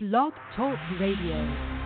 Blog Talk Radio.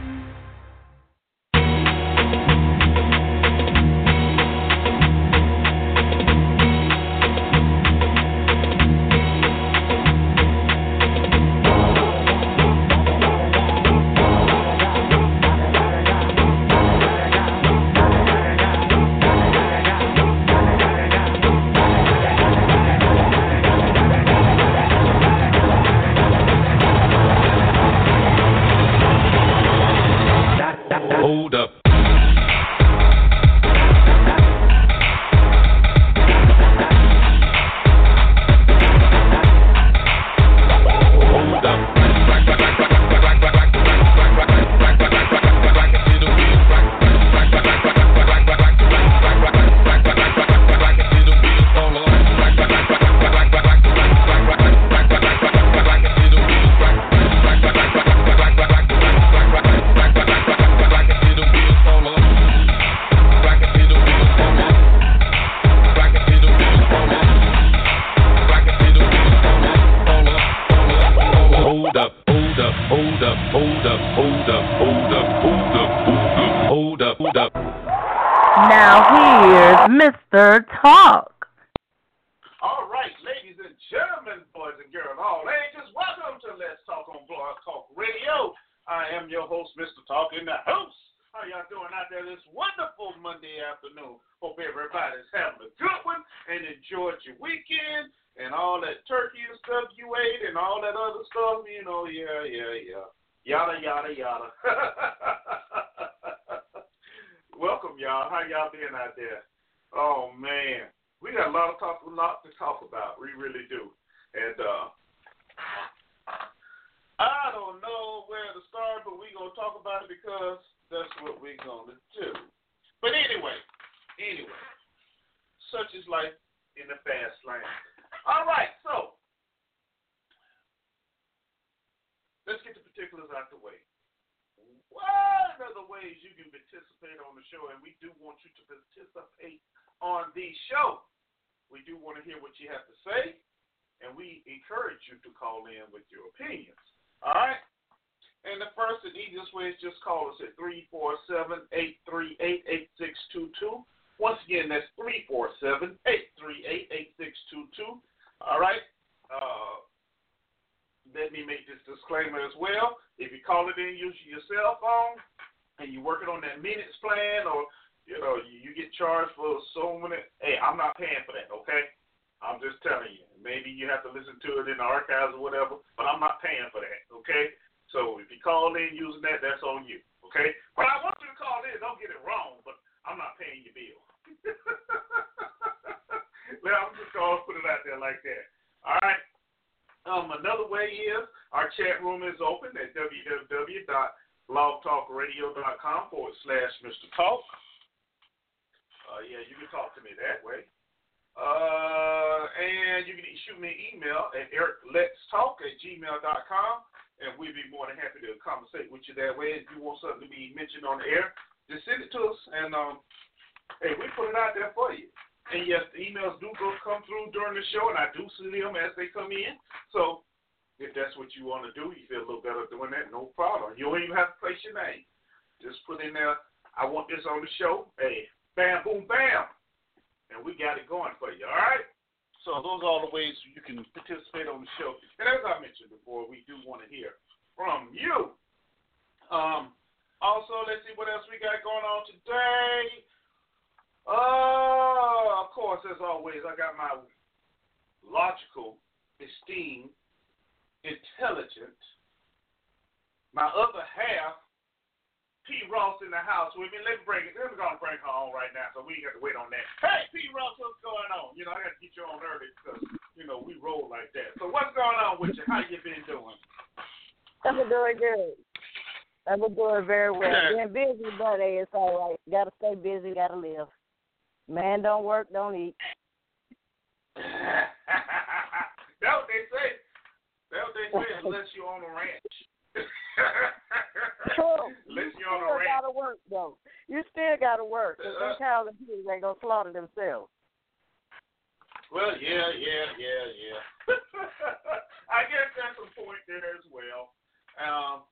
on a ranch. True. Unless you still got to work, though. You still got to work. Cause uh, them uh-huh. cows and pigs ain't going to slaughter themselves. Well, yeah, yeah, yeah, yeah. I guess that's a point there as well. Um,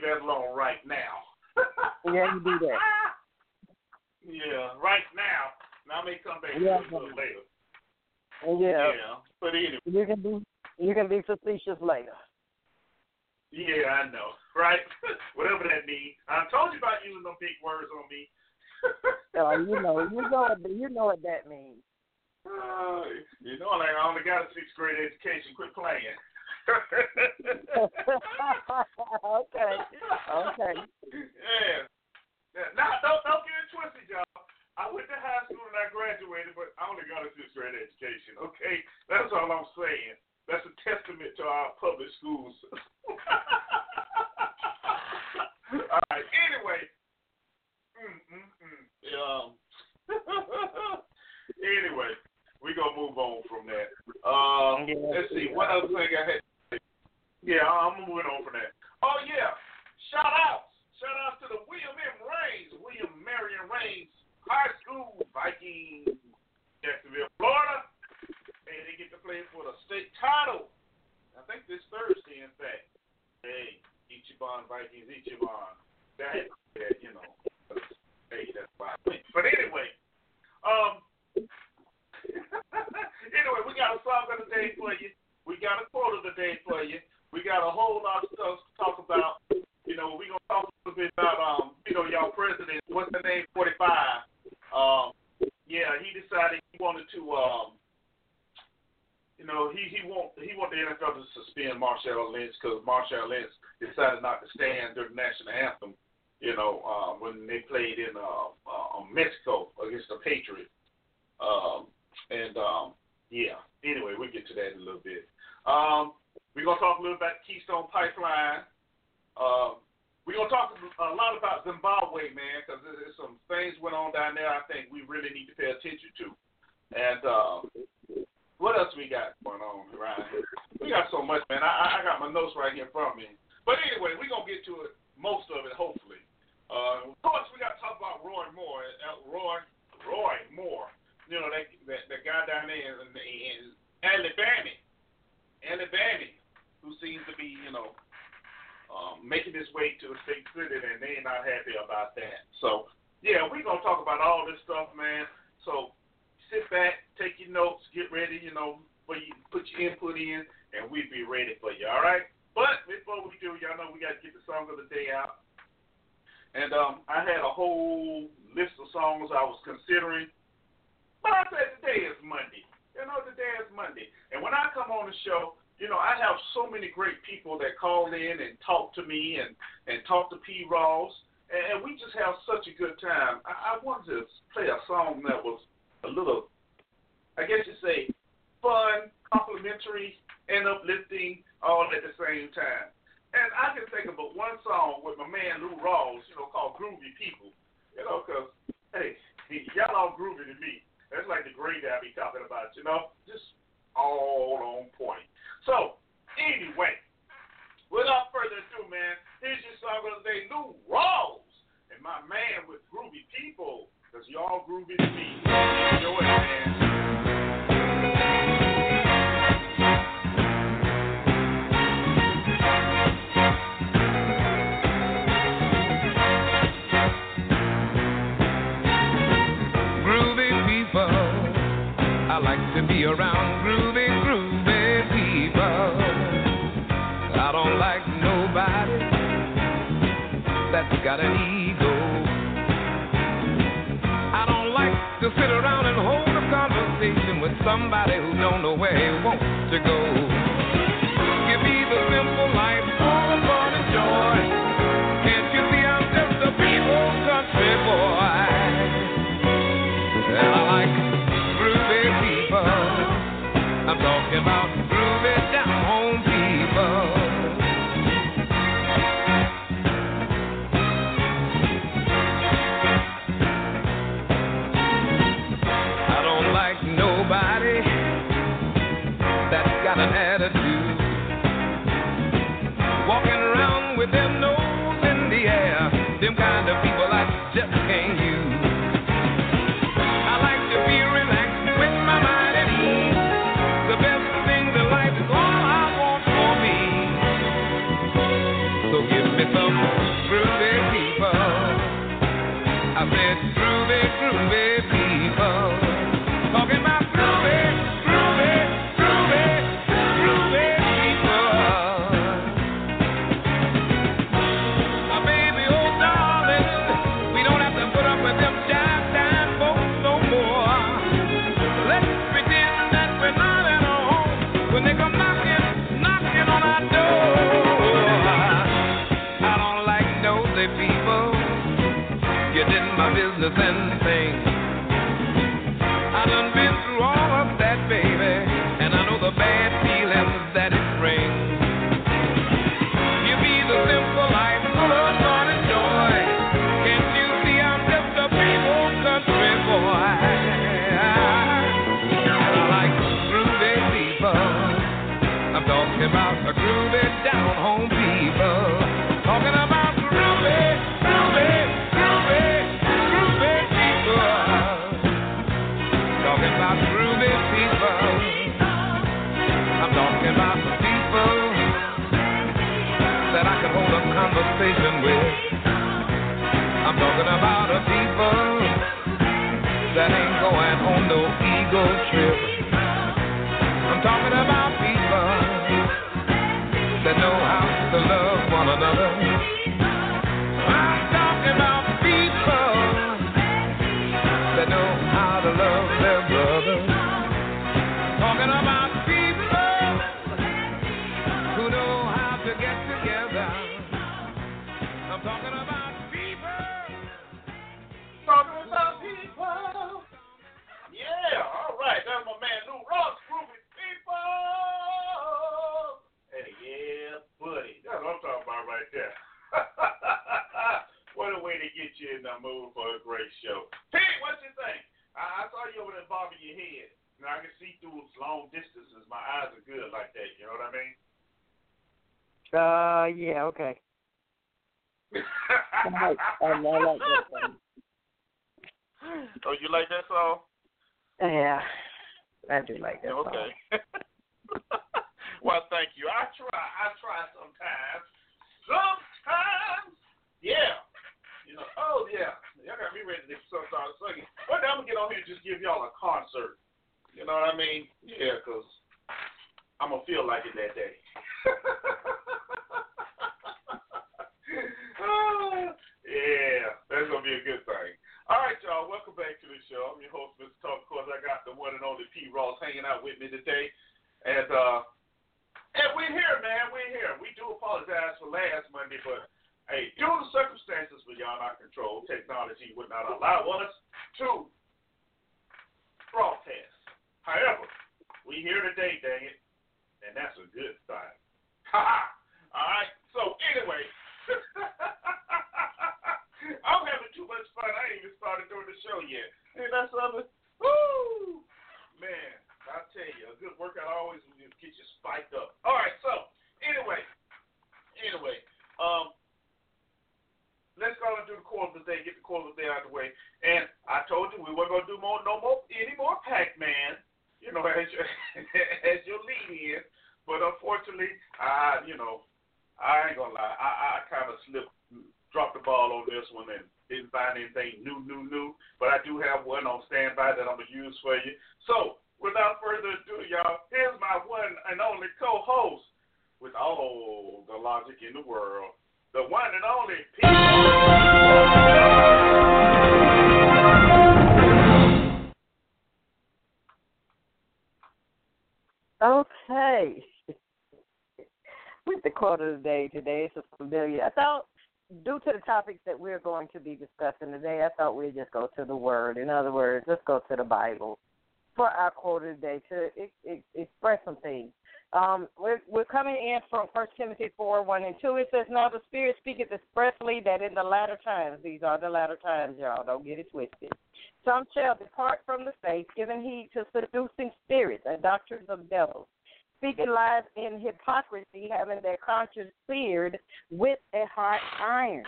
leave that alone right now. yeah, you do that. Yeah, right now. Now I may come back yeah. a little later. Yeah. yeah. But anyway. You can be you can be facetious later. Yeah, I know. Right? Whatever that means. I told you about using them big words on me. oh, you know, you know what you know what that means. Uh, you know, like I only got a sixth grade education. Quit playing. somebody who don't know where he wants to go. got an ass. My business and things. I done been through all of that, baby, and I know the bad feelings that it brings. Give me the simple life full of fun and joy. Can't you see I'm just a people country boy? And I like groovy people. I'm talking about a groovy down home people. Conversation with. I'm talking about the people that ain't going on no ego trip. I'm talking about people that know how to love one another. I. I, kind of slipped, dropped the ball on this one, and didn't find anything new, new, new. But I do have one on standby that I'm gonna use for you. So, without further ado, y'all, here's my one and only co-host with all the logic in the world, the one and only Okay. With the quote of the day today, it's familiar. I thought, due to the topics that we're going to be discussing today, I thought we'd just go to the Word. In other words, let's go to the Bible for our quote of the day to it, it, express some things. Um, we're, we're coming in from First Timothy 4 1 and 2. It says, Now the Spirit speaketh expressly that in the latter times, these are the latter times, y'all, don't get it twisted. Some shall depart from the faith, giving heed to seducing spirits and doctrines of devils, speaking lies in hypocrisy, having their conscience seared with a hot iron.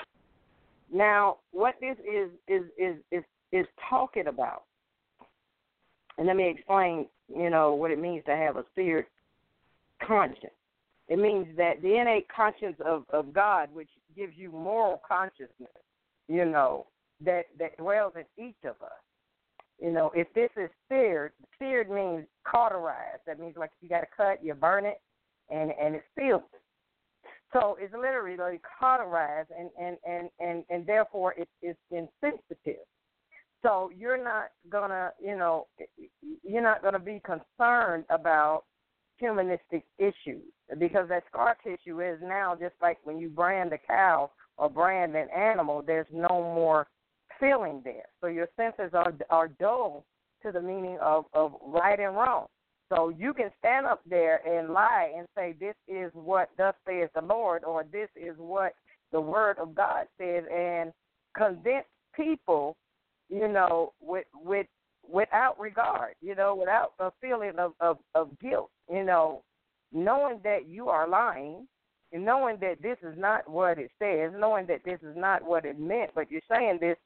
Now, what this is is is is is talking about, and let me explain. You know what it means to have a seared conscience. It means that the innate conscience of of God, which gives you moral consciousness, you know, that that dwells in each of us. You know, if this is seared, seared means cauterized. That means like if you got to cut, you burn it, and and it's sealed. So it's literally like cauterized, and and and and and therefore it, it's insensitive. So you're not gonna, you know, you're not gonna be concerned about humanistic issues because that scar tissue is now just like when you brand a cow or brand an animal, there's no more feeling there. So your senses are are dull to the meaning of of right and wrong. So you can stand up there and lie and say, This is what thus says the Lord, or this is what the Word of God says, and convince people, you know, with with without regard, you know, without a feeling of, of, of guilt, you know, knowing that you are lying, and knowing that this is not what it says, knowing that this is not what it meant, but you're saying this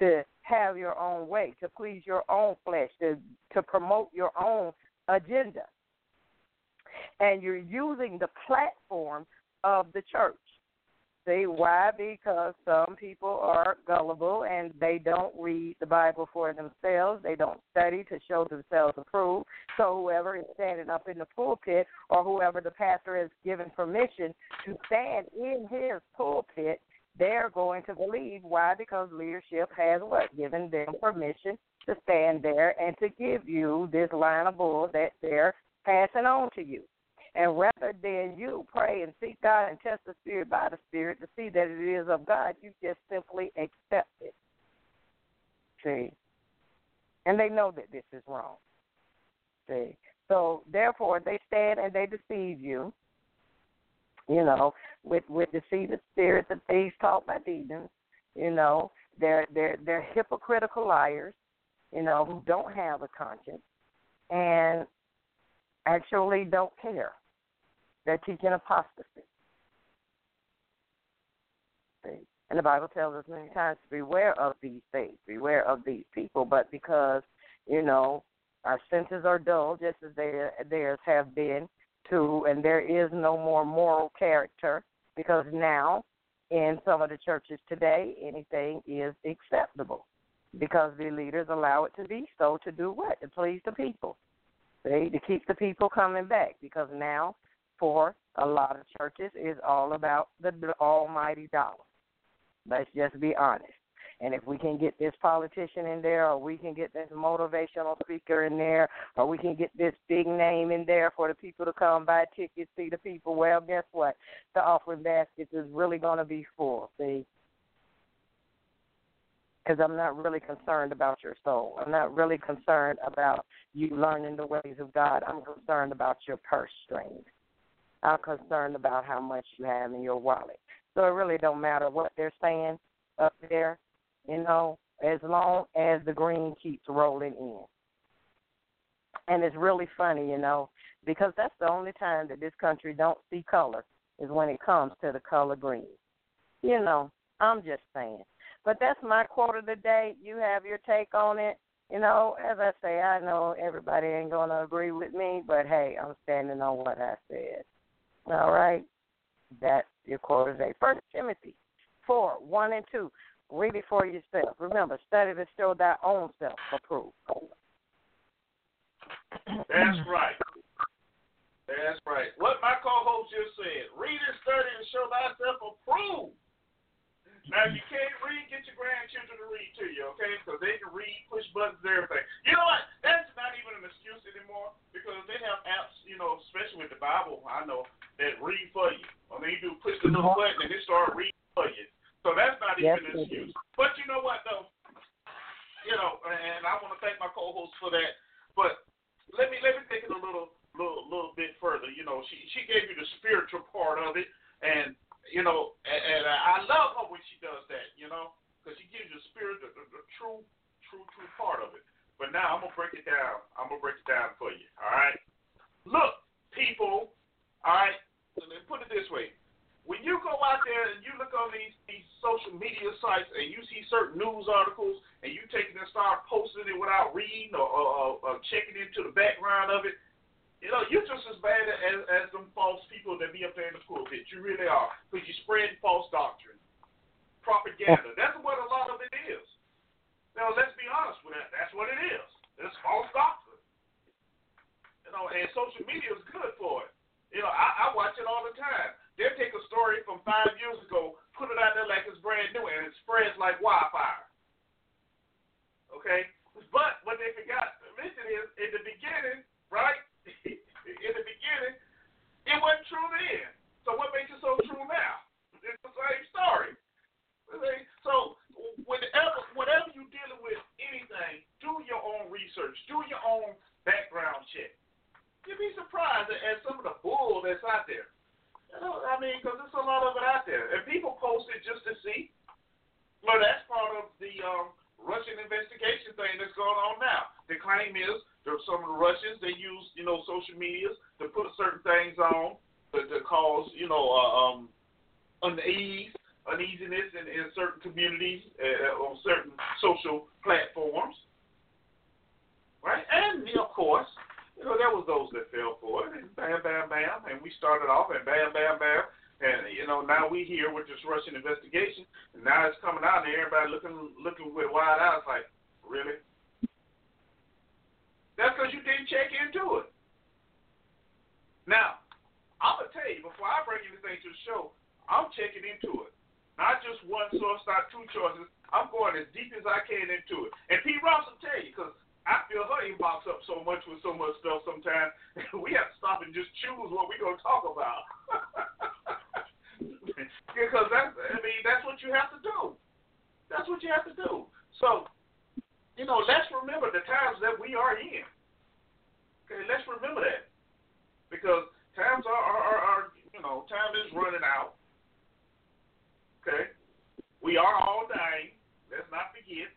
to have your own way, to please your own flesh, to to promote your own agenda. And you're using the platform of the church. See why? Because some people are gullible and they don't read the Bible for themselves. They don't study to show themselves approved. So whoever is standing up in the pulpit or whoever the pastor has given permission to stand in his pulpit, they're going to believe. Why? Because leadership has what? Given them permission to stand there and to give you this line of bull that they're passing on to you. And rather than you pray and seek God and test the Spirit by the Spirit to see that it is of God, you just simply accept it. See? And they know that this is wrong. See? So therefore they stand and they deceive you, you know, with with deceiving spirits and things taught by demons, you know. They're they're they're hypocritical liars you know, who don't have a conscience and actually don't care. They're teaching apostasy. See? And the Bible tells us many times to beware of these things, beware of these people. But because, you know, our senses are dull, just as they, theirs have been too, and there is no more moral character because now in some of the churches today, anything is acceptable because the leaders allow it to be so to do what? To please the people. See, to keep the people coming back because now for a lot of churches is all about the almighty dollar. Let's just be honest. And if we can get this politician in there, or we can get this motivational speaker in there, or we can get this big name in there for the people to come buy tickets, see the people, well, guess what? The offering baskets is really going to be full. See, because I'm not really concerned about your soul. I'm not really concerned about you learning the ways of God. I'm concerned about your purse strings. I'm concerned about how much you have in your wallet. So it really don't matter what they're saying up there, you know, as long as the green keeps rolling in. And it's really funny, you know, because that's the only time that this country don't see color is when it comes to the color green. You know, I'm just saying. But that's my quote of the day. You have your take on it. You know, as I say, I know everybody ain't going to agree with me, but hey, I'm standing on what I said. All right? That's your quote of the day. First Timothy 4 1 and 2. Read it for yourself. Remember, study to show thy own self approved. That's right. That's right. What my co-host just said. Read and study and show thyself approved. Now, if you can't read, get your grandchildren to read to you, okay? Because they can read, push buttons, everything. You know what? That's not even an excuse anymore because they have apps, you know, especially with the Bible, I know, that read for you. I mean, you do push the little button and they start reading for you. So that's not even an excuse. But you know what, though? You know, and I want to thank my co-host for that. But let me let me take it a little little little bit further. You know, she she gave you the spiritual part of it, and you know, and, and I love her when she does that, you know, because she gives you the spirit, the, the, the true, true, true part of it. But now I'm gonna break it down. I'm gonna break it down for you. All right. Look, people. All right. Put it this way: when you go out there and you look on these these social media sites and you see certain news articles and you take it and start posting it without reading or, or, or checking into the background of it, you know, you're just as bad as, as them false people that be up there in the pulpit. You really are. Because you spread false doctrine, propaganda. That's what a lot of it is. Now, let's be honest with that. That's what it is. It's false doctrine. You know, and social media is good for it. You know, I, I watch it all the time. They'll take a story from five years ago, put it out there like it's brand new, and it spreads like wildfire. Okay? But what they forgot to mention is, in the beginning, right, in the beginning, it wasn't true then. So what makes it so true now? It's the same story. So whenever, whenever you're dealing with anything, do your own research, do your own background check. You'd be surprised at, at some of the bull that's out there. I mean, because there's a lot of it out there, and people post it just to see. Well, that's part of the um, Russian investigation thing that's going on now. The claim is that some of the Russians they use, you know, social medias to put certain things on to, to cause, you know, uh, um, unease, uneasiness in, in certain communities uh, on certain social platforms, right? And you know, of course, you know, there was those that fell for it, and bam, bam, bam, and we started off, and bam, bam, bam, and you know, now we here with this Russian investigation, and now it's coming out, and everybody looking, looking with wide eyes, like, really? That's because you didn't check into it. Now, I'm gonna tell you before I bring anything to the show, I'm checking into it. Not just one source, not two choices. I'm going as deep as I can into it. And Pete Ross will tell you because I feel her inbox up so much with so much stuff sometimes. we have to stop and just choose what we're going to talk about. because that's, I mean, that's what you have to do. That's what you have to do. So, you know, let's remember the times that we are in. Okay, let's remember that. Because times are, are, are, are you know, time is running out. Okay? We are all dying. Let's not forget.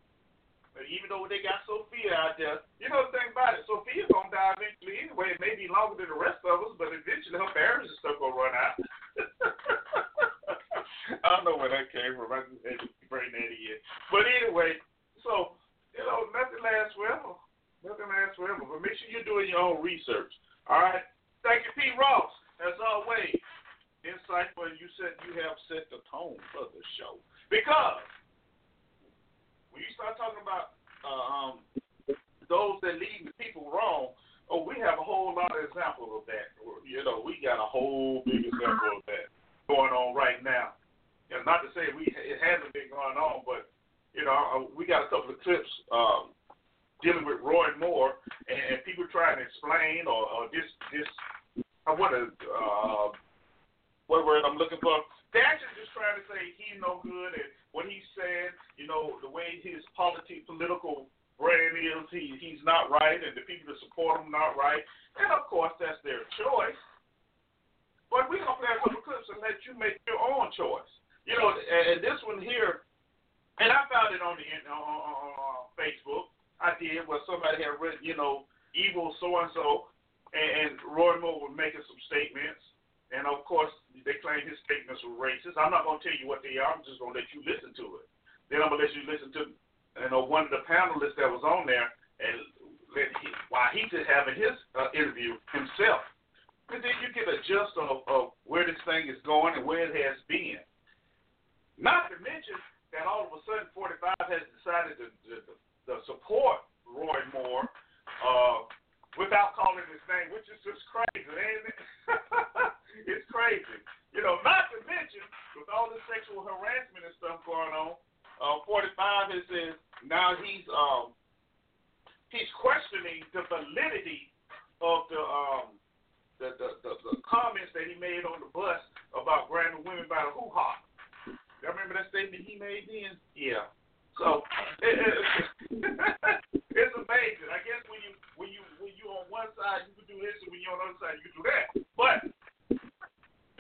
But even though they got Sophia out there, you know the thing about it, Sophia's gonna die eventually anyway. It may be longer than the rest of us, but eventually her barriers and stuff gonna run out. I don't know where that came from. I just bring that in. But anyway, so you know nothing lasts forever. Nothing lasts forever. But make sure you're doing your own research. All right. Thank you, Pete Ross. As always, insightful, you said you have set the tone for the show because when you start talking about uh, um, those that lead the people wrong, oh, we have a whole lot of examples of that. You know, we got a whole big example of that going on right now. Know, not to say we it hasn't been going on, but you know, uh, we got a couple of clips um, dealing with Roy Moore and, and people trying to explain or, or this this I want to uh, what word I'm looking for. They're actually just trying to say he's no good and what he's saying, you know, the way his politi- political brand is, he he's not right, and the people that support him not right. And of course, that's their choice. But we're gonna play a couple clips and let you make your own choice. You know, and, this one here, and I found it on the on, on Facebook. I did where somebody had written, you know, evil so and so, and Roy Moore was making some statements and of course, they claim his statements were racist. I'm not going to tell you what they are. I'm just going to let you listen to it. Then I'm going to let you listen to, you know, one of the panelists that was on there, and let he, while he's having his uh, interview himself, and then you get a gist of, of where this thing is going and where it has been. Not to mention that all of a sudden 45 has decided to, to, to support Roy Moore uh, without calling his name, which is just crazy, ain't it? it's crazy. You know, not to mention with all the sexual harassment and stuff going on, uh, 45 is says now he's um he's questioning the validity of the um the the, the, the comments that he made on the bus about grabbing women by the hoo ha. Y'all remember that statement he made then? Yeah. So it, it, it's amazing. I guess when you when you when you on one side you can do this, and when you're on the other side you can do that. But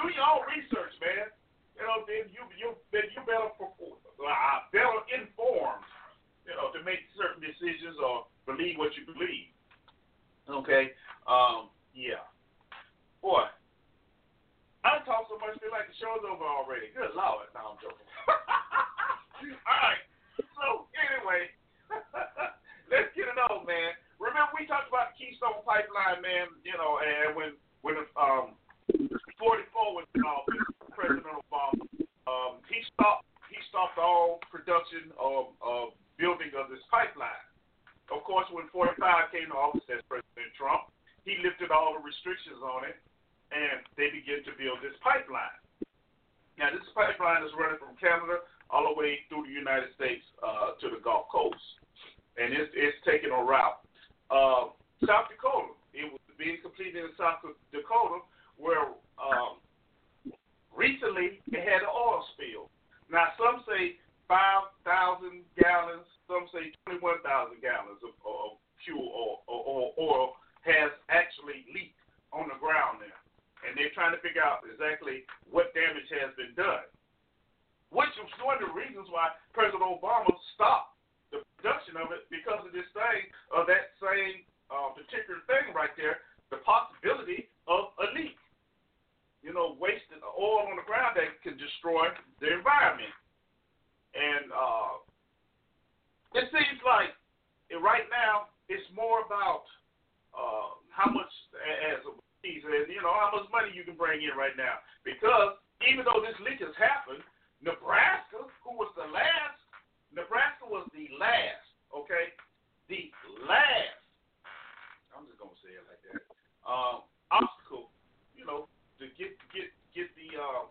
do your own research, man. You know, then you you then you better uh, better informed, you know, to make certain decisions or believe what you believe. Okay. Um. Yeah. Boy. I talk so much, feel like the show's over already. Good lord. No, I'm joking. All right. So anyway, let's get it on, man. Remember we talked about Keystone Pipeline, man. You know, and when when um 44 was in office, President Obama, um, he stopped he stopped all production of, of building of this pipeline. Of course, when 45 came to office as President Trump, he lifted all the restrictions on it, and they began to build this pipeline. Now, this pipeline is running from Canada all the way through the United States uh, to the Gulf Coast, and it's it's taking a route. Uh, South Dakota, it was being completed in South Dakota, where um, recently it had an oil spill. Now some say 5,000 gallons, some say 21,000 gallons of, of fuel or, oil has actually leaked on the ground there. And they're trying to figure out exactly what damage has been done. Which is one of the reasons why President Obama stopped the production of it because of this thing, of that same uh, particular thing right there, the possibility of a leak. You know, wasting oil on the ground that can destroy the environment. And uh, it seems like right now it's more about uh, how much, as he said, you know, how much money you can bring in right now. Because even though this leak has happened, Nebraska, who was the last, Nebraska was the last, okay, the last. I'm just gonna say it like that. Um, to get get get the uh,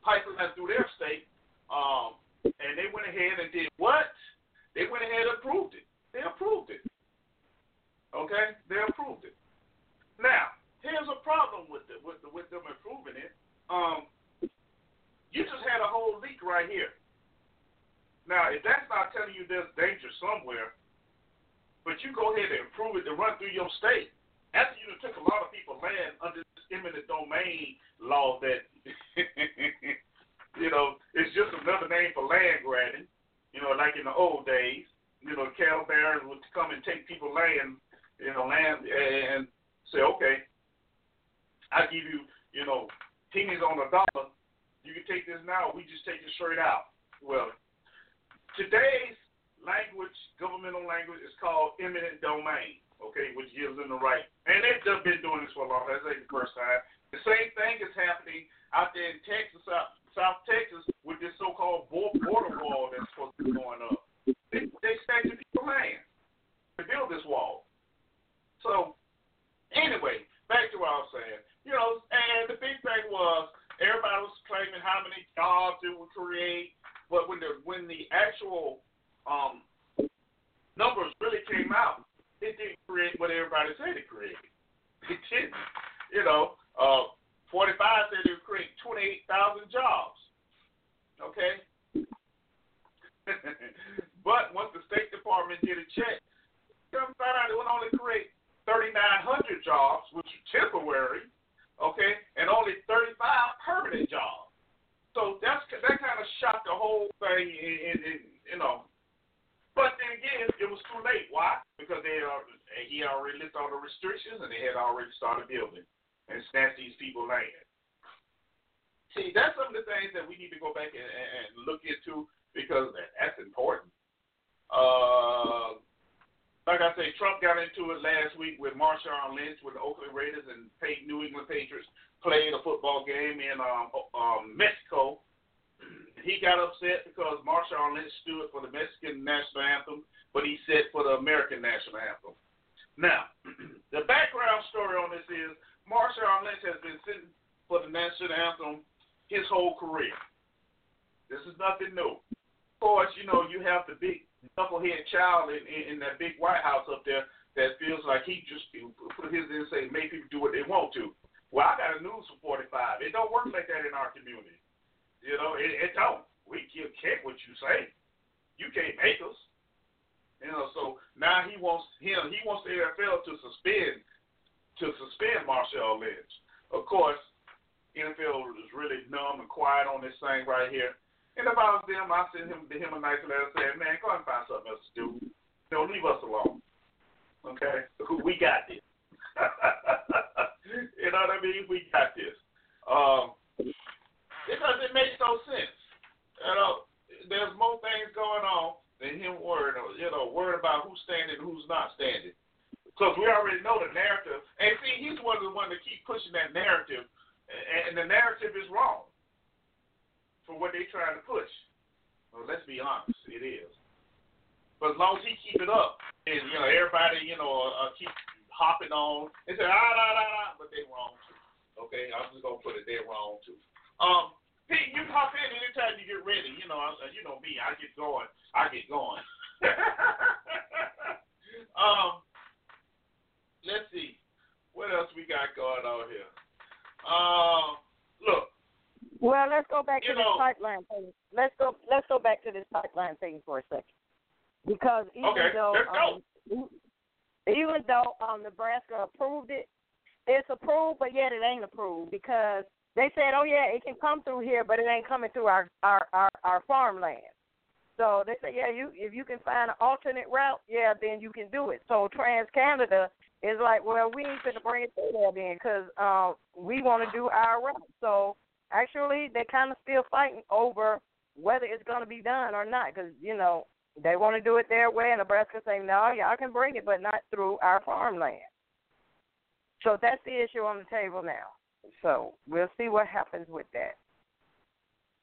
pipeline through their state. Um, and they went ahead and did what? They went ahead and approved it. They approved it. Okay, they approved it. Now, here's a problem with the, with the, with them approving it. Um, you just had a whole leak right here. Now, if that's not telling you there's danger somewhere, but you go ahead and approve it to run through your state, after you took a lot of people land under this eminent domain law that, you know, it's just another name for land grabbing, you know, like in the old days, you know, cattle barons would come and take people land, you know, land and say, okay, I give you, you know, pennies on a dollar. You can take this now. We just take it straight out. Well, today's language, governmental language, is called eminent domain okay, which gives them the right. And they've just been doing this for a long time. That's ain't the first time. The same thing is happening out there in Texas, South, South Texas, with this so-called border wall that's supposed to be going up. They, they snatching people land to build this wall. So, anyway, back to what I was saying. You know, and the big thing was everybody was claiming how many jobs it would create, but when the when the actual um, numbers really came out, it didn't create what everybody said it created. It didn't. You know, uh, 45 said it would create 28,000 jobs. Okay? but once the State Department did a check, come find out it would only create 3,900 jobs, which are temporary, okay, and only 35 permanent jobs. So that's that kind of shocked the whole thing, in, in, in, you know, but then again, it was too late. Why? Because they are he already lifted all the restrictions and they had already started building and snatched these people land. See, that's some of the things that we need to go back and, and look into because that's important. Uh, like I say, Trump got into it last week with Marshawn Lynch with the Oakland Raiders and New England Patriots playing a football game in um, um, Mexico he got upset because Marshawn Lynch stood for the Mexican national anthem, but he said for the American national anthem. Now, the background story on this is Marshawn Lynch has been sitting for the national anthem his whole career. This is nothing new. Of course, you know, you have the big knucklehead child in, in, in that big White House up there that feels like he just put his in and say, make people do what they want to. Well, I got a news for 45. It don't work like that in our community. You know, it, it don't. We can't care what you say. You can't make us. You know, so now he wants him. He wants the NFL to suspend to suspend Marshawn Lynch. Of course, NFL is really numb and quiet on this thing right here. And if I was them, I'd send him him a nice letter saying, "Man, go and find something else to do. Don't leave us alone. Okay, we got this. you know what I mean? We got this." Um, because it makes no sense. You know, there's more things going on than him worrying, you know, worrying about who's standing and who's not standing. Because we already know the narrative. And see, he's one of the ones that keep pushing that narrative, and the narrative is wrong for what they're trying to push. Well, let's be honest, it is. But as long as he keep it up, and you know everybody, you know, uh, keep hopping on and say ah but they wrong too. Okay, I'm just gonna put it there wrong too. Um, Pete, you hop in anytime you get ready. You know, you know me. I get going. I get going. um, let's see. What else we got going on here? Uh, look, Well, let's go back to You this pipeline thing. Let's go. Let's go back to this pipeline thing for a second, because even Okay, though um, even though um, Nebraska approved it, it's approved, but yet it ain't approved because they said, oh yeah, it can come through here, but it ain't coming through our our our, our farmland. So they say, yeah, you if you can find an alternate route, yeah, then you can do it. So TransCanada is like, well, we ain't gonna bring it through there then, because uh, we want to do our route. So actually, they're kind of still fighting over whether it's gonna be done or not, because you know they want to do it their way, and Nebraska saying, no, y'all can bring it, but not through our farmland. So that's the issue on the table now. So we'll see what happens with that.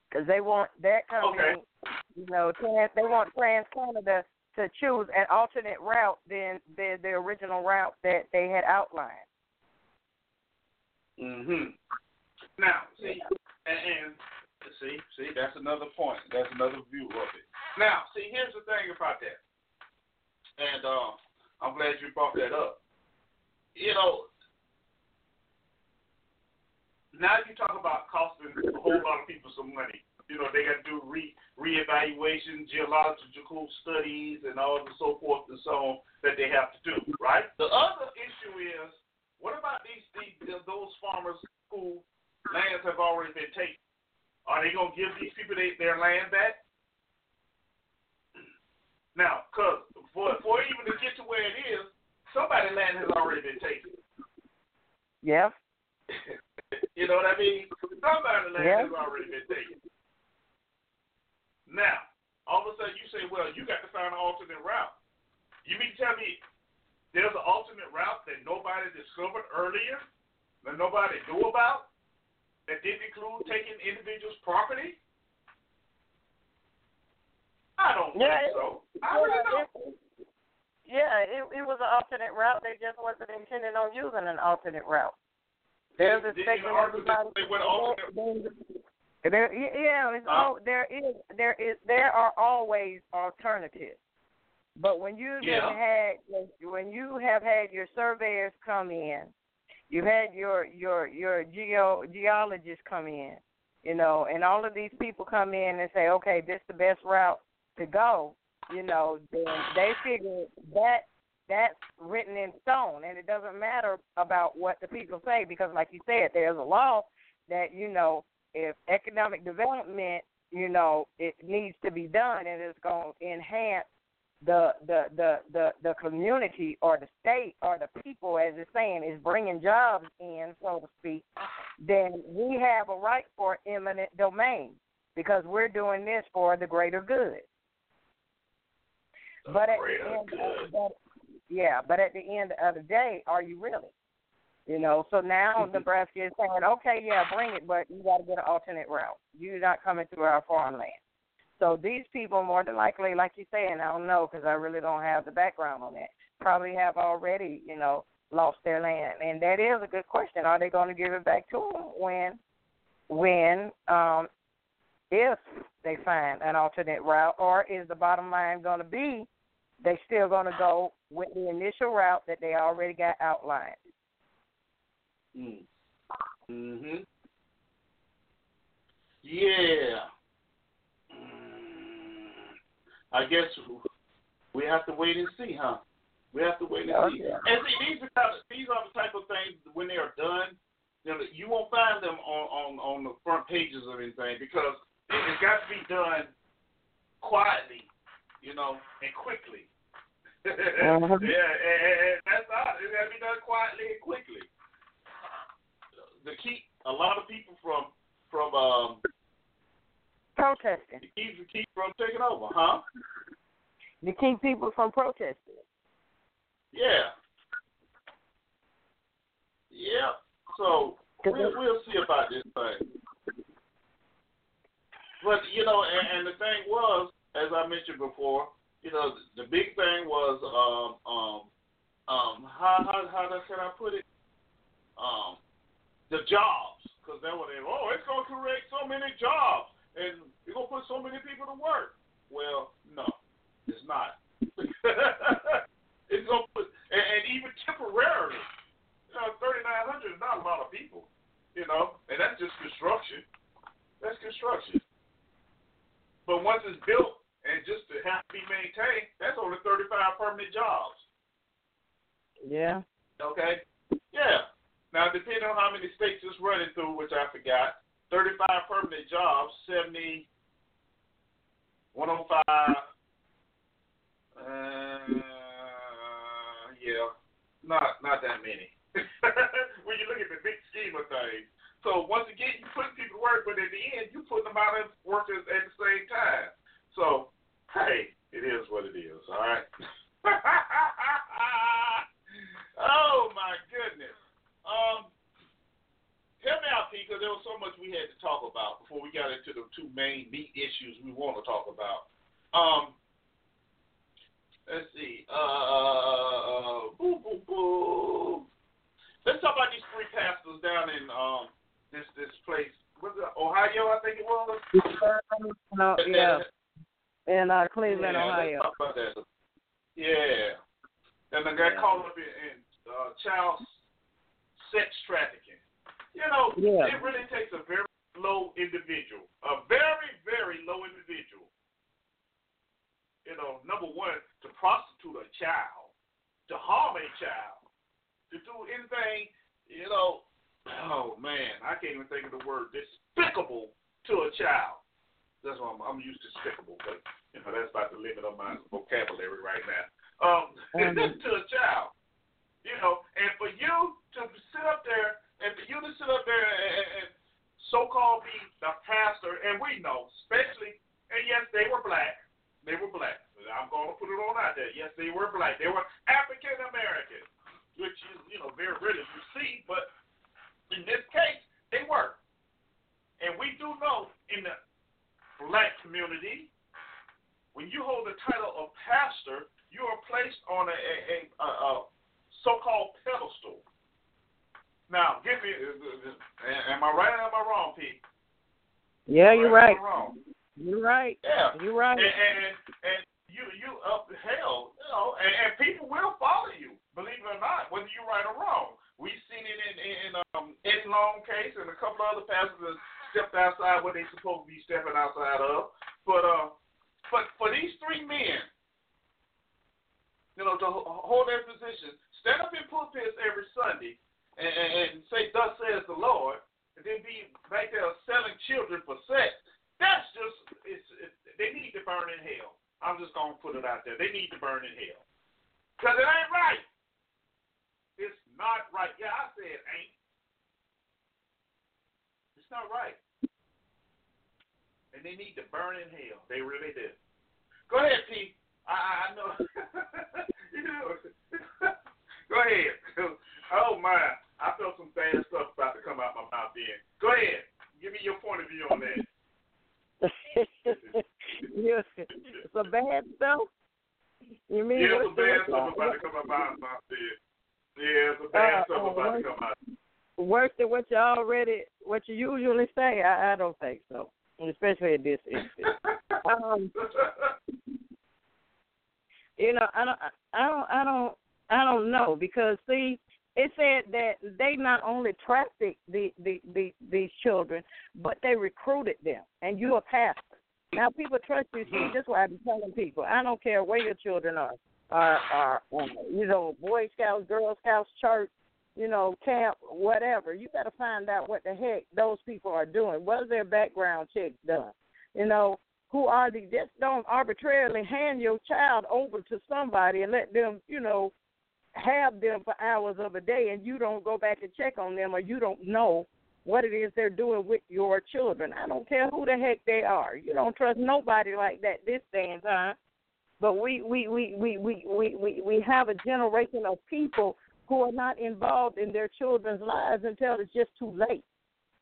Because they want that company, you know, trans, they want TransCanada to choose an alternate route than the the original route that they had outlined. Mhm. Now, see, and, and see, see, that's another point. That's another view of it. Now, see, here's the thing about that, and uh, I'm glad you brought that up. You know, now you talk about costing a whole lot of people some money. You know, they got to do re reevaluation, geological studies, and all and so forth and so on that they have to do. Right. The other issue is, what about these, these those farmers who lands have already been taken? Are they gonna give these people they, their land back? Now, cause for for even to get to where it is, somebody's land has already been taken. Yeah. you know what I mean? Somebody's land Yeah. has already been taken. Now, all of a sudden you say, well, you got to find an alternate route. You mean to tell me there's an alternate route that nobody discovered earlier, that nobody knew about, that didn't include taking individuals' property? I don't Yeah, think it- so. I really Yeah, don't. it, yeah, it, it was an alternate route. They just wasn't intending on using an alternate route. They're Did- did expecting you argue that everybody. they went alternate- There, yeah, it's Huh? all, there is there is there are always alternatives. But when you Yeah. had when you have had your surveyors come in, you had your your your geo geologists come in, you know, and all of these people come in and say, okay, this is the best route to go, you know, then they figure that that's written in stone, and it doesn't matter about what the people say because, like you said, there's a law that you know if economic development, you know, it needs to be done and it's going to enhance the, the the the the community or the state or the people, as it's saying, is bringing jobs in, so to speak, then we have a right for eminent domain because we're doing this for the greater good. But at the end. Of, yeah, but at the end of the day, are you really? You know, so now Nebraska is saying, okay, yeah, bring it, but you got to get an alternate route. You're not coming through our farmland. So these people, more than likely, like you're saying, I don't know because I really don't have the background on that. Probably have already, you know, lost their land, and that is a good question. Are they going to give it back to them when, when, um, if they find an alternate route, or is the bottom line going to be they still going to go with the initial route that they already got outlined? Mm. Mhm. Yeah. Mm. I guess we have to wait and see, huh? We have to wait and Oh, see. And see, these are kind of, these are the type of things when they are done. You know, you won't find them on on on the front pages of anything because it, it's got to be done quietly, you know, and quickly. Mhm. Yeah, and, and, and that's not. It got to be done quietly and quickly to keep a lot of people from from um Protesting. to keep to keep from taking over, huh? To keep people from protesting. Yeah. Yeah. So we'll we'll see about this thing. But you know, and, and the thing was, as I mentioned before, you know, the, the big thing was um um um how how how can I put it? Um, the jobs, because they were there. Oh, it's gonna create so many jobs, and you're gonna put so many people to work. Well, no, it's not. it's gonna put, and, and even temporarily, you know, 3,900 is not a lot of people, you know, and that's just construction. That's construction. But once it's built, maintain, that's only 35 permanent jobs. Yeah. Okay? Yeah. Now, depending on how many states it's running through, which I forgot, 35 permanent jobs, 70, 105, uh, yeah, not not that many. when you look at the big scheme of things. So once again, you put people to work, but at the end, you put them out of work at the same time. So hey, it is what it is. All right. oh my goodness. Um, help me out, because there was so much we had to talk about before we got into the two main meat issues we want to talk about. Um, let's see. Uh, boo, boo, boo. Let's talk about these three pastors down in um this this place. Was it Ohio? I think it was. No, yeah. In uh, Cleveland, yeah, Ohio. Let's talk about that. Yeah. And the guy Yeah. caught up in, in uh, child sex trafficking. You know, Yeah. it really takes a very low individual, a very, very low individual. You know, number one, to prostitute a child, to harm a child, to do anything, you know, oh man, I can't even think of the word despicable to a child. That's why I'm, I'm used to despicable, but you know that's about the limit of my vocabulary right now. Um, to find out what the heck those people are doing. What is their background check done? You know, who are they? Just don't arbitrarily hand your child over to somebody and let them, you know, have them for hours of a day, and you don't go back and check on them, or you don't know what it is they're doing with your children. I don't care who the heck they are. You don't trust nobody like that this day and time. But we we we we we we, we have a generation of people who are not involved in their children's lives until it's just too late.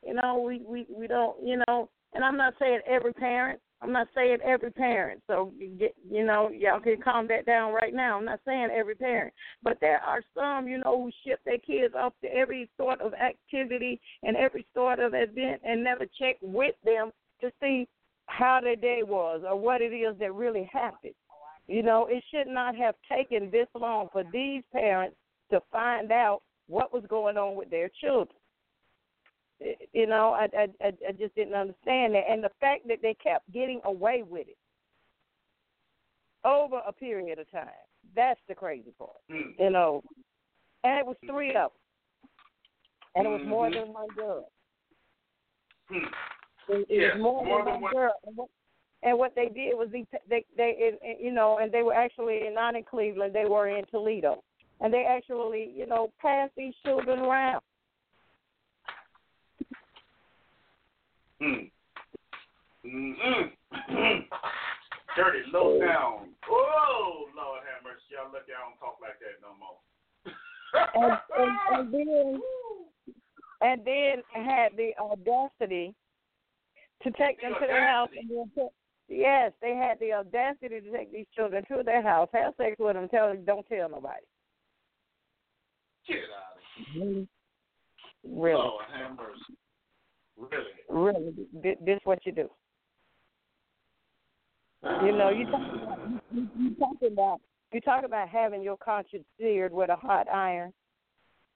You know, we we we don't. You know, and I'm not saying every parent. I'm not saying every parent. So get, you know, y'all can calm that down right now. I'm not saying every parent, but there are some, you know, who ship their kids off to every sort of activity and every sort of event and never check with them to see how their day was or what it is that really happened. You know, it should not have taken this long for these parents to find out what was going on with their children. You know, I, I I just didn't understand that, and the fact that they kept getting away with it. over a period of time. That's the crazy part. Mm. You know, and it was three of them, and it was more Mhm. than one girl. Hmm. It, it was more, more than than one girl. And what, and what they did was they they they you know, and they were actually not in Cleveland. They were in Toledo, and they actually you know passed these children around. Hmm. Mm-mm. Dirty low down. Oh, Lord have mercy. Y'all look, y'all don't talk like that no more. and, and, and then and then had the audacity to take them to their house and then put, yes, they had the audacity to take these children to their house, have sex with them, tell them don't tell nobody. Get out of here. Really, Lord have mercy. Really? really, this, this what you do. You know, you talk about you, you talk about you talk about having your conscience seared with a hot iron.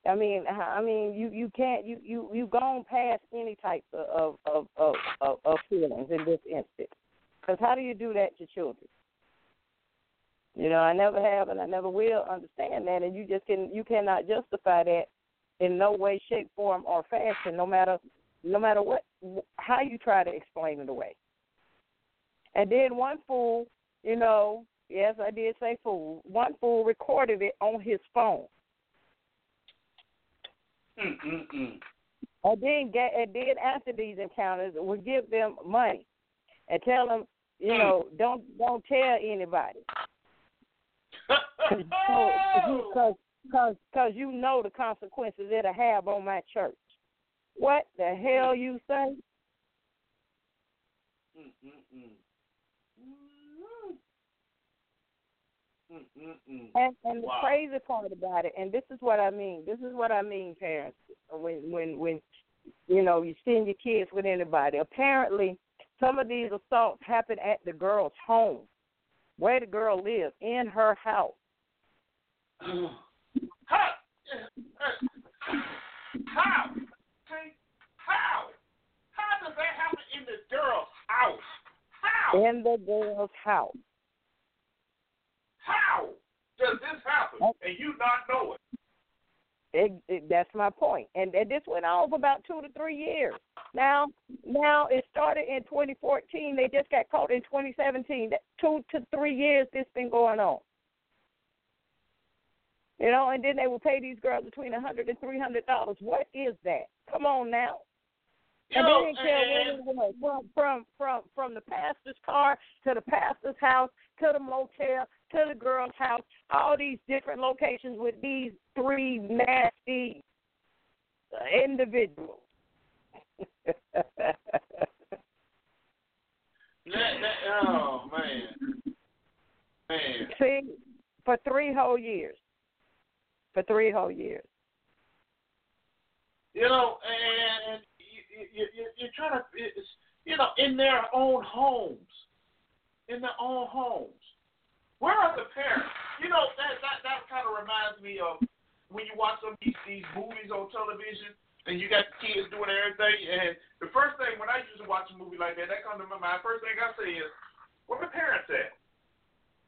I mean, I mean, you you can't you you you gone past any type of of of of, of feelings in this instance. Because how do you do that to children? You know, I never have, and I never will understand that, and you just can you cannot justify that in no way, shape, form, or fashion, no matter no matter what how you try to explain it away. And then one fool, you know, yes, I did say fool. One fool recorded it on his phone. Mm-mm-mm. And then get and then after these encounters would give them money and tell them, you hmm. know, don't don't tell anybody. Because cause, cause you know the consequences it'll have on my church. What the hell you say? Mm-mm-mm. Mm-mm-mm. And, and the crazy part about it, and this is what I mean. This is what I mean, parents. When when when you know you send your kids with anybody. Apparently, some of these assaults happen at the girl's home, where the girl lives, in her house. How? How? How? How? How does that happen in the girl's house? How? In the girl's house. How does this happen and you not know it? It, it, that's my point. And, and this went on for about two to three years. Now, now it started in 2014. They just got caught in 2017. That two to three years this been going on. You know, and then they will pay these girls between a hundred and three hundred dollars. What is that? Come on now. You And know, they didn't care where and- it was. From from from from the pastor's car to the pastor's house to the motel to the girl's house. All these different locations with these three nasty individuals. That, that, oh man, man. See, for three whole years. For three whole years. You know, and you, you, you, you're trying to, it's, you know, in their own homes, in their own homes. Where are the parents? You know, that that that kind of reminds me of when you watch some of these, these movies on television, and you got the kids doing everything. And the first thing when I used to watch a movie like that, that comes to my mind. First thing I say is, where the parents at?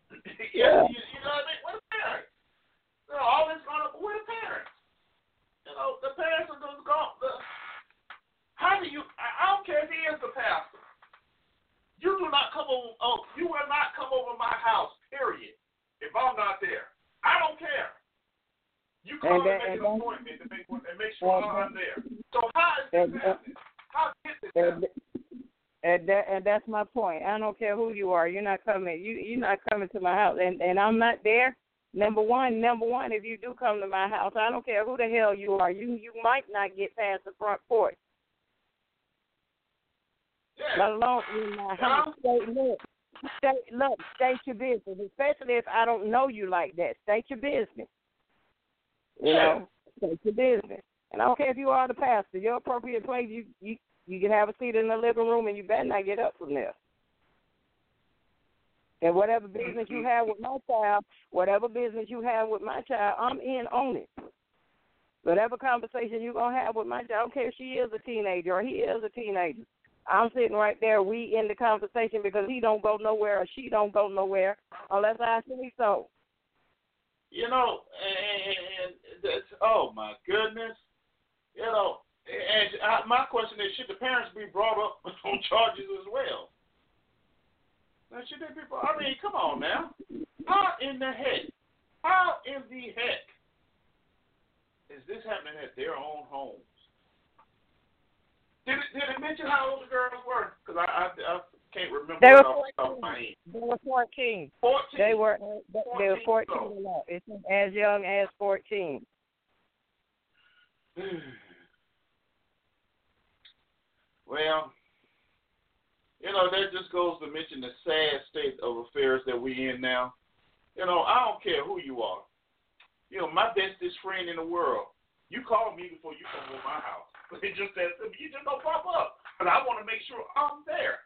yeah, you, you know what I mean? Where the parents? You know, all this going on, where the parents? You know, the parents are just gone. The, how do you? I, I don't care if he is the pastor. You do not come over. Oh, you will not come over my house. Period. If I'm not there, I don't care. You come And and, that- make and an appointment to make and make sure and I'm there. So how is this and happening? How this And, and that and that's my point. I don't care who you are. You're not coming. You you're not coming to my house, and and I'm not there. Number one, number one. If you do come to my house, I don't care who the hell you are. You you might not get past the front porch, let Yeah. alone in my house. Look, state look, state your business. Especially if I don't know you like that. State your business. You know, state your business. And I don't care if you are the pastor. Your appropriate place, you you you can have a seat in the living room, and you better not get up from there. And whatever business you have with my child, whatever business you have with my child, I'm in on it. Whatever conversation you're gonna have with my child, I don't care if she is a teenager or he is a teenager. I'm sitting right there. We in the conversation because he don't go nowhere or she don't go nowhere. Oh, that's actually so. You know, and, and that's oh my goodness. You know, and I, my question is, should the parents be brought up on charges as well? Now, should they be? I mean, come on now. How in the heck? How in the heck is this happening at their own homes? Did it, did it mention how old the girls were? Because I, I, I can't remember. They were off the top of my head. They were fourteen. 14. They were they, they were 14, so. It's as young as fourteen. Well, you know, that just goes to mention the sad state of affairs that we're in now. You know, I don't care who you are. You know, my bestest friend in the world, you call me before you come to my house. It's just that. You just don't pop up. But I want to make sure I'm there.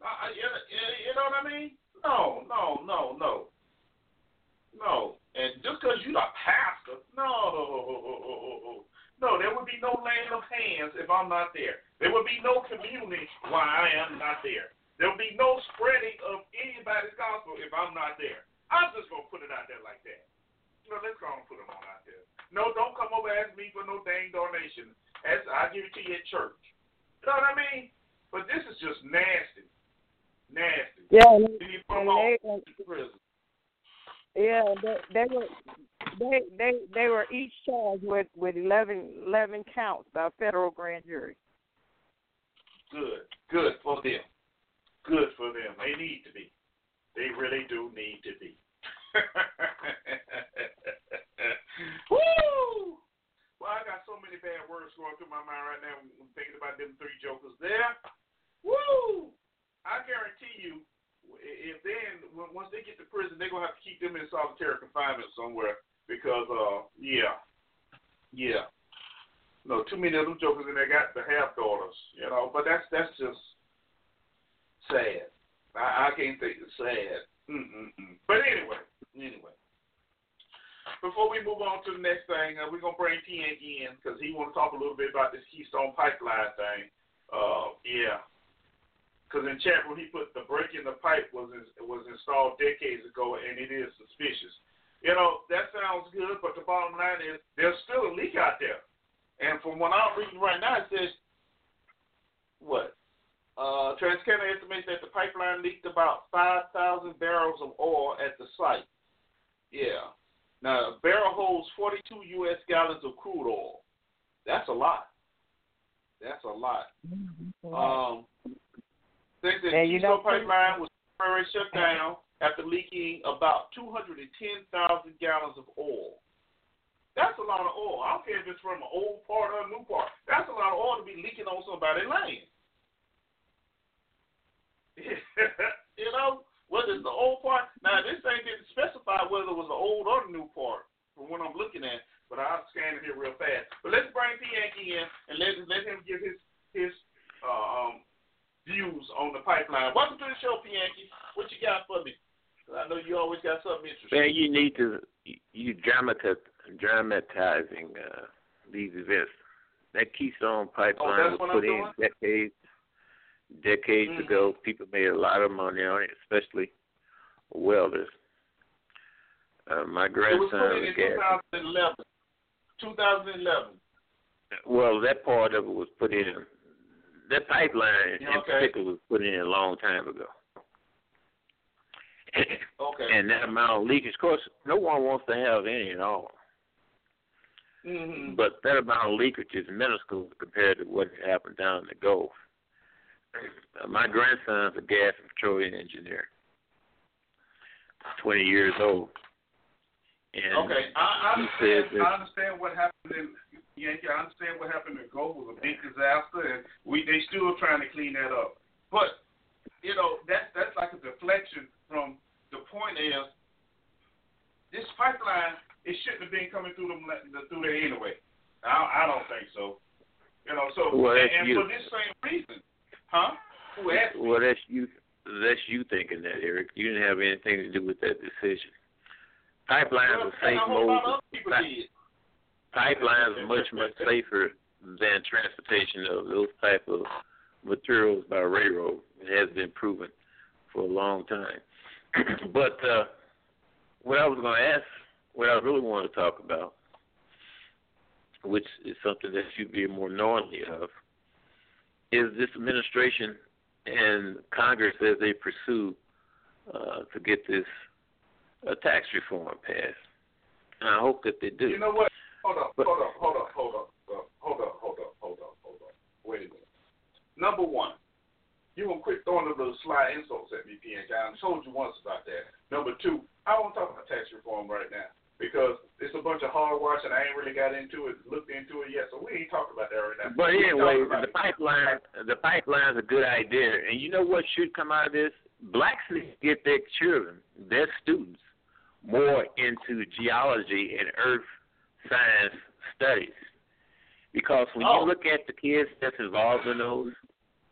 I, you, you know what I mean? No, no, no, no. No. And just because you're a pastor, no. No, there would be no laying of hands if I'm not there. There would be no community while I am not there. There will be no spreading of anybody's gospel if I'm not there. I'm just to put it out there like that. You know, let's go and put it on out there. No, don't come over and ask me for no dang donation. As I give it to you at church. You know what I mean? But this is just nasty. Nasty. Yeah, and, put and they, in prison. yeah, they, they were they they they were each charged with with eleven eleven counts by a federal grand jury. Good. Good for them. Good for them. They need to be. They really do need to be. Woo! Well, I got so many bad words going through my mind right now. I'm thinking about them three jokers there. Woo! I guarantee you, if then once they get to prison, they're gonna have to keep them in solitary confinement somewhere because, uh, yeah, yeah. No, too many of them jokers in there got the half daughters, you know. But that's that's just sad. I, I can't think it's sad. Mm-mm-mm. But anyway, anyway. Before we move on to the next thing, uh, we're gonna bring Tiank in because he want to talk a little bit about this Keystone Pipeline thing. Uh, yeah. Because in chat room he put the break in the pipe was was installed decades ago and it is suspicious. You know that sounds good, but the bottom line is there's still a leak out there. And from what I'm reading right now, it says what? Uh, TransCanada estimates that the pipeline leaked about 5,000 barrels of oil at the site. Yeah. Now, a barrel holds 42 U.S. gallons of crude oil. That's a lot. That's a lot. Um, thinks that And you know- Pipeline was temporarily shut down after leaking about 210,000 gallons of oil. That's a lot of oil. I don't care if it's from an old part or a new part. That's a lot of oil to be leaking on somebody's land. you know, whether it's the old part. Now, this thing didn't specify whether it was the old or the new part from what I'm looking at, but I'll scan it here real fast. But let's bring Pianki in and let, let him give his his uh, um, views on the pipeline. Welcome to the show, Pianki. What you got for me? I know you always got something interesting. Man, you need to you dramatize dramatizing uh, these events. That Keystone pipeline Oh, was put I'm in decades decades Mhm. ago. People made a lot of money on it, especially welders. Uh, my It was put grandson in in gas. 2011. 2011. Well, that part of it was put in. That pipeline in Okay. particular was put in a long time ago. Okay. and that amount of leakage, of course, no one wants to have any at all. hmm But that amount of leakage is minuscule compared to what happened down in the Gulf. Uh, my grandson's a gas and petroleum engineer, 20 years old. And Okay, I, I understand. that I understand what happened in Yankee. I understand what happened in Gulf was a big disaster, and we they still trying to clean that up. But you know that's that's like a deflection from the point is this pipeline it shouldn't have been coming through them through there anyway. I, I don't think so. You know, so Well, and, and for this same reason, huh? Who asked me? well, that's you. That's you thinking that, Eric. You didn't have anything to do with that decision. Pipelines Well, are safe a whole lot of mode. Pi- Pipelines are much much safer than transportation of those type of materials by railroad. It has been proven for a long time. but uh, what I was going to ask, what I really want to talk about, which is something that you'd be more knowingly of, is this administration and Congress as they pursue uh, to get this uh, tax reform passed. And I hope that they do. You know what? Hold up, But- hold up, hold up, hold up, uh, hold up, hold up, hold up, hold up. Wait a minute. Number one, you gonna quit throwing them little sly insults at me, PNK. I told you once about that. Number two, I won't talk about tax reform right now because it's a bunch of hogwash and I ain't really got into it, looked into it yet, so we ain't talking about that right now. But We anyway, the pipeline, the pipeline's a good idea, and you know what should come out of this? Blacks need to get their children, their students, more into geology and earth science studies, because when Oh. you look at the kids that's involved in those,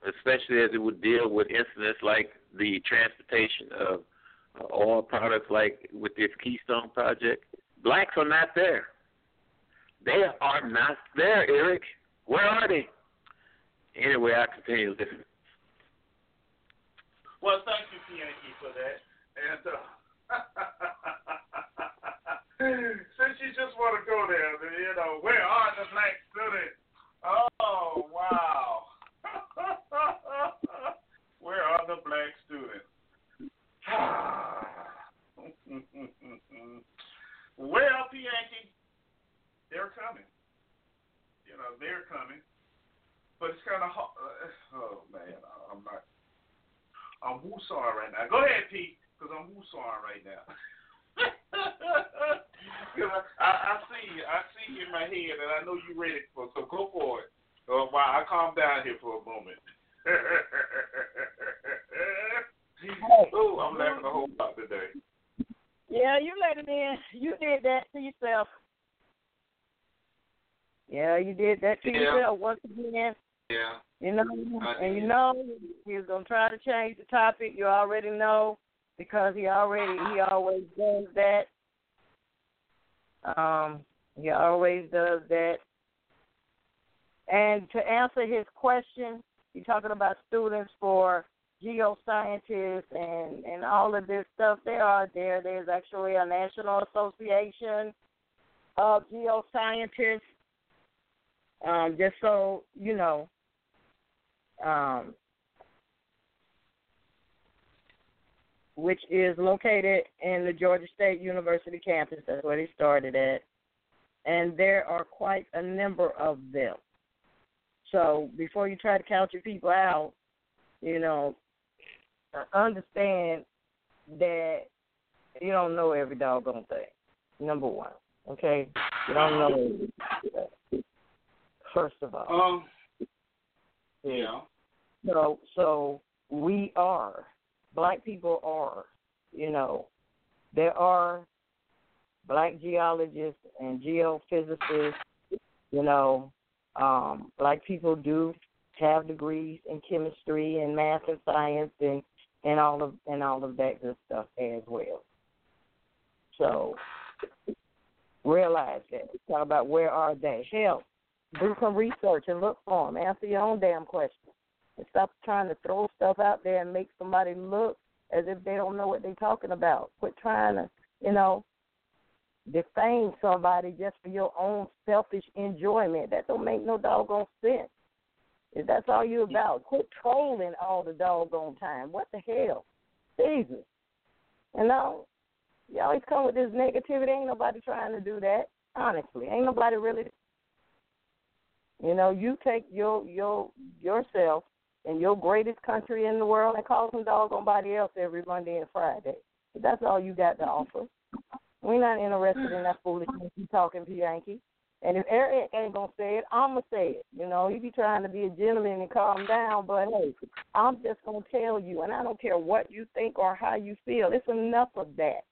especially as it would deal with incidents like the transportation of oil products, like with this Keystone project, blacks are not there. They are not there, Eric. Where are they? Anyway, I continue listening. Well, thank you, PNK, for that. And uh, since you just want to go there, then, you know, where are the black students? Oh, wow. where are the black students? well, PNK, they're coming. You know, they're coming. But it's kind of hard. Oh, man, I'm not. I'm woosawing right now. Go ahead, Pete, because I'm woosawing right now. I, I, see you. I see you in my head, and I know you're ready for. So go for it. Uh, while I calm down here for a moment. Ooh, I'm laughing a whole lot today. Yeah, you let it in. You did that to yourself. Yeah, you did that to Yeah. yourself once again. Yeah. You know, and you know he was gonna try to change the topic. You already know because he already he always does that. Um, he always does that. And to answer his question, you're talking about students for geoscientists and and all of this stuff. There are there. There's actually a national association of geoscientists. Um, just so you know, um, which is located in the Georgia State University campus. That's where they started at. And there are quite a number of them. So before you try to count your people out, you know, understand that you don't know every doggone thing. Number one, okay? You don't know. First of all, Um. Yeah. so so we are black people are you know there are black geologists and geophysicists you know um black people do have degrees in chemistry and math and science and and all of and all of that good stuff as well so realize that talk about where are they hell do some research and look for them. Answer your own damn questions. And stop trying to throw stuff out there and make somebody look as if they don't know what they're talking about. Quit trying to, you know, defame somebody just for your own selfish enjoyment. That don't make no doggone sense. If that's all you about, quit trolling all the doggone time. What the hell? Jesus. You know, you always come with this negativity. Ain't nobody trying to do that. Honestly, ain't nobody really you know, you take your your yourself and your greatest country in the world and call some doggone body else every Monday and Friday. But that's all you got to offer. We're not interested in that foolishness you talking to Yankee. And if Eric ain't gonna say it, I'ma say it. You know, you be trying to be a gentleman and calm down, but hey, I'm just gonna tell you, and I don't care what you think or how you feel. It's enough of that.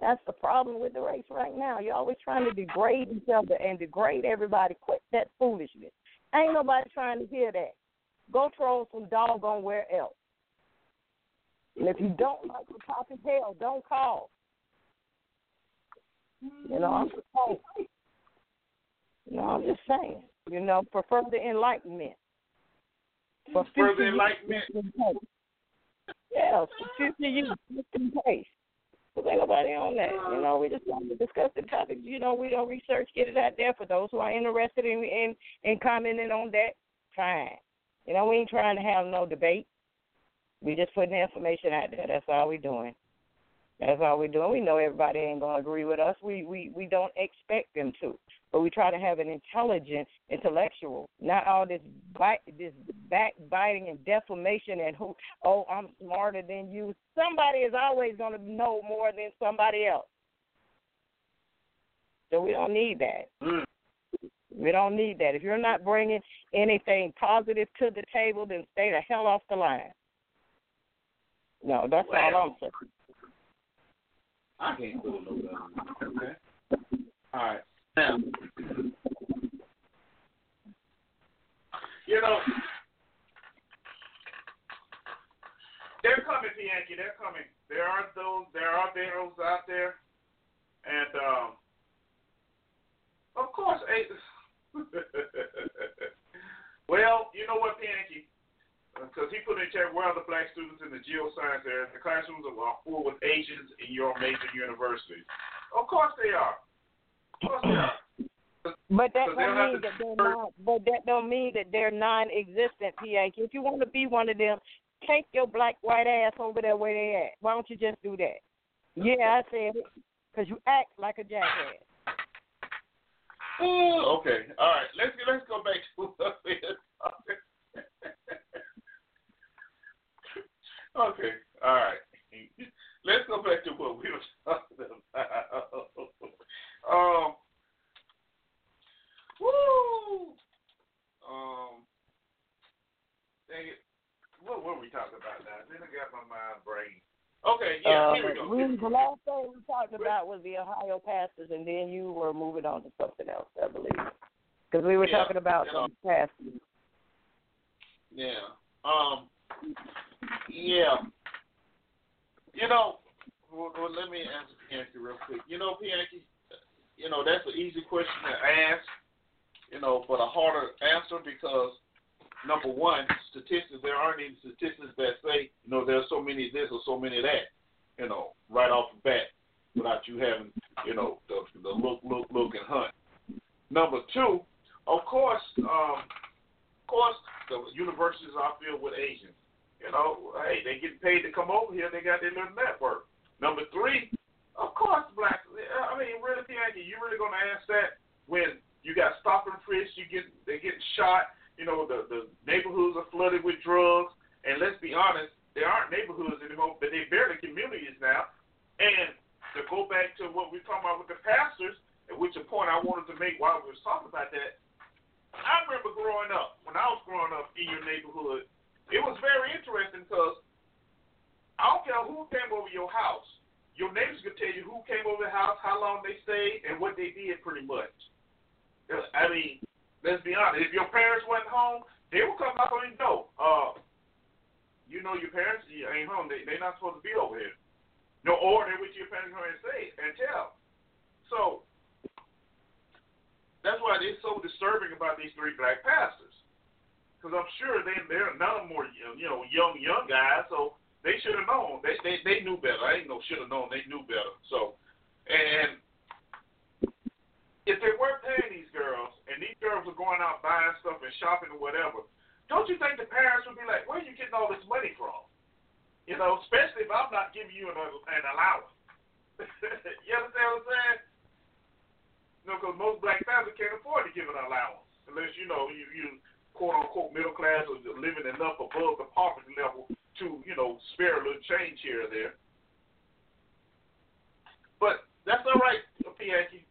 That's the problem with the race right now. You're always trying to degrade each other and degrade everybody. Quit that foolishness. Ain't nobody trying to hear that. Go troll some doggone where else. And if you don't like the topic, hell, don't call. You know, I'm just know, I'm just saying. You know, for further enlightenment. For Further enlightenment. use. Yeah, future you, in pace. Because ain't nobody on that. You know, we just want to discuss the topic. You know, we don't research, get it out there for those who are interested in in, in commenting on that. Fine. You know, we ain't trying to have no debate. We just putting the information out there. That's all we doing. That's all we're doing. We know everybody ain't gonna agree with us. We we we don't expect them to, but we try to have an intelligent, intellectual, not all this bite, this backbiting and defamation and who. Oh, I'm smarter than you. Somebody is always gonna know more than somebody else. So we don't need that. Mm. We don't need that. If you're not bringing anything positive to the table, then stay the hell off the line. No, that's Well, all I'm saying. I can't it no better. Okay. All right. Now, you know, they're coming, Yankee. They're coming. There are those. There are those out there, and um, of course, eh, well, you know what, Yankee? Because he put in check where are the black students in the geoscience area? The classrooms are full with Asians in your major universities. Of course they are. Of course they are. But that So don't mean that they're not. But that don't mean that they're non-existent, PH. If you want to be one of them, take your black white ass over there where they at. Why don't you just do that? Yeah, I said it. Cause you act like a jackass. Okay. All right. Let's let's go back to what we were talking. Okay. All right. Let's go back to what we were talking about. Um. Woo. Um. Dang it. What were we talking about now? Then I got my mind brain. Okay. Yeah. Uh, here we go. we- the last thing we talked about was the Ohio pastors, and then you were moving on to something else, I believe. Because we were Yeah, talking about yeah. some pastors. Yeah. Um. Yeah. You know, well, well, let me answer Pianki real quick. You know, Pianki, you know that's an easy question to ask. You know, but a harder answer because number one, statistics. There aren't any statistics that say you know there's so many this or so many that. You know, right off the bat, without you having you know the the look, look, look, and hunt. Number two, of course, um, of course, the universities are filled with Asians. You know, hey, they get paid to come over here. They got their little network. Number three, of course, black. I mean, really, Pianki, you really gonna ask that when you got stop and frisk, you get they getting shot. You know, the the neighborhoods are flooded with drugs. And let's be honest, there aren't neighborhoods anymore, but they barely communities now. And to go back to what we we're talking about with the pastors, at which a point I wanted to make while we was talking about that, I remember growing up, when I was growing up in your neighborhood, it was very interesting because I don't care who came over your house, your neighbors could tell you who came over the house, how long they stayed, and what they did pretty much. I mean, let's be honest, if your parents wasn't home, they would come knock on your door. Uh, you know your parents you ain't home, they they're not supposed to be over here. No, or they with your parents home and say and tell. So that's why it's so disturbing about these three black pastors. Because I'm sure they they're none of them were you know young young guys, so they should have known. They they they knew better. I ain't no should have known. They knew better. So and if they weren't paying these girls and these girls were going out buying stuff and shopping or whatever, don't you think the parents would be like, where are you getting all this money from? You know, especially if I'm not giving you an, an allowance. you understand what I'm saying? You know, because most black families can't afford to give an allowance unless you know you you quote unquote middle class or living enough above the poverty level to you know spare a little change here or there. But that's all right, Pianki.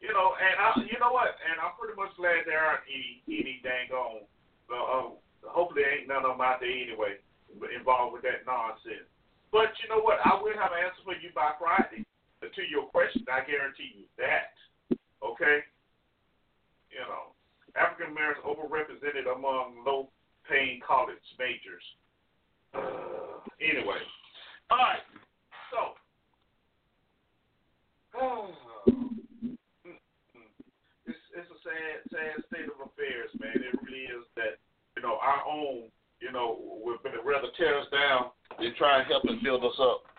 You know, and I, you know what? And I'm pretty much glad there aren't any any dang on. Uh, uh, hopefully, there ain't none of them out there anyway involved with that nonsense. But you know what? I will have an answer for you by Friday to your question. I guarantee you that. Okay. You know, African Americans overrepresented among low paying college majors. Uh, anyway. All right. So. Oh, it's, it's a sad, sad state of affairs, man. It really is that, you know, our own, you know, would rather tear us down than try and help and build us up.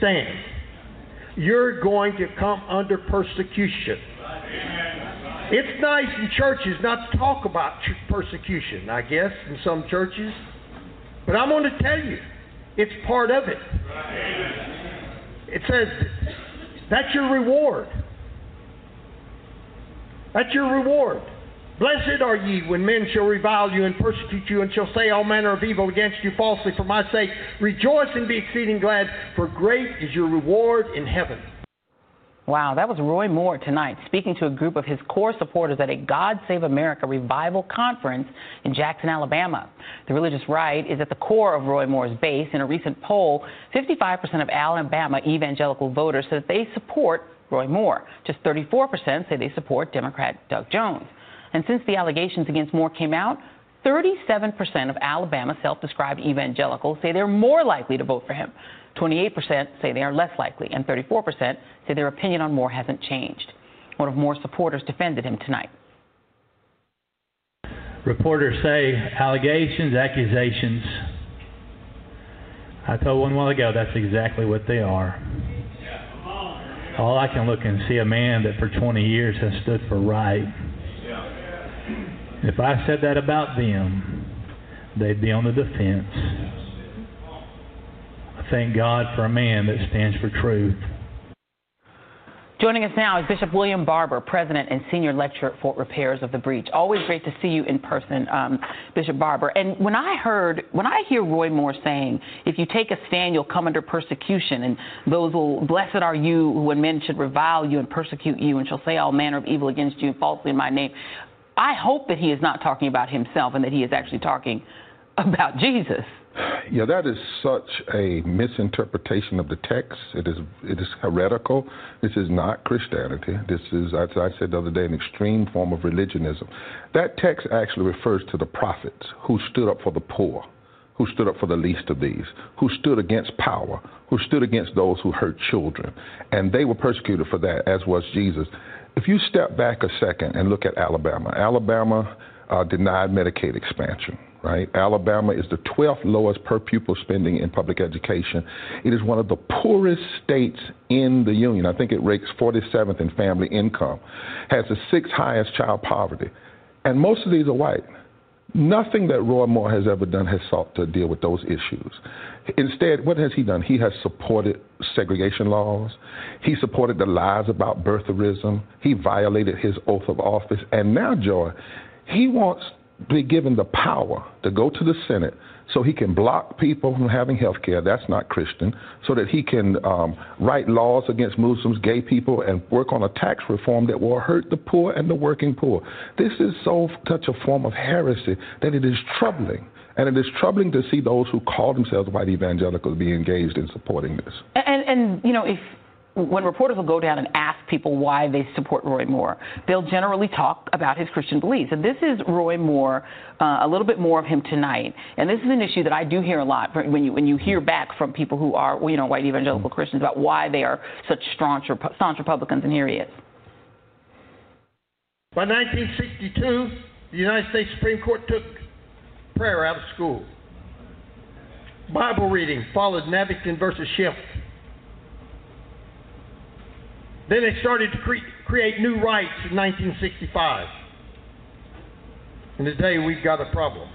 stand. You're going to come under persecution. It's nice in churches not to talk about persecution, I guess, in some churches. But I'm going to tell you, it's part of it. It says, that's your reward. That's your reward. Blessed are ye when men shall revile you and persecute you and shall say all manner of evil against you falsely for my sake. Rejoice and be exceeding glad, for great is your reward in heaven. Wow, that was Roy Moore tonight speaking to a group of his core supporters at a God Save America revival conference in Jackson, Alabama. The religious right is at the core of Roy Moore's base. In a recent poll, 55% of Alabama evangelical voters said they support Roy Moore. Just 34% say they support Democrat Doug Jones. And since the allegations against Moore came out, 37% of Alabama self described evangelicals say they're more likely to vote for him. 28% say they are less likely, and 34% say their opinion on Moore hasn't changed. One of Moore's supporters defended him tonight. Reporters say allegations, accusations. I told one while ago that's exactly what they are. All I can look and see a man that for 20 years has stood for right if I said that about them, they'd be on the defense. I thank God for a man that stands for truth. Joining us now is Bishop William Barber, President and Senior Lecturer for Repairers of the Breach. Always great to see you in person, um, Bishop Barber. And when I heard, when I hear Roy Moore saying, if you take a stand, you'll come under persecution, and those will, blessed are you when men should revile you and persecute you, and shall say all manner of evil against you and falsely in my name. I hope that he is not talking about himself and that he is actually talking about Jesus. Yeah, that is such a misinterpretation of the text. It is it is heretical. This is not Christianity. This is, as I said the other day, an extreme form of religionism. That text actually refers to the prophets who stood up for the poor, who stood up for the least of these, who stood against power, who stood against those who hurt children, and they were persecuted for that, as was Jesus. If you step back a second and look at Alabama, Alabama uh, denied Medicaid expansion right? Alabama is the 12th lowest per pupil spending in public education. It is one of the poorest states in the union. I think it ranks 47th in family income, has the sixth highest child poverty. And most of these are white. Nothing that Roy Moore has ever done has sought to deal with those issues. Instead, what has he done? He has supported segregation laws. He supported the lies about birtherism. He violated his oath of office. And now, Joy, he wants to be given the power to go to the Senate so he can block people from having health care. That's not Christian. So that he can um, write laws against Muslims, gay people, and work on a tax reform that will hurt the poor and the working poor. This is so such a form of heresy that it is troubling. And it is troubling to see those who call themselves white evangelicals be engaged in supporting this. And, and you know, if when reporters will go down and ask people why they support Roy Moore, they'll generally talk about his Christian beliefs. And this is Roy Moore, uh, a little bit more of him tonight. And this is an issue that I do hear a lot when you when you hear back from people who are you know white evangelical Christians about why they are such staunch, staunch Republicans. And here he is. By 1962, the United States Supreme Court took prayer out of school. Bible reading followed Navington versus Schiff then they started to cre- create new rights in 1965. And today we've got a problem.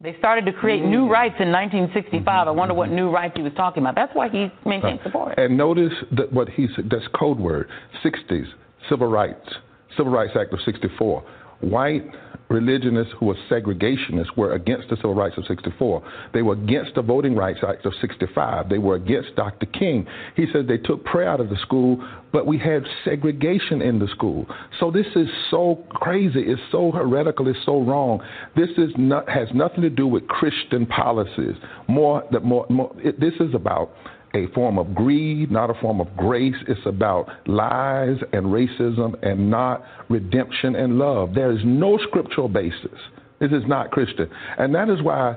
They started to create new mm. rights in 1965. I mm-hmm. wonder what new rights he was talking about. That's why he maintained support. And notice that what he said, that's code word, 60s, civil rights, Civil Rights Act of 64. White religionists who were segregationists were against the Civil Rights of 64. They were against the Voting Rights Act of 65. They were against Dr. King. He said they took prayer out of the school, but we had segregation in the school. So this is so crazy. It's so heretical. It's so wrong. This is not, has nothing to do with Christian policies. More, that more, more it, this is about a form of greed, not a form of grace. It's about lies and racism and not redemption and love. There is no scriptural basis. This is not Christian. And that is why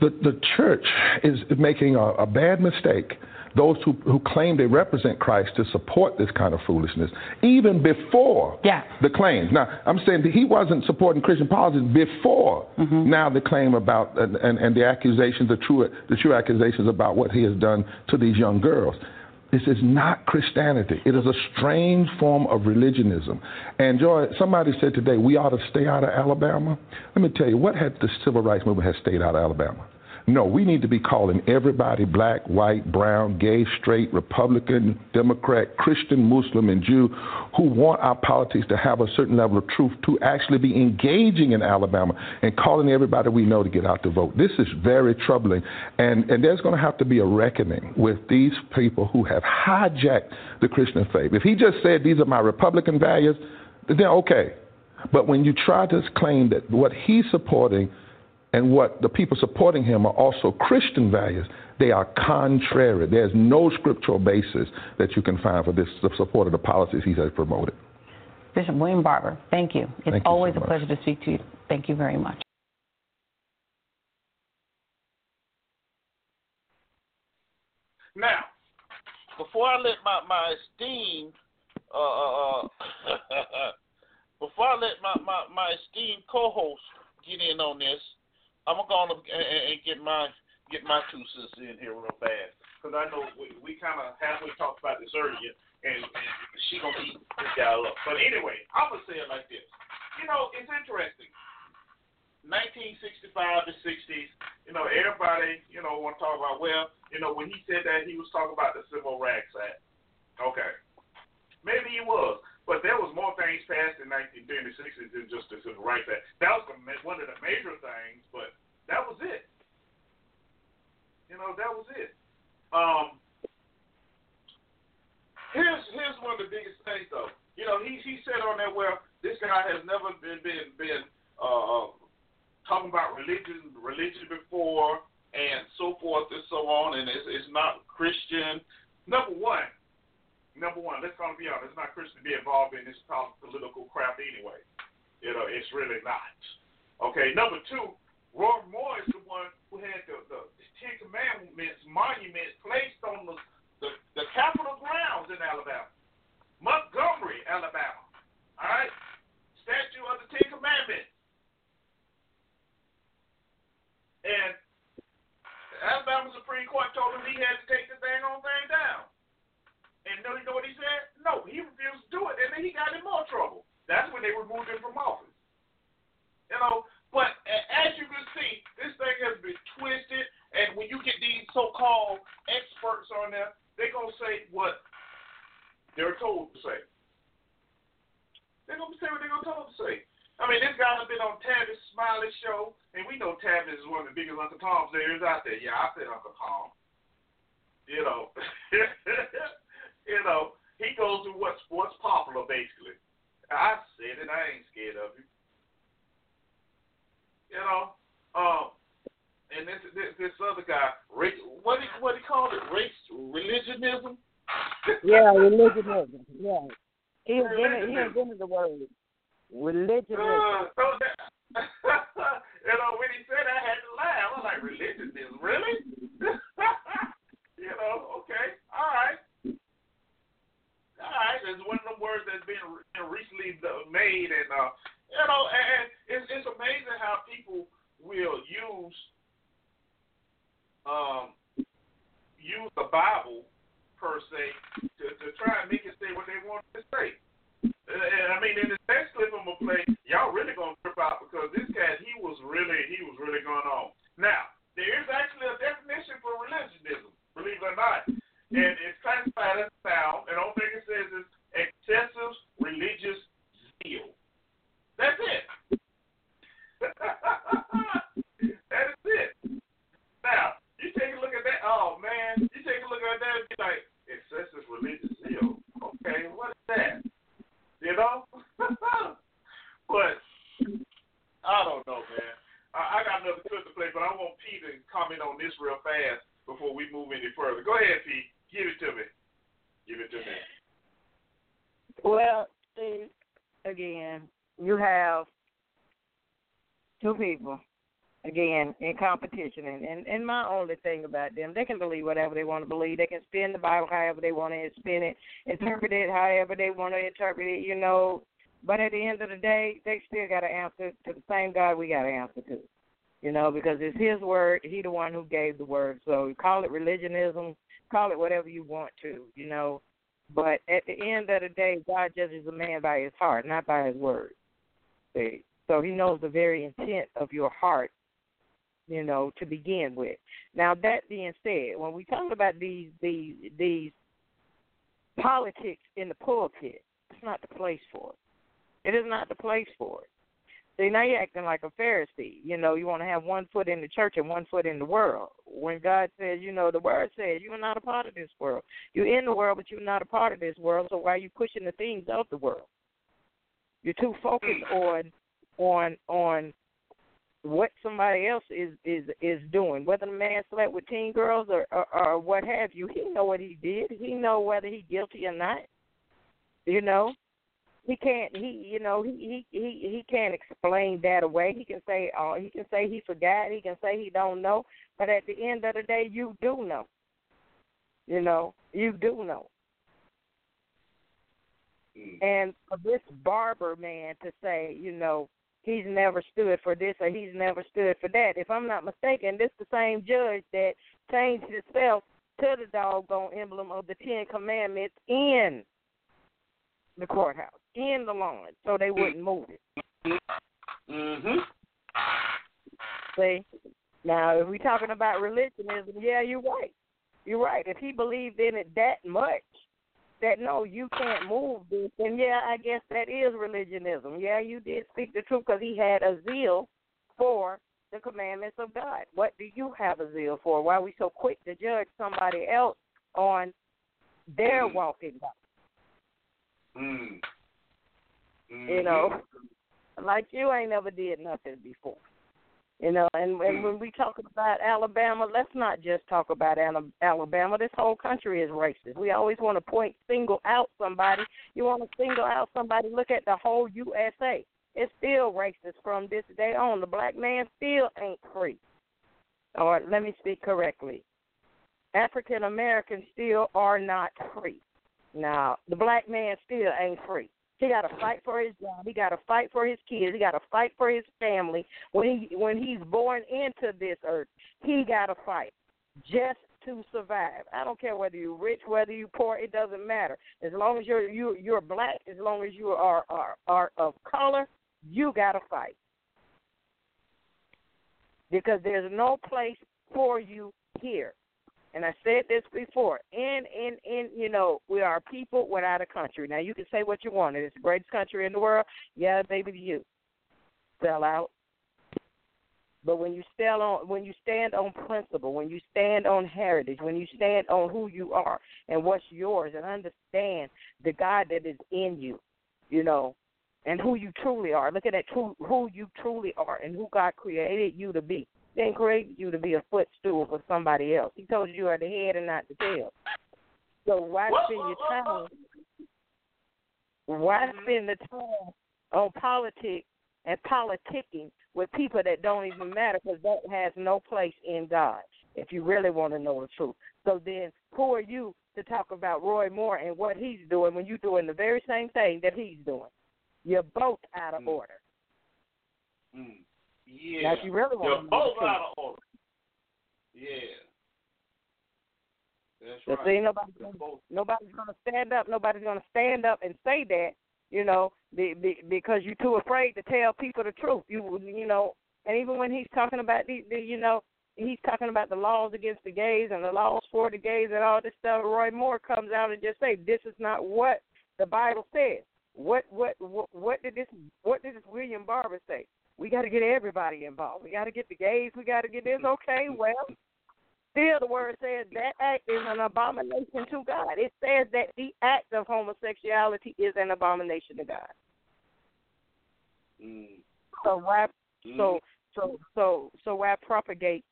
the, the church is making a, a bad mistake those who, who claim they represent Christ to support this kind of foolishness, even before yeah. the claims. Now, I'm saying that he wasn't supporting Christian politics before mm-hmm. now the claim about and, and, and the accusations, the true, the true accusations about what he has done to these young girls. This is not Christianity. It is a strange form of religionism. And Joy, somebody said today we ought to stay out of Alabama. Let me tell you, what had the civil rights movement has stayed out of Alabama? No, we need to be calling everybody black, white, brown, gay, straight, Republican, Democrat, Christian, Muslim, and Jew who want our politics to have a certain level of truth to actually be engaging in Alabama and calling everybody we know to get out to vote. This is very troubling. And, and there's going to have to be a reckoning with these people who have hijacked the Christian faith. If he just said, These are my Republican values, then okay. But when you try to claim that what he's supporting and what the people supporting him are also Christian values, they are contrary. There's no scriptural basis that you can find for this the support of the policies he has promoted. Bishop William Barber, thank you. It's thank always you so a pleasure to speak to you. Thank you very much. Now, before I let my my esteemed uh, uh, uh before I let my, my, my esteemed co-host get in on this, I'm gonna go on and, and get my get my two cents in here real fast because I know we, we kind of halfway talked about this earlier, and, and she gonna eat this guy up. But anyway, I'm gonna say it like this. You know, it's interesting. 1965 to 60s, you know, everybody, you know, want to talk about, well, you know, when he said that, he was talking about the Civil Rights Act. Okay. Maybe he was. But there was more things passed in 1960s than just the Civil Rights Act. That was one of the major things, but that was it. You know, that was it. Um, here's here's one of the biggest things, though. You know, he he said on there, well, this guy has never been been been uh, talking about religion religion before and so forth and so on, and it's, it's not Christian. Number one, number one, let's gonna be honest, it's not Christian to be involved in this political crap anyway. You know, it's really not. Okay, number two, Roy Moore is the one who had the, the Ten Commandments monuments placed on the, the, the Capitol grounds in Alabama. Montgomery, Alabama. All right? Statue of the Ten Commandments. And the Alabama Supreme Court told him he had to take the thing on thing down. And know, you know what he said? No, he refused to do it, and then he got in more trouble. That's when they removed him from office. You know, but as you can see, this thing has been twisted, and when you get these so-called experts on there, they're gonna say what they're told to say. They're gonna say what they're gonna told to say. I mean, this guy has been on Tavis Smiley show, and we know Tavis is one of the biggest Uncle Toms there is out there. Yeah, I said Uncle Tom. You know, you know, he goes to what's what's popular basically. I said it. I ain't scared of him. You know, um, and this this, this other guy, what he what he called it, race religionism. yeah, religionism. Yeah, he invented he invented the word. Religion. Uh, so that, you know, when he said I had to laugh. I was like, religion is really? you know, okay, all right. Right, it's one of the words that's been recently made, and uh, you know, and it's it's amazing how people will use um use the Bible per se to, to try and make it say what they want to say. And I mean, in the next clip I'm gonna play, y'all really gonna trip out because this cat, he was really, he was really going on. Now, there is actually a definition for religionism, believe it or not, and it's classified as sound. And it says is excessive religious zeal. That's it. that is it. Now, you take a look at that. Oh man, you take a look at that and be like, excessive religious zeal. Okay, what is that? You know? but I don't know, man. I, I got another clip to play, but I want Pete to comment on this real fast before we move any further. Go ahead, Pete. Give it to me. Give it to me. Well, see, again, you have two people again in competition and, and and my only thing about them they can believe whatever they want to believe they can spin the bible however they want to spin it interpret it however they want to interpret it you know but at the end of the day they still got to answer to the same god we got to answer to you know because it's his word he the one who gave the word so call it religionism call it whatever you want to you know but at the end of the day god judges a man by his heart not by his word see so he knows the very intent of your heart you know, to begin with. Now that being said, when we talk about these these these politics in the pulpit, it's not the place for it. It is not the place for it. See, now you're acting like a Pharisee. You know, you want to have one foot in the church and one foot in the world. When God says, you know, the word says you are not a part of this world. You're in the world, but you're not a part of this world. So why are you pushing the things of the world? You're too focused on on on what somebody else is is is doing, whether the man slept with teen girls or, or or what have you. He know what he did. He know whether he guilty or not. You know, he can't. He you know he he he he can't explain that away. He can say oh he can say he forgot. He can say he don't know. But at the end of the day, you do know. You know, you do know. Hmm. And for this barber man to say, you know, he's never stood for this or he's never stood for that. If I'm not mistaken, this the same judge that changed himself to the doggone emblem of the Ten Commandments in the courthouse, in the lawn, so they wouldn't move it. Mhm. See? Now, if we're talking about religionism, yeah, you're right. You're right. If he believed in it that much, that no, you can't move this, then yeah, I guess that is religionism. Yeah, you did speak the truth because he had a zeal for the commandments of God. What do you have a zeal for? Why are we so quick to judge somebody else on their walking God? Mm. You know, like you ain't never did nothing before. You know, and, and when we talk about Alabama, let's not just talk about Alabama. This whole country is racist. We always want to point, single out somebody. You want to single out somebody. Look at the whole USA. It's still racist from this day on. The black man still ain't free. Or let me speak correctly. African Americans still are not free. Now, the black man still ain't free. He got to fight for his job. He got to fight for his kids. He got to fight for his family. When he when he's born into this earth, he got to fight just to survive. I don't care whether you're rich, whether you're poor. It doesn't matter. As long as you're you you're black, as long as you are are are of color, you got to fight because there's no place for you here. And I said this before. In in in you know, we are people without a country. Now you can say what you want. It's the greatest country in the world. Yeah, baby, to you. Sell out. But when you stand on when you stand on principle, when you stand on heritage, when you stand on who you are and what's yours and understand the God that is in you, you know, and who you truly are. Look at that true who you truly are and who God created you to be. He didn't create you to be a footstool for somebody else. He told you you are the head and not the tail. So why spend your time? Why spend the time on politics and politicking with people that don't even matter because that has no place in God. If you really want to know the truth, so then who are you to talk about Roy Moore and what he's doing when you're doing the very same thing that he's doing? You're both out of order. Mm. Yeah. Now, if you really want You're both out of order. Yeah. That's right. see, nobody's gonna, nobody's gonna stand up. Nobody's gonna stand up and say that, you know, be, be, because you're too afraid to tell people the truth. You, you know, and even when he's talking about the, the you know, he's talking about the laws against the gays and the laws for the gays and all this stuff. Roy Moore comes out and just say, this is not what the Bible says. What what what, what did this what did this William Barber say? We got to get everybody involved. We got to get the gays. We got to get this. Okay, well, still the word says that act is an abomination to God. It says that the act of homosexuality is an abomination to God. Mm. So why Mm. so so so so why propagate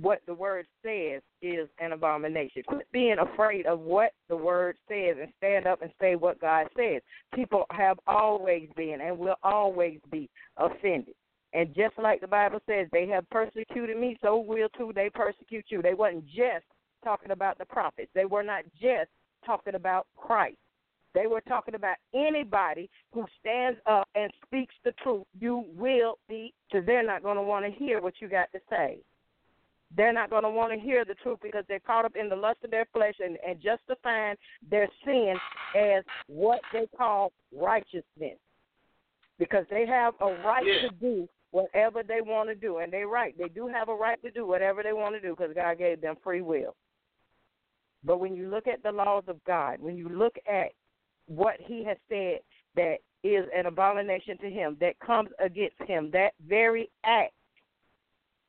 what the word says is an abomination? Quit being afraid of what the word says and stand up and say what God says. People have always been and will always be offended. And just like the Bible says, they have persecuted me, so will too they persecute you. They wasn't just talking about the prophets. They were not just talking about Christ. They were talking about anybody who stands up and speaks the truth. You will be, because they're not going to want to hear what you got to say. They're not going to want to hear the truth because they're caught up in the lust of their flesh and, and justifying their sin as what they call righteousness. Because they have a right Yeah. to do whatever they want to do. And they're right. They do have a right to do whatever they want to do because God gave them free will. But when you look at the laws of God, when you look at what He has said that is an abomination to Him, that comes against Him, that very act.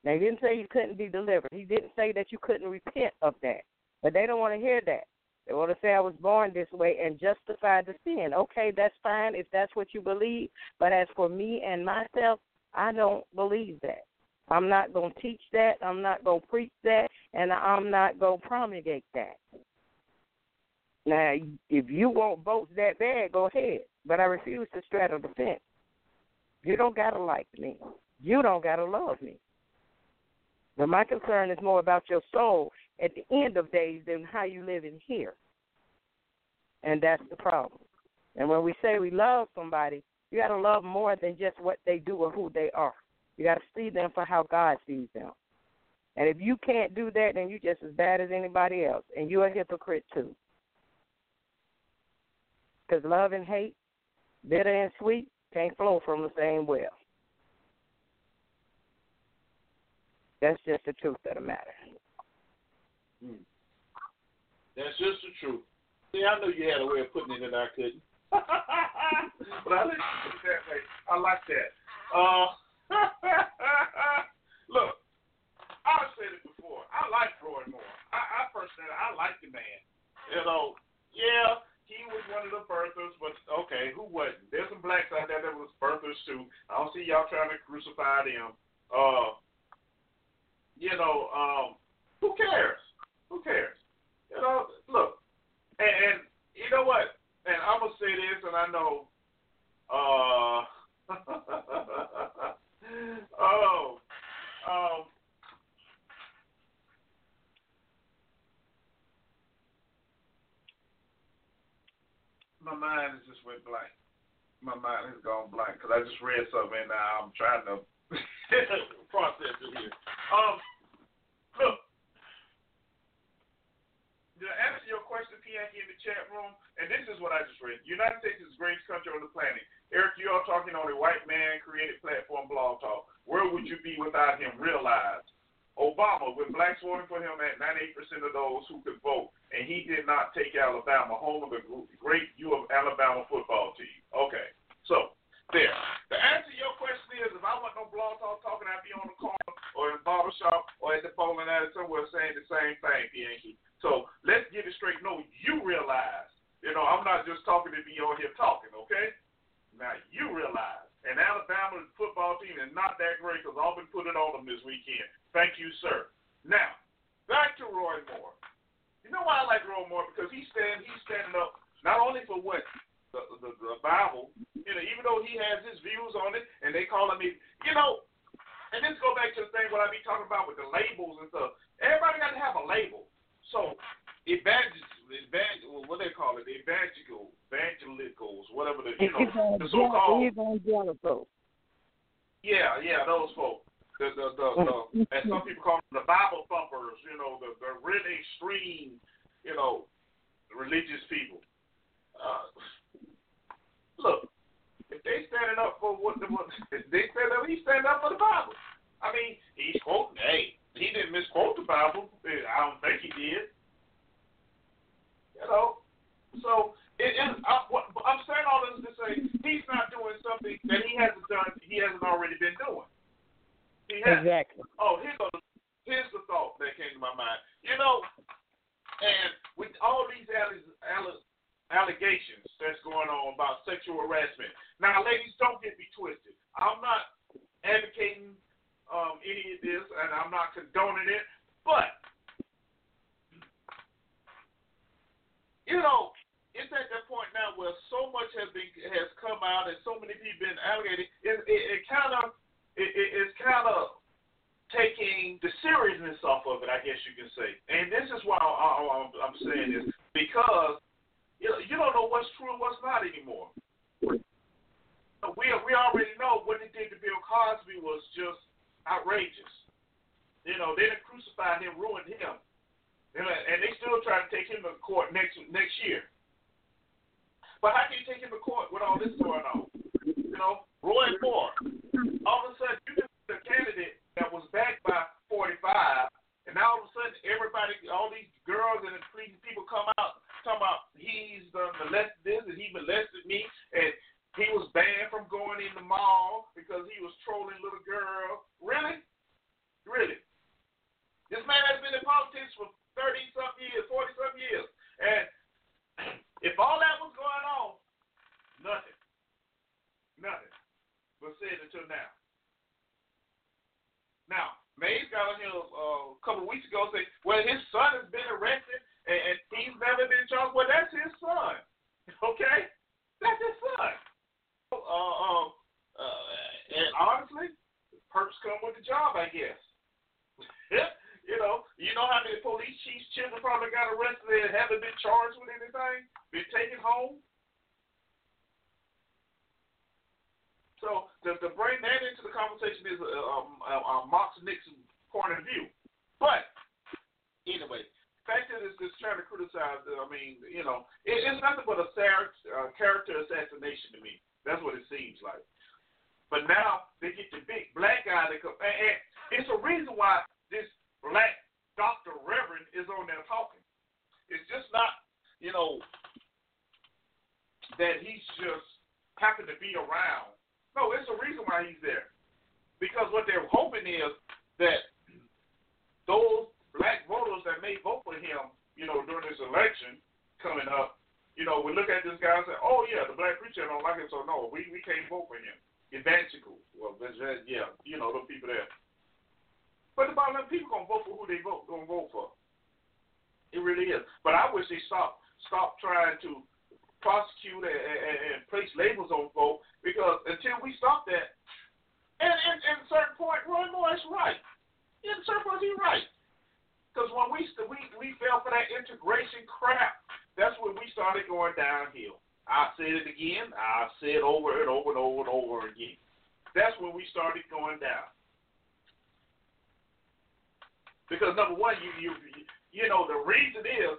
He didn't say you couldn't be delivered. He didn't say that you couldn't repent of that. But they don't want to hear that. They want to say I was born this way and justify the sin. Okay, that's fine if that's what you believe. But as for me and myself, I don't believe that. I'm not going to teach that. I'm not going to preach that. And I'm not going to promulgate that. Now, if you want votes that bad, go ahead. But I refuse to straddle the fence. You don't got to like me. You don't got to love me. But my concern is more about your soul at the end of days than how you live in here. And that's the problem. And when we say we love somebody, you got to love more than just what they do or who they are. You got to see them for how God sees them. And if you can't do that, then you're just as bad as anybody else, and you're a hypocrite too. Because love and hate, bitter and sweet, can't flow from the same well. That's just the truth of the matter. Hmm. That's just the truth. See, I knew you had a way of putting it in, I couldn't. but I like that way. I like that. Uh, look, I've said it before. I like Roy Moore. I, I personally, I like the man. You know, yeah, he was one of the birthers, but okay, who wasn't? There's some blacks out there that was birthers too. I don't see y'all trying to crucify them. Uh, you know, um, who cares? Who cares? You know, look, and, and you know what? And I'm gonna say this, and I know. Uh, oh, um, my mind has just went blank. My mind has gone blank because I just read something and now I'm trying to process it here. Um, look, to answer your question, Pianki, in the chat room, and this is what I just read. United States is the greatest country on the planet. Eric, you are talking on a white man created platform blog talk. Where would you be without him? Realize. Obama, with blacks voting for him at 98% of those who could vote, and he did not take Alabama, home of the great U of Alabama football team. Okay, so there. The answer to your question is, if I want no blog talk talking, I'd be on the corner or in the barbershop or at the bowling alley somewhere saying the same thing, Pianki. So let's get it straight. No, you realize, you know, I'm not just talking to be on here talking, okay? Now you realize and Alabama football team is not that great because Auburn put it on them this weekend. Thank you, sir. Now, back to Roy Moore. You know why I like Roy Moore? Because he's stand he's standing up not only for what the, the the Bible, you know, even though he has his views on it, and they call him, you know, and this go back to the thing what I be talking about with the labels and stuff. Everybody got to have a label. So evangel, evangel, what they call it, evangelical, evangelicals, whatever the you know, the so-called evangelical. Yeah, yeah, those folks. The the the, the as some people call them the Bible thumpers. You know, the the really extreme, you know, religious people. Uh, look, if they standing up for what the what they stand up, he's standing up for the Bible. I mean, he's quoting. Hey, he didn't misquote the Bible. Eh, I don't think he did. You know, so it, it, I, what, I'm saying all this to say he's not doing something that he hasn't done. He hasn't already been doing. He has. Exactly. Oh, here's, a, here's the thought that came to my mind. You know, and with all these allegations that's going on about sexual harassment. Now, ladies, don't get me twisted. I'm not advocating um, any of this, and I'm not condoning it, but you know, it's at that point now where so much has been has come out and so many people been allocated. It, it, it kind of it, it, it's kind of taking the seriousness off of it, I guess you can say. And this is why I, I, I'm saying this because you you don't know what's true and what's not anymore. We we already know what they did to Bill Cosby was just outrageous. You know, they didn't crucify him, ruined him and they still try to take him to court next next year. But how can you take him to court with all this going on? You know, Roy Moore. All of a sudden, you get the candidate that was backed by 45, and now all of a sudden, everybody, all these girls and people come out talking about he's done molested this and he molested me, and he was banned from going in the mall because he was trolling little girls. Really? Really? This man has been in politics for 30 some years, 40 some years. And if all that was going on, nothing. Nothing was said until now. Now, Mays got on here uh, a couple of weeks ago say, well, his son has been arrested and he's never been charged. Well, that's his son. Okay? That's his son uh, um, uh, and honestly, perks come with the job, I guess. you know, you know how many police chiefs' children probably got arrested and haven't been charged with anything, been taken home. So to, to bring that into the conversation is a uh, uh, Mox Nixon point of view. But anyway, fact is, it's just trying to criticize. I mean, you know, it, it's nothing but a sar- uh, character assassination to me. That's what it seems like. But now they get the big black guy that come, and, and it's a reason why this black doctor reverend is on there talking. It's just not, you know, that he's just happen to be around. No, it's a reason why he's there. Because what they're hoping is that those black voters that may vote for him, you know, during this election coming up, you know, we look at this guy and say, oh, yeah, the black preacher don't like him, so no, we, we can't vote for him. Evangelical. Well, yeah, you know, those people there. But the bottom line, people going to vote for who they vote, going to vote for. It really is. But I wish they stop stop trying to prosecute and, and, and place labels on folk because until we stop that, and, and, and at a certain point, Roy Moore is right. In a certain point, he's right. Because when we, we we fell for that integration crap, that's when we started going downhill. I said it again. I've said over and over and over and over again. That's when we started going down. Because number one, you you you know the reason is,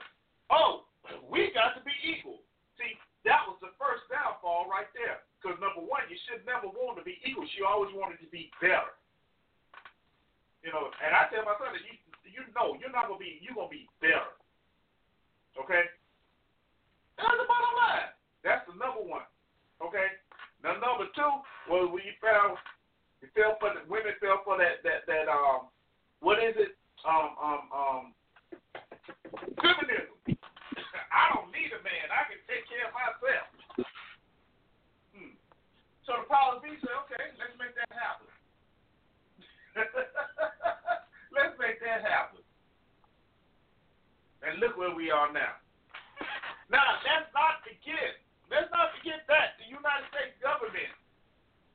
oh, we got to be equal. See, that was the first downfall right there. Because number one, you should never want to be equal. She always wanted to be better. You know, and I tell my son that you you know you're not gonna be you're gonna be better. Okay? That's the bottom line. That's the number one. Okay? Now number two was when you fell you fell for the women fell for that that that um what is it? Um um um feminism. I don't need a man. I can take care of myself. Hmm. So the powers be said, okay, let's make that happen. let's make that happen. And look where we are now. Now, let's not forget, let's not forget that the United States government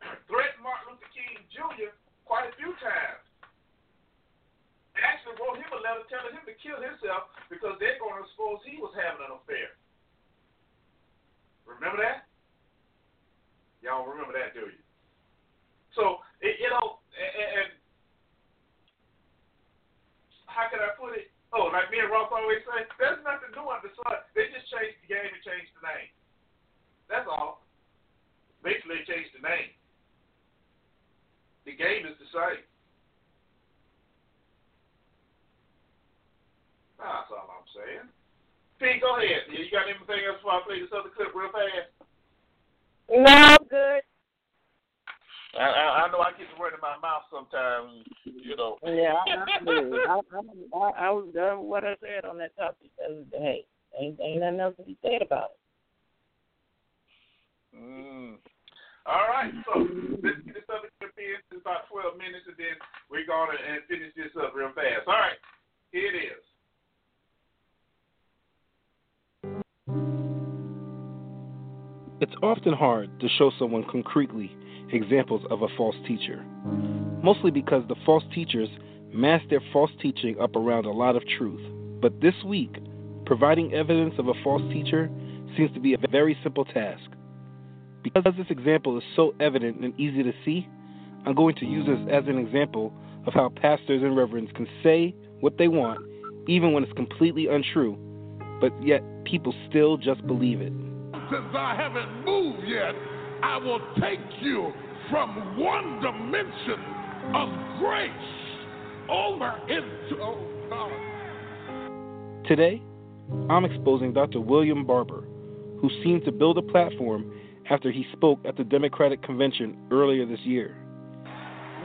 threatened Martin Luther King Jr. quite a few times They actually wrote him a letter telling him to kill himself because they're going to suppose he was having an affair. Remember that? Y'all remember that, do you? So, it, you know, and, and how can I put it? Oh, like me and Ross always say, there's nothing new under the sun. They just changed the game and changed the name. That's all. Basically, they changed the name. The game is the same. That's all I'm saying. Pete, go ahead. You got anything else before I play this other clip real fast? No, good. I, I, I know I get the word in my mouth sometimes, you know. Yeah, I'm good. I, I, I was done with what I said on that topic the other day. Ain't, ain't nothing else to be said about it. Mm. All right, so let's get this other clip in. It's about 12 minutes, and then we're going to and finish this up real fast. All right, here it is. It's often hard to show someone concretely examples of a false teacher, mostly because the false teachers mask their false teaching up around a lot of truth. But this week, providing evidence of a false teacher seems to be a very simple task. Because this example is so evident and easy to see, I'm going to use this as an example of how pastors and reverends can say what they want, even when it's completely untrue, but yet people still just believe it since I haven't moved yet, I will take you from one dimension of grace over into. Oh, God. Today, I'm exposing Dr. William Barber, who seemed to build a platform after he spoke at the Democratic Convention earlier this year.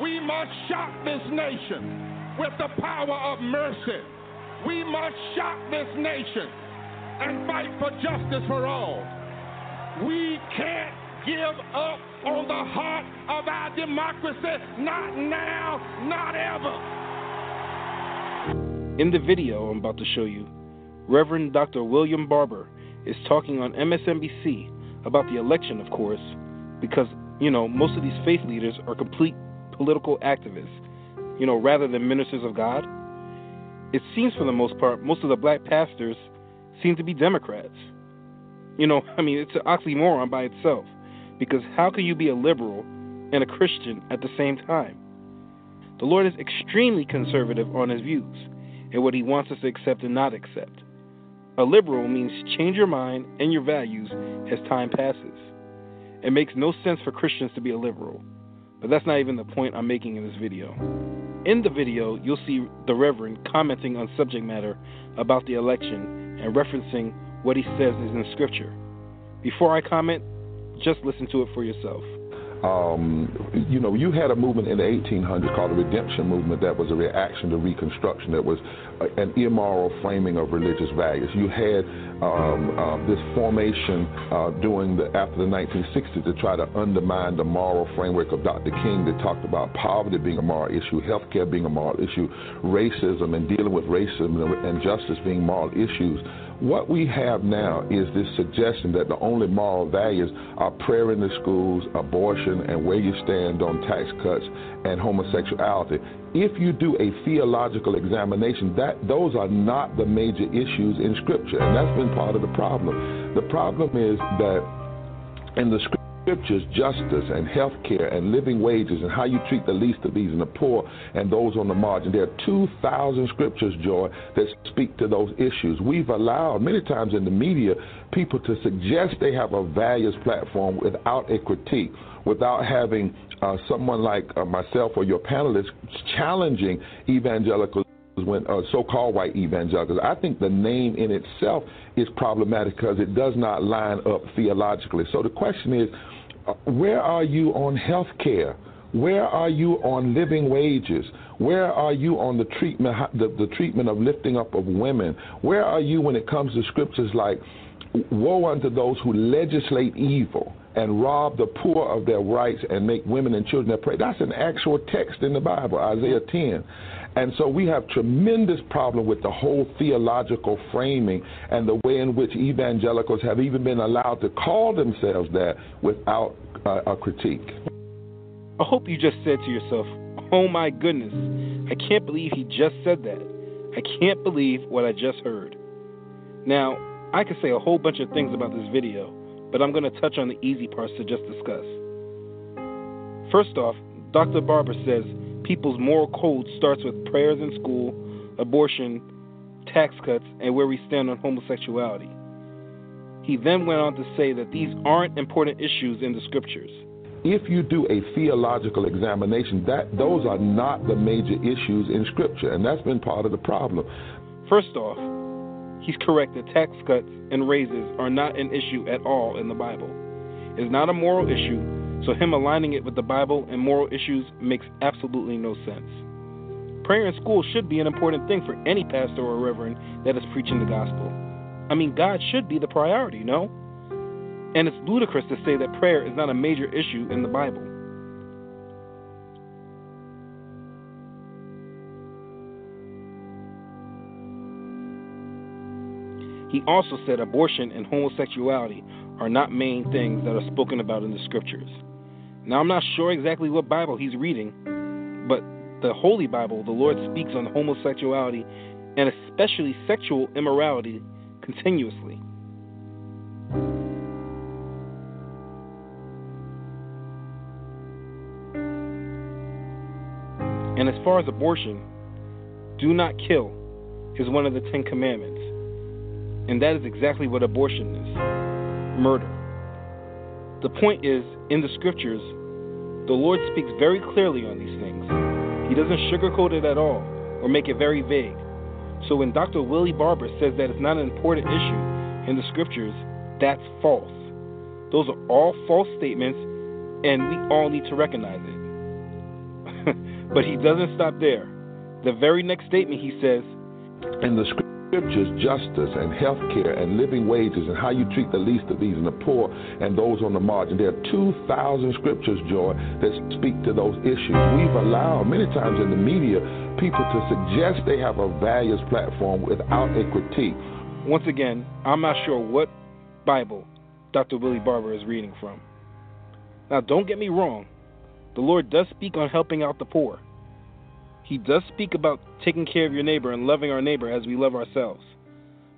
We must shock this nation with the power of mercy. We must shock this nation and fight for justice for all. We can't give up on the heart of our democracy. Not now, not ever. In the video I'm about to show you, Reverend Dr. William Barber is talking on MSNBC about the election, of course, because, you know, most of these faith leaders are complete political activists, you know, rather than ministers of God. It seems for the most part, most of the black pastors seem to be Democrats. You know, I mean, it's an oxymoron by itself. Because how can you be a liberal and a Christian at the same time? The Lord is extremely conservative on his views and what he wants us to accept and not accept. A liberal means change your mind and your values as time passes. It makes no sense for Christians to be a liberal, but that's not even the point I'm making in this video. In the video, you'll see the Reverend commenting on subject matter about the election and referencing what he says is in Scripture. Before I comment, just listen to it for yourself. Um, you know, you had a movement in the 1800s called the Redemption Movement that was a reaction to Reconstruction, that was an immoral framing of religious values. You had um, uh, this formation uh, during the after the 1960s to try to undermine the moral framework of Dr. King that talked about poverty being a moral issue, healthcare being a moral issue, racism and dealing with racism and justice being moral issues. What we have now is this suggestion that the only moral values are prayer in the schools, abortion, and where you stand on tax cuts and homosexuality. If you do a theological examination, that those are not the major issues in Scripture, and that's been part of the problem. The problem is that in the Scripture scriptures, justice and health care and living wages and how you treat the least of these and the poor and those on the margin. There are 2,000 scriptures, Joy, that speak to those issues. We've allowed many times in the media people to suggest they have a values platform without a critique, without having uh, someone like uh, myself or your panelists challenging evangelical when uh, so-called white evangelicals. I think the name in itself is problematic because it does not line up theologically. So the question is, where are you on health care? Where are you on living wages? Where are you on the treatment the, the treatment of lifting up of women? Where are you when it comes to scriptures like woe unto those who legislate evil and rob the poor of their rights and make women and children their prey. That's an actual text in the Bible, Isaiah 10. And so we have tremendous problem with the whole theological framing and the way in which evangelicals have even been allowed to call themselves that without uh, a critique. I hope you just said to yourself, "Oh my goodness, I can't believe he just said that. I can't believe what I just heard." Now, I could say a whole bunch of things about this video, but I'm going to touch on the easy parts to just discuss. First off, Dr. Barber says people's moral code starts with prayers in school, abortion, tax cuts, and where we stand on homosexuality. He then went on to say that these aren't important issues in the scriptures. If you do a theological examination, that those are not the major issues in scripture, and that's been part of the problem. First off, he's correct that tax cuts and raises are not an issue at all in the Bible. It is not a moral issue, so, him aligning it with the Bible and moral issues makes absolutely no sense. Prayer in school should be an important thing for any pastor or reverend that is preaching the gospel. I mean, God should be the priority, no? And it's ludicrous to say that prayer is not a major issue in the Bible. He also said abortion and homosexuality are not main things that are spoken about in the scriptures. Now, I'm not sure exactly what Bible he's reading, but the Holy Bible, the Lord speaks on homosexuality and especially sexual immorality continuously. And as far as abortion, do not kill is one of the Ten Commandments. And that is exactly what abortion is murder. The point is, in the scriptures, the Lord speaks very clearly on these things. He doesn't sugarcoat it at all or make it very vague. So when Dr. Willie Barber says that it's not an important issue in the scriptures, that's false. Those are all false statements, and we all need to recognize it. but he doesn't stop there. The very next statement he says, In the scripture, scriptures, justice and health care and living wages and how you treat the least of these and the poor and those on the margin. There are 2,000 scriptures, Joy, that speak to those issues. We've allowed many times in the media people to suggest they have a values platform without a critique. Once again, I'm not sure what Bible Dr. Willie Barber is reading from. Now, don't get me wrong, the Lord does speak on helping out the poor. He does speak about taking care of your neighbor and loving our neighbor as we love ourselves.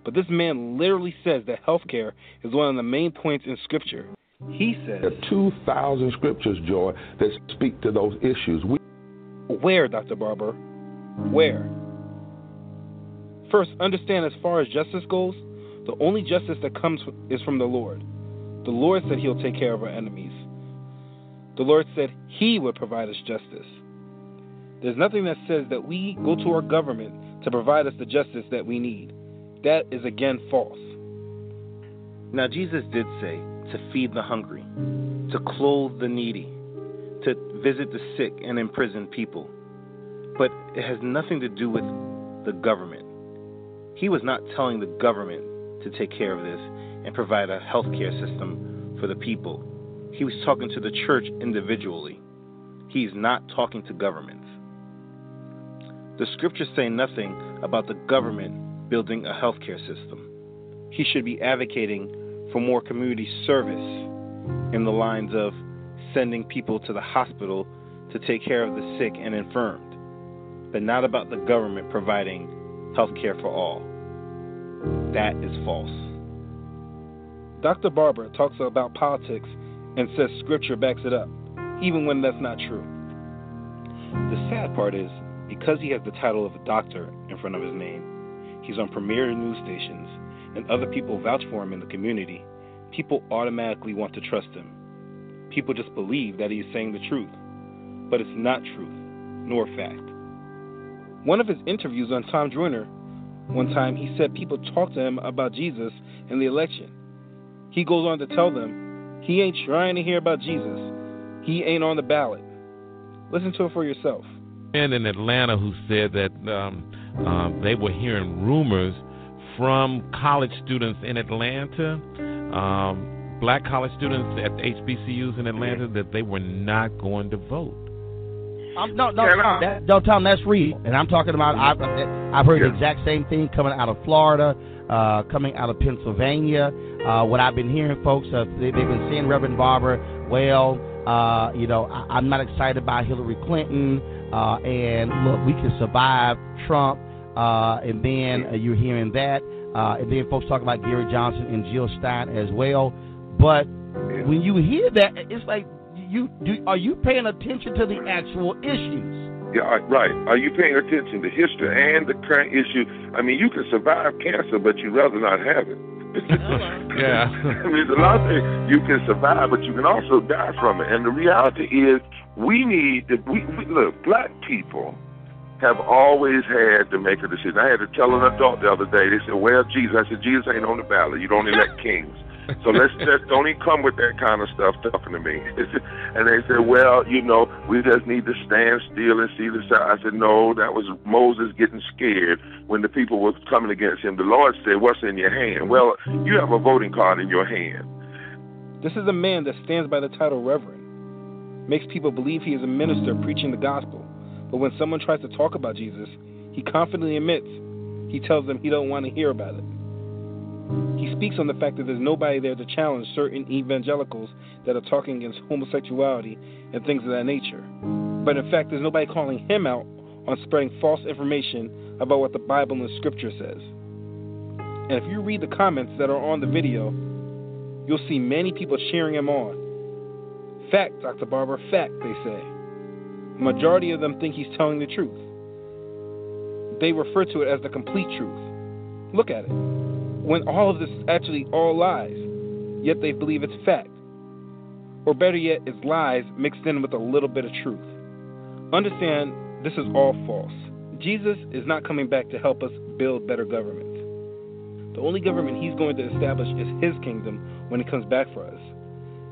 But this man literally says that healthcare is one of the main points in Scripture. He says there are 2,000 scriptures, Joy, that speak to those issues. We- Where, Dr. Barber? Where? First, understand as far as justice goes, The only justice that comes is from the Lord. The Lord said He'll take care of our enemies. The Lord said He would provide us justice. There's nothing that says that we go to our government to provide us the justice that we need. That is again false. Now, Jesus did say to feed the hungry, to clothe the needy, to visit the sick and imprisoned people. But it has nothing to do with the government. He was not telling the government to take care of this and provide a health care system for the people. He was talking to the church individually. He's not talking to governments. The scriptures say nothing about the government building a healthcare system. He should be advocating for more community service in the lines of sending people to the hospital to take care of the sick and infirmed, but not about the government providing health care for all. That is false. Dr. Barber talks about politics and says scripture backs it up, even when that's not true. The sad part is, because he has the title of a doctor in front of his name, he's on premier news stations, and other people vouch for him in the community, people automatically want to trust him. People just believe that he is saying the truth. But it's not truth, nor fact. One of his interviews on Tom Joyner, one time he said people talk to him about Jesus and the election. He goes on to tell them he ain't trying to hear about Jesus. He ain't on the ballot. Listen to it for yourself. Man in Atlanta who said that um, um, they were hearing rumors from college students in Atlanta, um, black college students at HBCUs in Atlanta, that they were not going to vote. Um, no, no, Tom, that, no, Tom, that's real, and I'm talking about. I've, I've heard the exact same thing coming out of Florida, uh, coming out of Pennsylvania. Uh, what I've been hearing, folks, uh, they, they've been saying, Reverend Barber, well, uh, you know, I, I'm not excited about Hillary Clinton, uh, and look, we can survive Trump, uh, and then uh, you're hearing that, uh, and then folks talk about Gary Johnson and Jill Stein as well. But when you hear that, it's like you do. Are you paying attention to the actual issues? Yeah, right. Are you paying attention to history and the current issue? I mean, you can survive cancer, but you'd rather not have it. yeah. I mean, there's a lot of things you can survive, but you can also die from it. And the reality is, we need to. We, we look, black people have always had to make a decision. I had to tell an adult the other day. They said, "Well, Jesus," I said, "Jesus ain't on the ballot. You don't elect kings." So let's just don't even come with that kind of stuff talking to me. and they said, well, you know, we just need to stand still and see the side. I said, no, that was Moses getting scared when the people were coming against him. The Lord said, what's in your hand? Well, you have a voting card in your hand. This is a man that stands by the title Reverend, makes people believe he is a minister preaching the gospel. But when someone tries to talk about Jesus, he confidently admits he tells them he don't want to hear about it. He speaks on the fact that there's nobody there to challenge certain evangelicals that are talking against homosexuality and things of that nature. But in fact, there's nobody calling him out on spreading false information about what the Bible and Scripture says. And if you read the comments that are on the video, you'll see many people cheering him on. Fact, Dr. Barber, fact, they say. Majority of them think he's telling the truth. They refer to it as the complete truth. Look at it when all of this is actually all lies, yet they believe it's fact. Or better yet, it's lies mixed in with a little bit of truth. Understand, this is all false. Jesus is not coming back to help us build better governments. The only government he's going to establish is his kingdom when he comes back for us.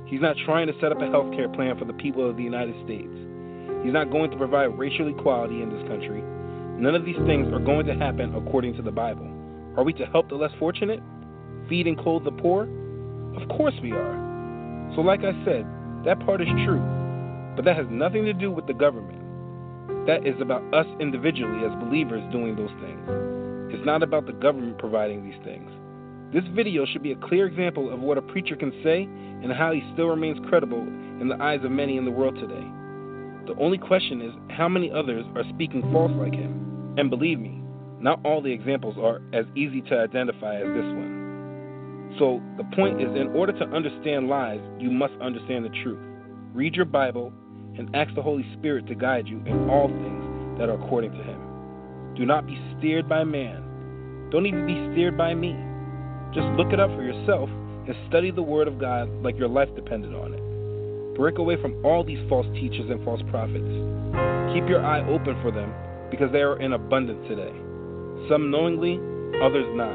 He's not trying to set up a health care plan for the people of the United States. He's not going to provide racial equality in this country. None of these things are going to happen according to the Bible. Are we to help the less fortunate? Feed and clothe the poor? Of course we are. So, like I said, that part is true. But that has nothing to do with the government. That is about us individually as believers doing those things. It's not about the government providing these things. This video should be a clear example of what a preacher can say and how he still remains credible in the eyes of many in the world today. The only question is how many others are speaking false like him. And believe me, not all the examples are as easy to identify as this one. So the point is, in order to understand lies, you must understand the truth. Read your Bible and ask the Holy Spirit to guide you in all things that are according to Him. Do not be steered by man. Don't even be steered by me. Just look it up for yourself and study the Word of God like your life depended on it. Break away from all these false teachers and false prophets. Keep your eye open for them because they are in abundance today. Some knowingly, others not.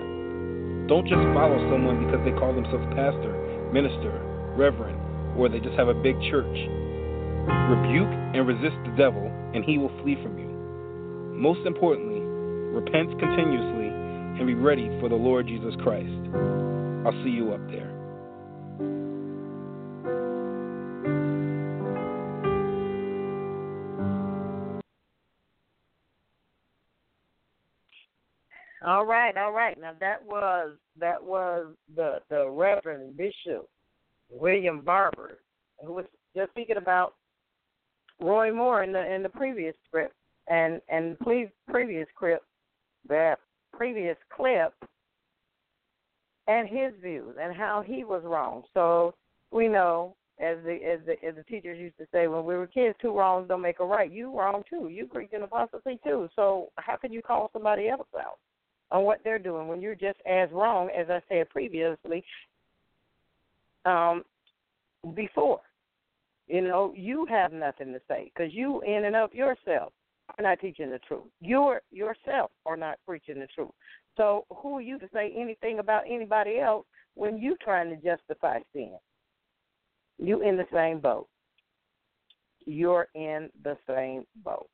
Don't just follow someone because they call themselves pastor, minister, reverend, or they just have a big church. Rebuke and resist the devil, and he will flee from you. Most importantly, repent continuously and be ready for the Lord Jesus Christ. I'll see you up there. All right, all right. Now that was that was the the Reverend Bishop William Barber, who was just speaking about Roy Moore in the in the previous script, and and please previous script, that previous clip, and his views and how he was wrong. So we know, as the as the as the teachers used to say when we were kids, two wrongs don't make a right. You wrong too. You preaching apostasy too. So how can you call somebody else out? on what they're doing when you're just as wrong as I said previously um, before. You know, you have nothing to say because you, in and of yourself, are not teaching the truth. You yourself are not preaching the truth. So who are you to say anything about anybody else when you trying to justify sin? You in the same boat. You're in the same boat.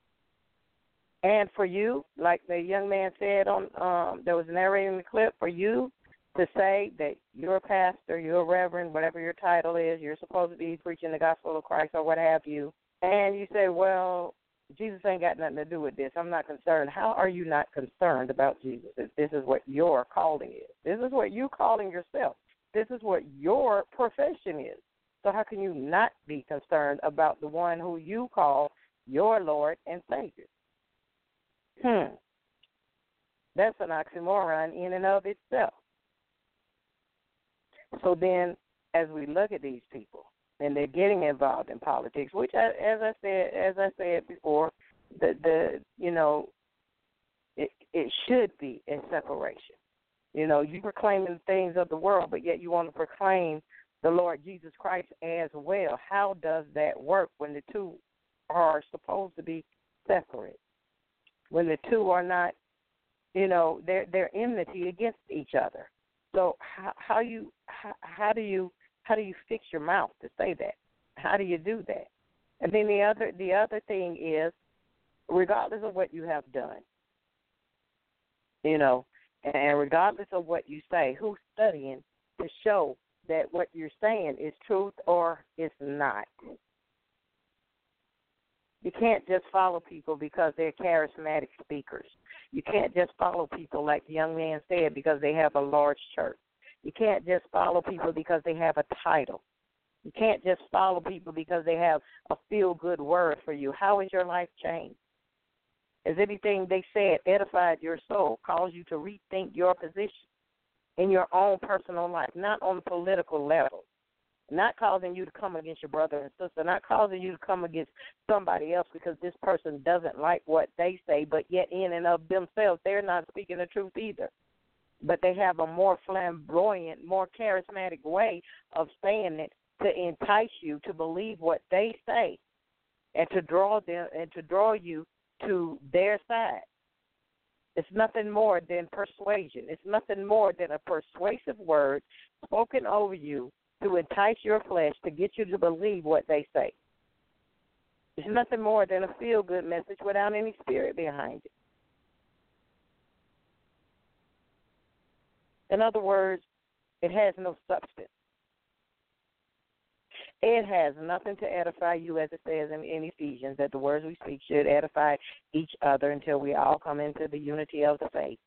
And for you, like the young man said on um that was narrating the clip, for you to say that you're a pastor, you're a reverend, whatever your title is, you're supposed to be preaching the gospel of Christ or what have you, and you say, Well, Jesus ain't got nothing to do with this. I'm not concerned. How are you not concerned about Jesus if this is what your calling is? This is what you're calling yourself. This is what your profession is. So how can you not be concerned about the one who you call your Lord and Savior? Hmm. That's an oxymoron in and of itself. So then, as we look at these people and they're getting involved in politics, which, I, as I said, as I said before, the the you know, it it should be a separation. You know, you proclaiming the things of the world, but yet you want to proclaim the Lord Jesus Christ as well. How does that work when the two are supposed to be separate? when the two are not, you know, they're they're enmity against each other. So how how you how, how do you how do you fix your mouth to say that? How do you do that? And then the other the other thing is, regardless of what you have done, you know, and regardless of what you say, who's studying to show that what you're saying is truth or it's not? You can't just follow people because they're charismatic speakers. You can't just follow people, like the young man said, because they have a large church. You can't just follow people because they have a title. You can't just follow people because they have a feel good word for you. How has your life changed? Has anything they said edified your soul, caused you to rethink your position in your own personal life, not on the political level? not causing you to come against your brother and sister, not causing you to come against somebody else because this person doesn't like what they say, but yet in and of themselves they're not speaking the truth either. But they have a more flamboyant, more charismatic way of saying it to entice you to believe what they say and to draw them and to draw you to their side. It's nothing more than persuasion. It's nothing more than a persuasive word spoken over you to entice your flesh to get you to believe what they say. It's nothing more than a feel good message without any spirit behind it. In other words, it has no substance. It has nothing to edify you, as it says in, in Ephesians, that the words we speak should edify each other until we all come into the unity of the faith.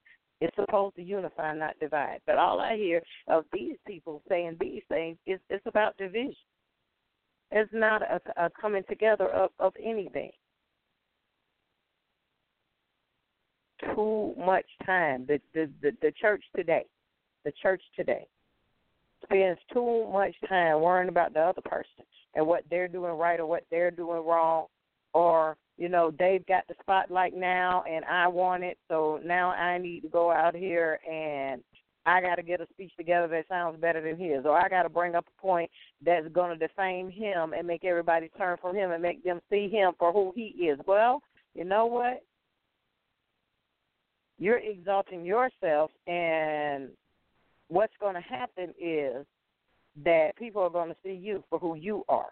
It's supposed to unify, not divide. But all I hear of these people saying these things is it's about division. It's not a, a coming together of, of anything. Too much time. The, the the the church today, the church today, spends too much time worrying about the other person and what they're doing right or what they're doing wrong, or you know, they've got the spotlight now and I want it, so now I need to go out here and I got to get a speech together that sounds better than his, or I got to bring up a point that's going to defame him and make everybody turn from him and make them see him for who he is. Well, you know what? You're exalting yourself, and what's going to happen is that people are going to see you for who you are.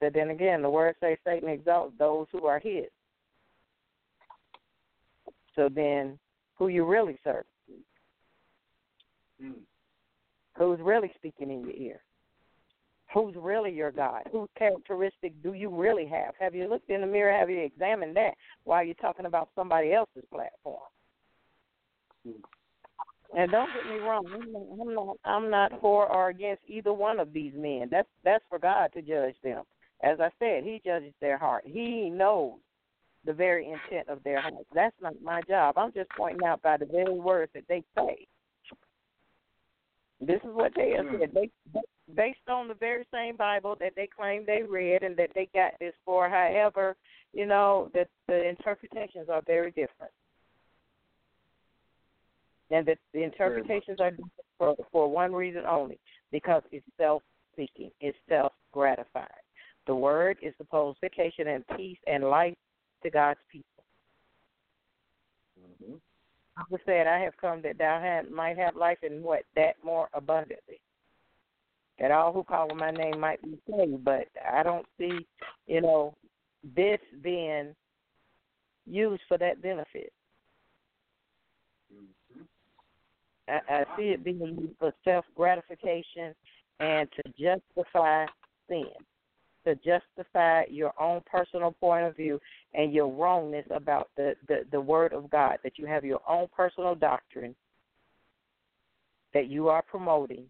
But then again, the word says Satan exalts those who are his. So then, who you really serve? Mm. Who's really speaking in your ear? Who's really your God? Whose characteristic do you really have? Have you looked in the mirror? Have you examined that while you're talking about somebody else's platform? And don't get me wrong, I'm not, I'm not for or against either one of these men. That's that's for God to judge them. As I said, He judges their heart. He knows the very intent of their hearts. That's not my job. I'm just pointing out by the very words that they say. This is what they said. They based on the very same Bible that they claim they read and that they got this for. However, you know that the interpretations are very different, and that the interpretations are different for for one reason only because it's self-seeking, it's self-gratifying. The word is supposed vacation and peace and life to God's people. Mm-hmm. I said, I have come that thou had, might have life and what that more abundantly. That all who call on my name might be saved, but I don't see, you know, this being used for that benefit. I, I see it being used for self gratification and to justify sin to justify your own personal point of view and your wrongness about the, the, the word of God, that you have your own personal doctrine that you are promoting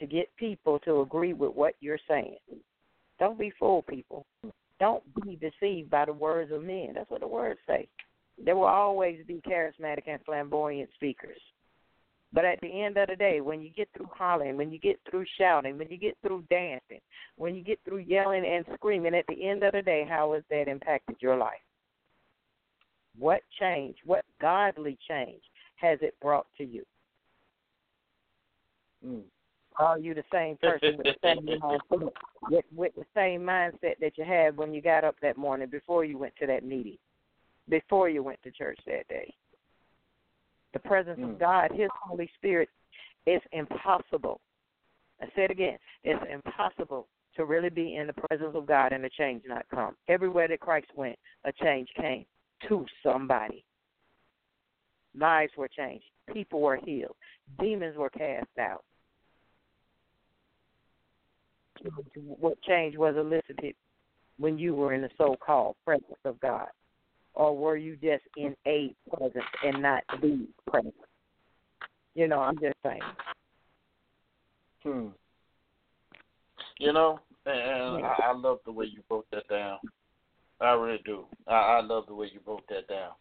to get people to agree with what you're saying. Don't be fooled, people. Don't be deceived by the words of men. That's what the words say. There will always be charismatic and flamboyant speakers. But at the end of the day, when you get through hollering, when you get through shouting, when you get through dancing, when you get through yelling and screaming, at the end of the day, how has that impacted your life? What change, what godly change has it brought to you? Mm. Are you the same person with the same mindset, with, with the same mindset that you had when you got up that morning before you went to that meeting, before you went to church that day? the presence Mm. of God, His Holy Spirit, is impossible. I said again, it's impossible to really be in the presence of God and a change not come. Everywhere that Christ went, a change came to somebody. Lives were changed. People were healed. Demons were cast out. What change was elicited when you were in the so called presence of God? or were you just in a presence and not the presence? You know, I'm just saying. Hmm. You know, and I, I love the way you broke that down. I really do. I, I love the way you broke that down.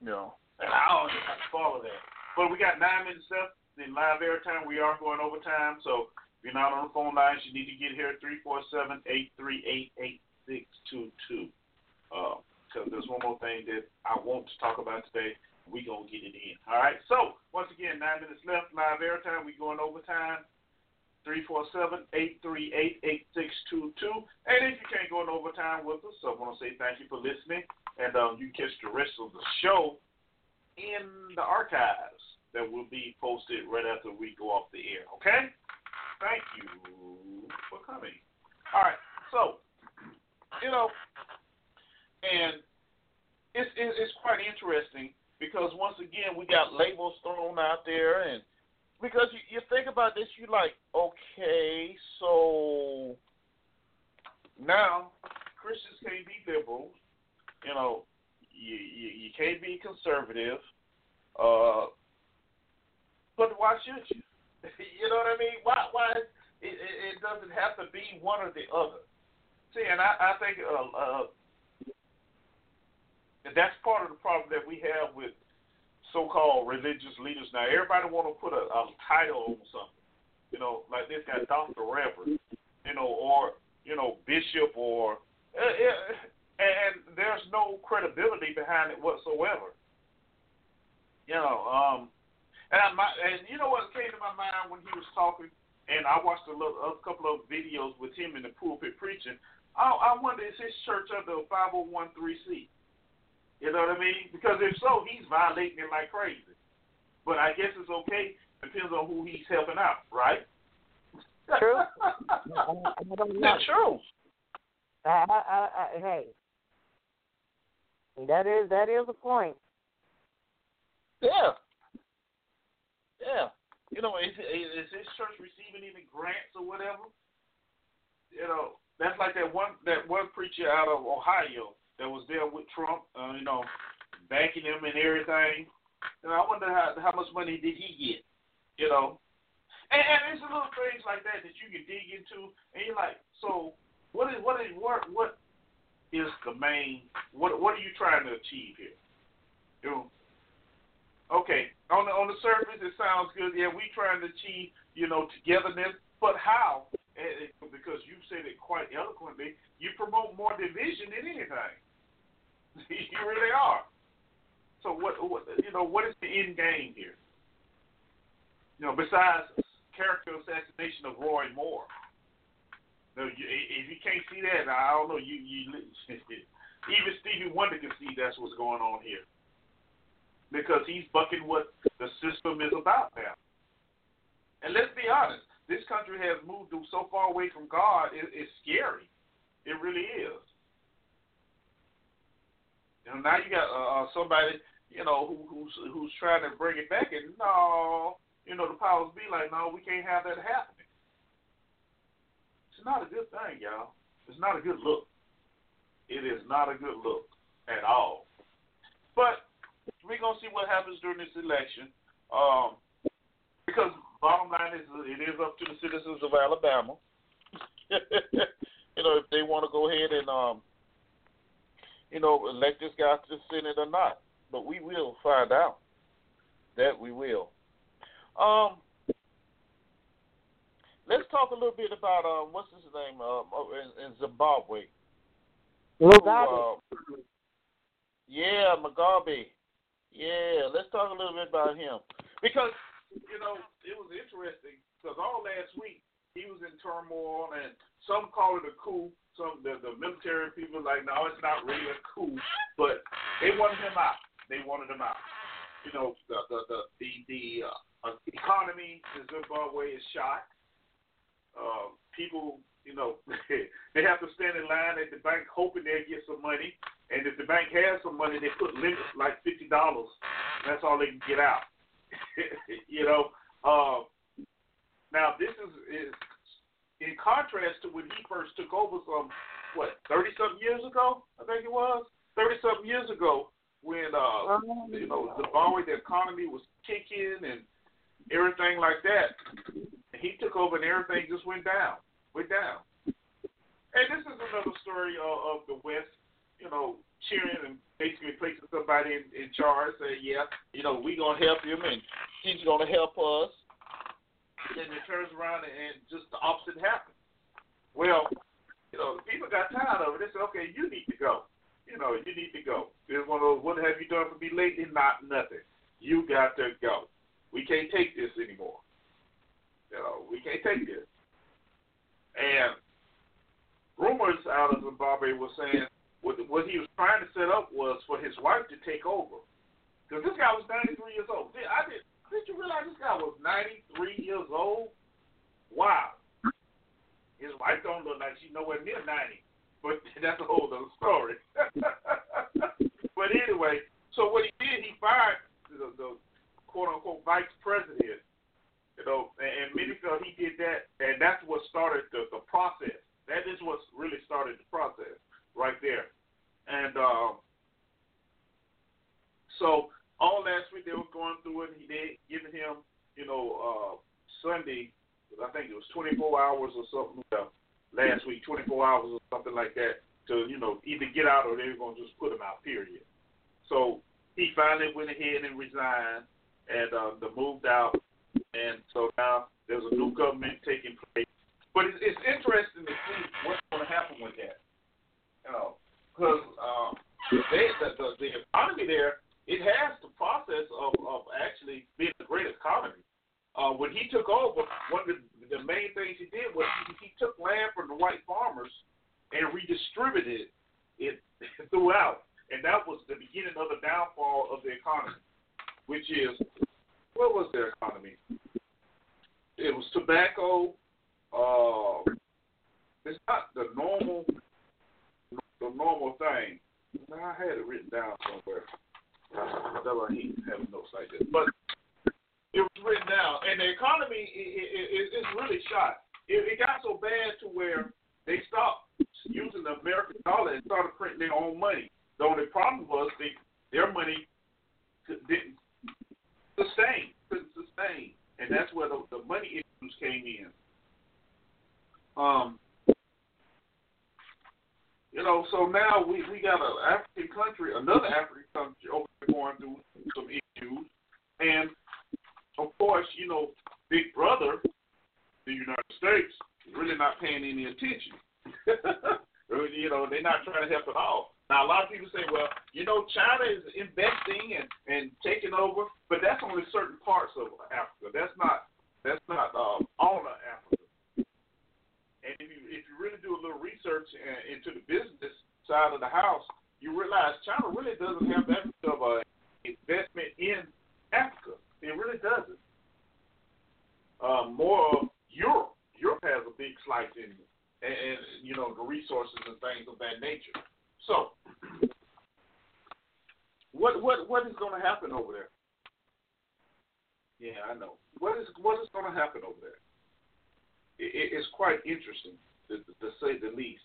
You know, and I always have to follow that. But we got nine minutes left in live airtime. We are going overtime, so you're not on the phone lines, you need to get here at three four seven eight three eight eight six two two. Uh, because there's one more thing that I want to talk about today. We gonna get it in. All right. So once again, nine minutes left, live airtime. We going overtime. Three four seven eight three eight eight six two two. And if you can't go in overtime with us, I want to say thank you for listening, and um, you catch the rest of the show in the archives that will be posted right after we go off the air. Okay. Thank you for coming. All right. So you know and it's, it's quite interesting because once again we got labels thrown out there, and because you, you think about this, you like, okay, so now Christians can't be liberals, you know, you you, you can't be conservative, uh, but why should you? you know what I mean? Why why it, it, it doesn't have to be one or the other. See, and I, I think uh, uh, that's part of the problem that we have with so-called religious leaders now. Everybody want to put a, a title on something, you know, like this guy, Doctor Reverend, you know, or you know, Bishop, or uh, and, and there's no credibility behind it whatsoever. You know, um, and my, and you know what came to my mind when he was talking, and I watched a, little, a couple of videos with him in the pulpit preaching. I, I wonder is his church under a 5013C? You know what I mean? Because if so, he's violating it like crazy. But I guess it's okay. Depends on who he's helping out, right? True. That's true. I, I, I, hey, that is that is a point. Yeah. Yeah. You know, is, is his church receiving any grants or whatever? You know, that's like that one that one preacher out of Ohio that was there with Trump. Uh, you know, backing him and everything. And I wonder how how much money did he get? You know, and, and it's a little things like that that you can dig into, and you're like, so what is what is what what is the main what what are you trying to achieve here? You know, okay, on the on the surface it sounds good. Yeah, we trying to achieve you know togetherness, but how? It, because you said it quite eloquently, you promote more division than anything. you really are. So what, what you know what is the end game here? You know, besides character assassination of Roy Moore. No, you, if you can't see that, I don't know. You, you even Stevie Wonder can see that's what's going on here because he's bucking what the system is about now. And let's be honest, this country has moved so far away from God. It, it's scary. It really is. You know, now you got uh, somebody, you know, who, who's who's trying to bring it back, and no, you know, the powers be like, no, we can't have that happening. It's not a good thing, y'all. It's not a good look. It is not a good look at all. But we're gonna see what happens during this election. Um, because bottom line is, it is up to the citizens of Alabama. you know, if they want to go ahead and um, you know, elect this guy to the Senate or not. But we will find out. That we will. Um, let's talk a little bit about um, what's his name um, in, in Zimbabwe. Mugabe. Uh, yeah, Mugabe. Yeah, let's talk a little bit about him because you know it was interesting because all last week he was in turmoil and some call it a coup. Some the, the military people like no, it's not really a coup, but they wanted him out. They wanted him out. You know the the the the, the uh, economy in Zimbabwe is shot. Uh, people, you know, they have to stand in line at the bank hoping they'll get some money. And if the bank has some money, they put limits like fifty dollars. That's all they can get out. you know. Uh, now this is, is in contrast to when he first took over some what thirty something years ago. I think it was thirty something years ago when uh, you know Zimbabwe the economy was kicking and everything like that. He took over and everything just went down, went down. And this is another story of, of the West, you know, cheering and basically placing somebody in, in charge, say, yeah, you know, we gonna help him and he's gonna help us. And it turns around and just the opposite happens. Well, you know, people got tired of it. They said, okay, you need to go. You know, you need to go. It's one of what have you done for me lately? Not nothing. You got to go. We can't take this anymore. You know, we can't take this. And rumors out of Zimbabwe were saying what, what he was trying to set up was for his wife to take over. Because this guy was 93 years old. Did, I did, did you realize this guy was 93 years old? Wow. His wife don't look like she's nowhere near 90. But that's a whole other story. but anyway, so what he did, he fired the, the quote unquote vice president. You know, and, and many felt he did that, and that's what started the, the process. That is what really started the process right there. And um, so all last week they were going through it. He did giving him, you know, uh, Sunday. I think it was 24 hours or something. Uh, last week, 24 hours or something like that to you know either get out or they were going to just put him out. Period. So he finally went ahead and resigned and uh, they moved out, and so now there's a new government taking place. But it's, it's interesting to see what's going to happen with that. You know, because uh, they, the, the the economy there it has the process of of actually being a great economy. Uh, when he took over, one of the, the main things he did was he, he took land from the white farmers and redistributed it throughout, and that was the beginning of the downfall of the economy, which is what was their economy? It was tobacco. Uh, it's not the normal the normal thing. I had it written down somewhere. Uh, I hate having notes like this, but it was written down, and the economy is it, it, really shot. It, it got so bad to where they stopped using the American dollar and started printing their own money. The only problem was they, their money didn't sustain, couldn't sustain, and that's where the, the money issues came in. Um, know, so now we we got an African country, another African country over there going through some issues, and of course, you know, Big Brother, the United States, really not paying any attention. you know, they're not trying to help at all. Now, a lot of people say, well, you know, China is investing and, and taking over, but that's only certain parts of Africa. That's not that's not uh, all of Africa. And if you if you really do a little research uh, into the business side of the house, you realize China really doesn't have that much of a investment in Africa. It really doesn't. Uh, more of Europe. Europe has a big slice in it, and, and you know the resources and things of that nature. So, what what what is going to happen over there? Yeah, I know. What is what is going to happen over there? It, it's quite interesting, to, to say the least.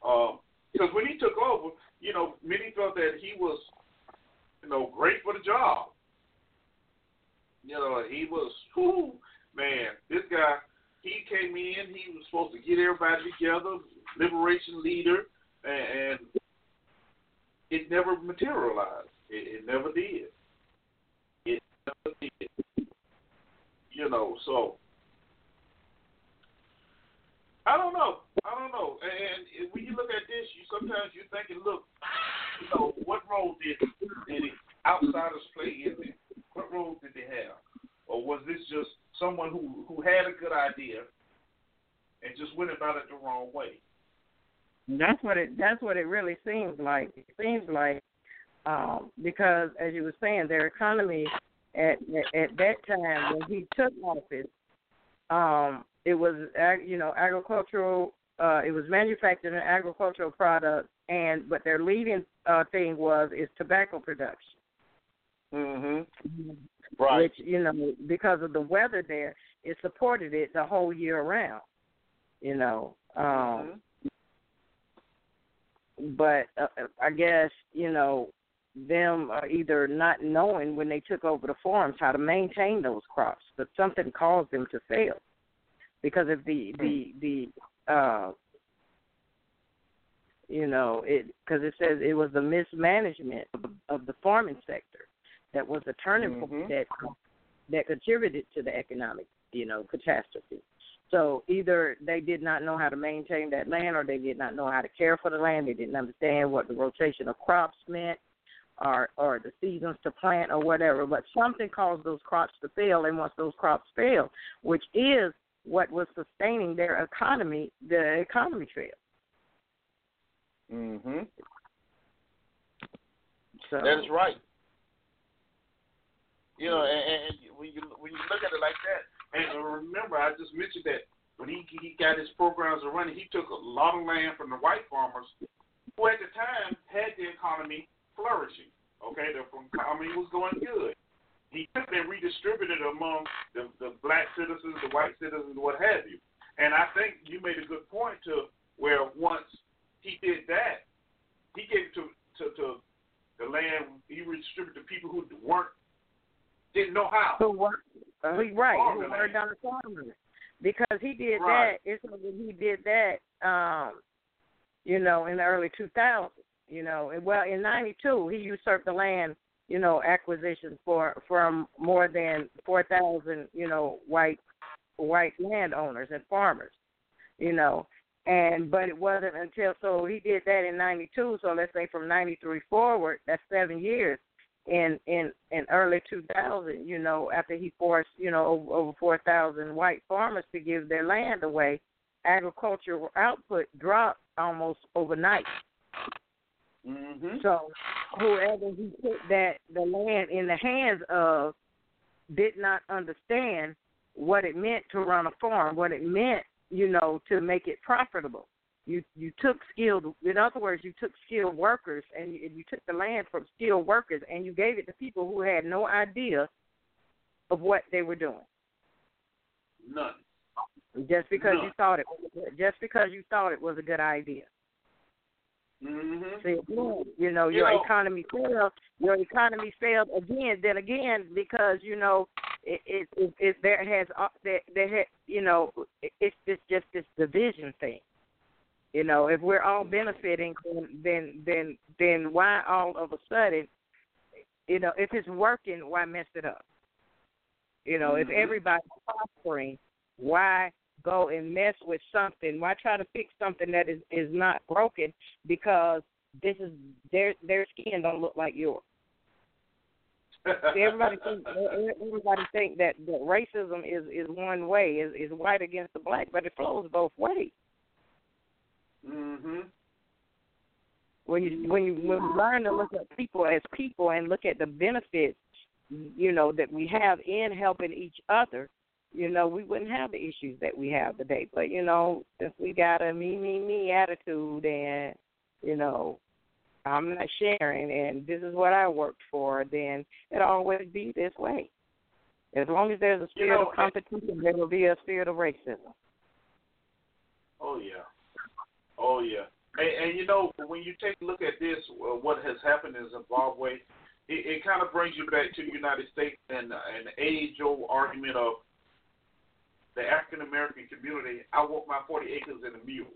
Because um, when he took over, you know, many felt that he was, you know, great for the job. You know, he was, whoo, man, this guy, he came in, he was supposed to get everybody together, liberation leader, and, and it never materialized. It, it never did. It never did. You know, so I don't know. I don't know. And when you look at this, you sometimes you're thinking, look, you know, what role did did outsiders play in this? What role did they have? Or was this just someone who, who had a good idea and just went about it the wrong way? That's what it that's what it really seems like. It seems like um, because as you were saying, their economy at at that time when he took office, um, it was you know agricultural. Uh, it was manufactured and agricultural products, and but their leading uh, thing was is tobacco production. Mhm. Right. Which you know because of the weather there, it supported it the whole year round. You know. Um mm-hmm. But uh, I guess you know them uh, either not knowing when they took over the farms how to maintain those crops, but something caused them to fail because of the the the uh you know it because it says it was the mismanagement of, of the farming sector that was a turning mm-hmm. point that that contributed to the economic, you know, catastrophe. So either they did not know how to maintain that land, or they did not know how to care for the land. They didn't understand what the rotation of crops meant, or or the seasons to plant, or whatever. But something caused those crops to fail, and once those crops fail, which is what was sustaining their economy, the economy failed. Mhm. So that is right. You know, and, and when you when you look at it like that, and remember, I just mentioned that when he he got his programs running, he took a lot of land from the white farmers, who at the time had the economy flourishing. Okay, the economy was going good. He took and redistributed among the, the black citizens, the white citizens, what have you. And I think you made a good point to where once he did that, he gave to to, to the land. He redistributed to people who weren't didn't know how. Who were uh, right? Who were down the farmers? Because he did right. that. It's when he did that. Um, you know, in the early 2000s. You know, and well, in '92 he usurped the land. You know, acquisitions for from more than 4,000. You know, white white landowners and farmers. You know, And but it wasn't until so he did that in '92. So let's say from '93 forward, that's seven years. In in in early 2000, you know, after he forced you know over, over 4,000 white farmers to give their land away, agricultural output dropped almost overnight. Mm-hmm. So whoever he put that the land in the hands of did not understand what it meant to run a farm, what it meant, you know, to make it profitable. You you took skilled, in other words, you took skilled workers and you, you took the land from skilled workers and you gave it to people who had no idea of what they were doing. None. Just because None. you thought it, just because you thought it was a good idea. Mm-hmm. See, again, you know, You your know- economy failed. Your economy failed again. Then again, because you know, it it, it, it there has uh, there there you know, it, it's just just this division thing. You know, if we're all benefiting, then then then why all of a sudden, you know, if it's working, why mess it up? You know, if Mhm. everybody's prospering, why go and mess with something? Why try to fix something that is is not broken because this is their their skin don't look like yours. See, everybody think everybody think that, that racism is is one way is is white against the black, but it flows both ways. Mm-hmm. When you when you when you learn to look at people as people and look at the benefits, you know that we have in helping each other, you know we wouldn't have the issues that we have today. But you know since we got a me me me attitude and you know I'm not sharing and this is what I worked for, then it'll always be this way. As long as there's a You spirit know, of competition, there will be a spirit of racism. Oh yeah, oh yeah. And, and you know, when you take a look at this, uh, what has happened in Zimbabwe, it, it kind of brings you back to the United States and uh, an age-old argument of the African American community. I want my 40 acres and a mule.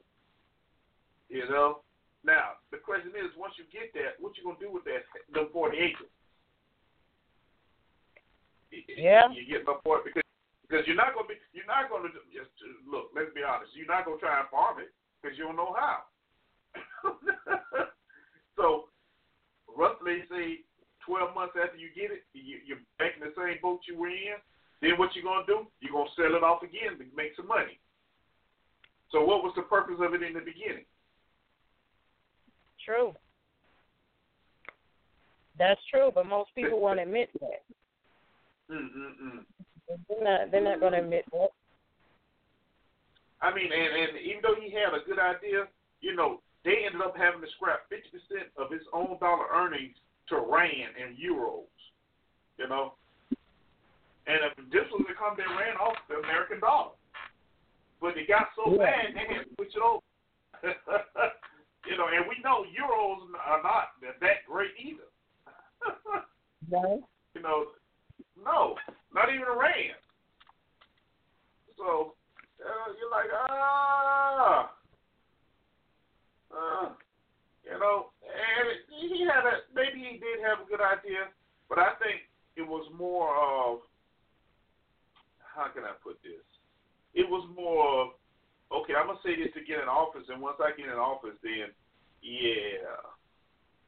You know. Now the question is, once you get that, what you gonna do with that them 40 acres? Yeah. You get my point because because you're not gonna be you're not gonna just look. Let's be honest. You're not gonna try and farm it because you don't know how. so roughly say 12 months after you get it, you, you're back in the same boat you were in. Then what you gonna do? You're gonna sell it off again to make some money. So what was the purpose of it in the beginning? True. That's true, but most people won't admit that. Mm-mm-mm. They're not. They're not going to admit that. I mean, and, and even though he had a good idea, you know, they ended up having to scrap 50% of his own dollar earnings to rand and euros, you know. And if this was the come, they ran off the American dollar. But they got so Yeah. bad, they had to switch it over. you know, and we know euros are not that great either. No. you know, no, not even a rand. So uh, you're like, ah, uh, you know, and it, he had a maybe he did have a good idea, but I think it was more of how can I put this? It was more of okay, I'm gonna say this to get in office, and once I get in office, then yeah,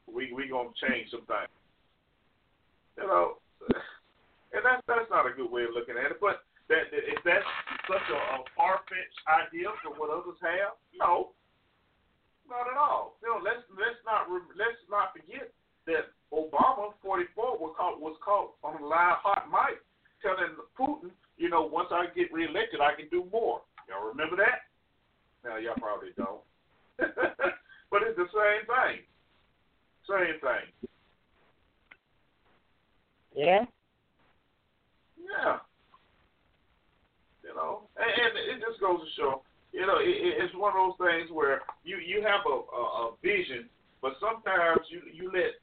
we we gonna change some things. You know, and that's that's not a good way of looking at it. But that if that's such a, a far fetched idea for what others have, no, not at all. You know, let's let's not let's not forget that Obama 44 was caught was caught on a live hot mic telling Putin, you know, once I get reelected, I can do more. Y'all remember that? No, y'all probably don't. but it's the same thing. Same thing. Yeah. Yeah. You know, and, and it just goes to show, you know, it, it- it's one of those things where you you have a, a, a vision, but sometimes you you let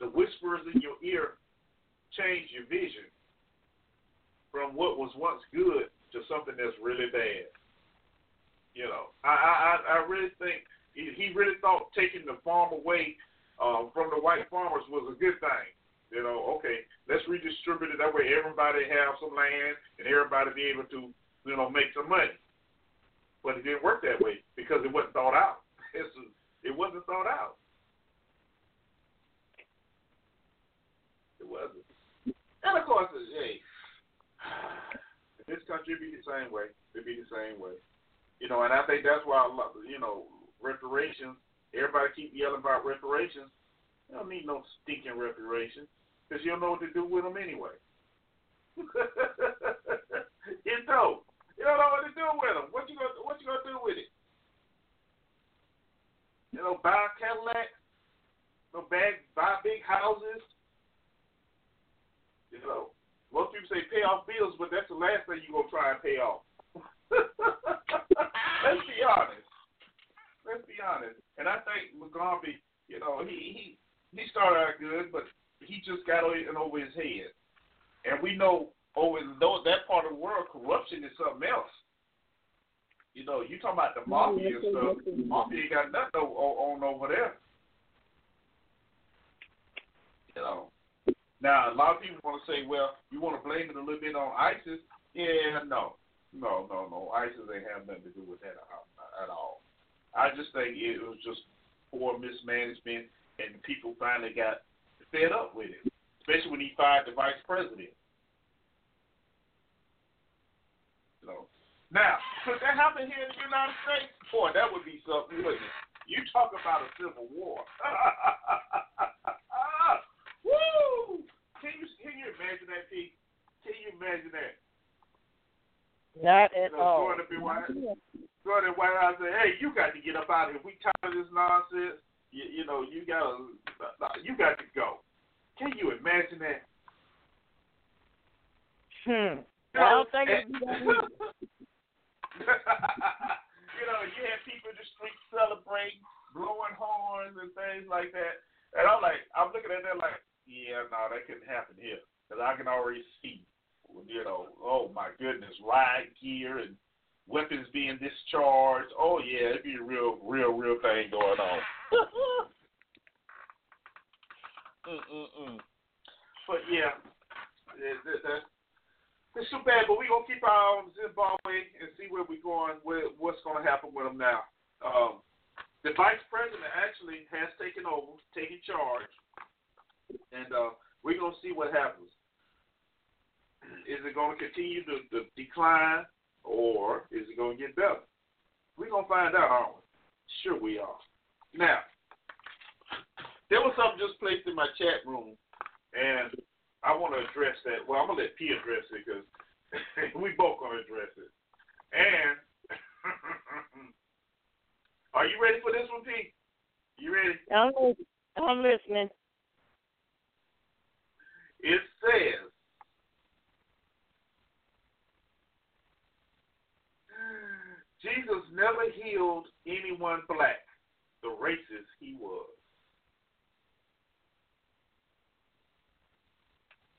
the whispers in your ear change your vision from what was once good to something that's really bad. You know, I I I- really think he really thought taking the farm away uh, from the white farmers was a good thing. You know, okay, let's redistribute it that way everybody have some land and everybody be able to, you know, make some money. but it didn't work that way because it wasn't thought out. It's, it wasn't thought out. It wasn't. And of course, hey, this country, be the same way. It'd be the same way. You know, and I think that's why, you know, reparations, everybody keep yelling about reparations. You don't need no stinking reparations because you don't know what to do with them anyway. you don't. You don't know what to do with them. What you gonna What you gonna do with it? You know, buy a Cadillac, no bag, buy big houses. You know, most people say pay off bills, but that's the last thing you gonna try and pay off. Let's be honest. Let's be honest. And I think Mugabe, you know, he he he started out good, but he just got in over his head. And we know over in that part of the world, corruption is something else. You know, you talking about the mafia and stuff. Mafia ain't got nothing on, on over there. You know. Now a lot of people want to say, well, you want to blame it a little bit on ISIS. Yeah, no, no, no, no. ISIS ain't have nothing to do with that uh, at all. I just think it was just poor mismanagement, and people finally got fed up with it, especially when he fired the vice president. You now, could that happen here in the United States? Boy, that would be something, wouldn't it? You talk about a civil war. Woo! Can you can you imagine that, Pete? Can you imagine that? Not at you know, all. Going to be White, going to White House and "Hey, you got to get up out of here. We tired of this nonsense. You, you know, you got to, you got to go." Can you imagine that? Hmm. You I know, don't think it's you know, you had people in the street celebrating, blowing horns and things like that. And I'm like, I'm looking at that like, yeah, no, that couldn't happen here. Because I can already see, you know, oh my goodness, riot gear and weapons being discharged. Oh yeah, it'd be a real, real, real thing going on. Mm-mm-mm. But yeah, it, it, that, it's too bad, but we're going to keep our eye on Zimbabwe and see where we're going, where, what's going to happen with them now. Um, the vice president actually has taken over, taken charge, and uh, we're to see what happens. Is it to continue to, to decline, or is it to get better? We're to find out, aren't we? Sure we are. Now, there was something just placed in my chat room, and I want to address that. Well, I'm gonna let P address it because we both gonna address it. And are you ready for this one, P? You ready? I'm, I'm listening. It says, Jesus never healed anyone black, the racist he was.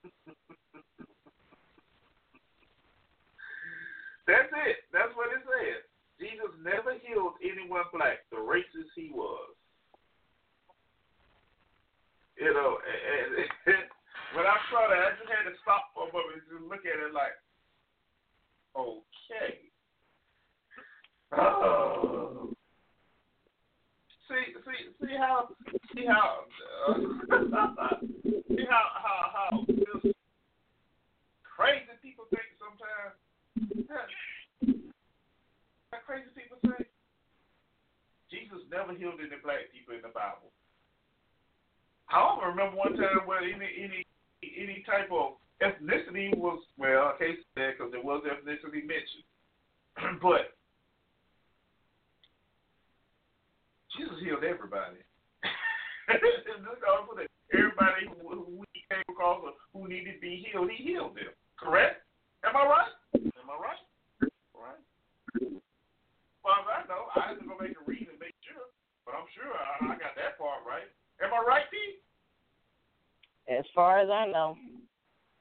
That's it. That's what it says. Jesus never healed anyone black, the racist he was. You know, and, and when I saw that, I just had to stop for a moment and just look at it like, okay. Oh. See, see, see how, see how, uh, see how, how, how crazy people think sometimes. How crazy people say? Jesus never healed any black people in the Bible. I don't remember one time where any any any type of ethnicity was well, say that because there was ethnicity mentioned, but Jesus healed everybody. everybody who, he came across who needed to be healed, he healed them. Correct? Am I right? Am I right? Right. Well, I know. I have to go make a read and make sure, but I'm sure I, I got that part right. Am I right, Pete? As far as I know.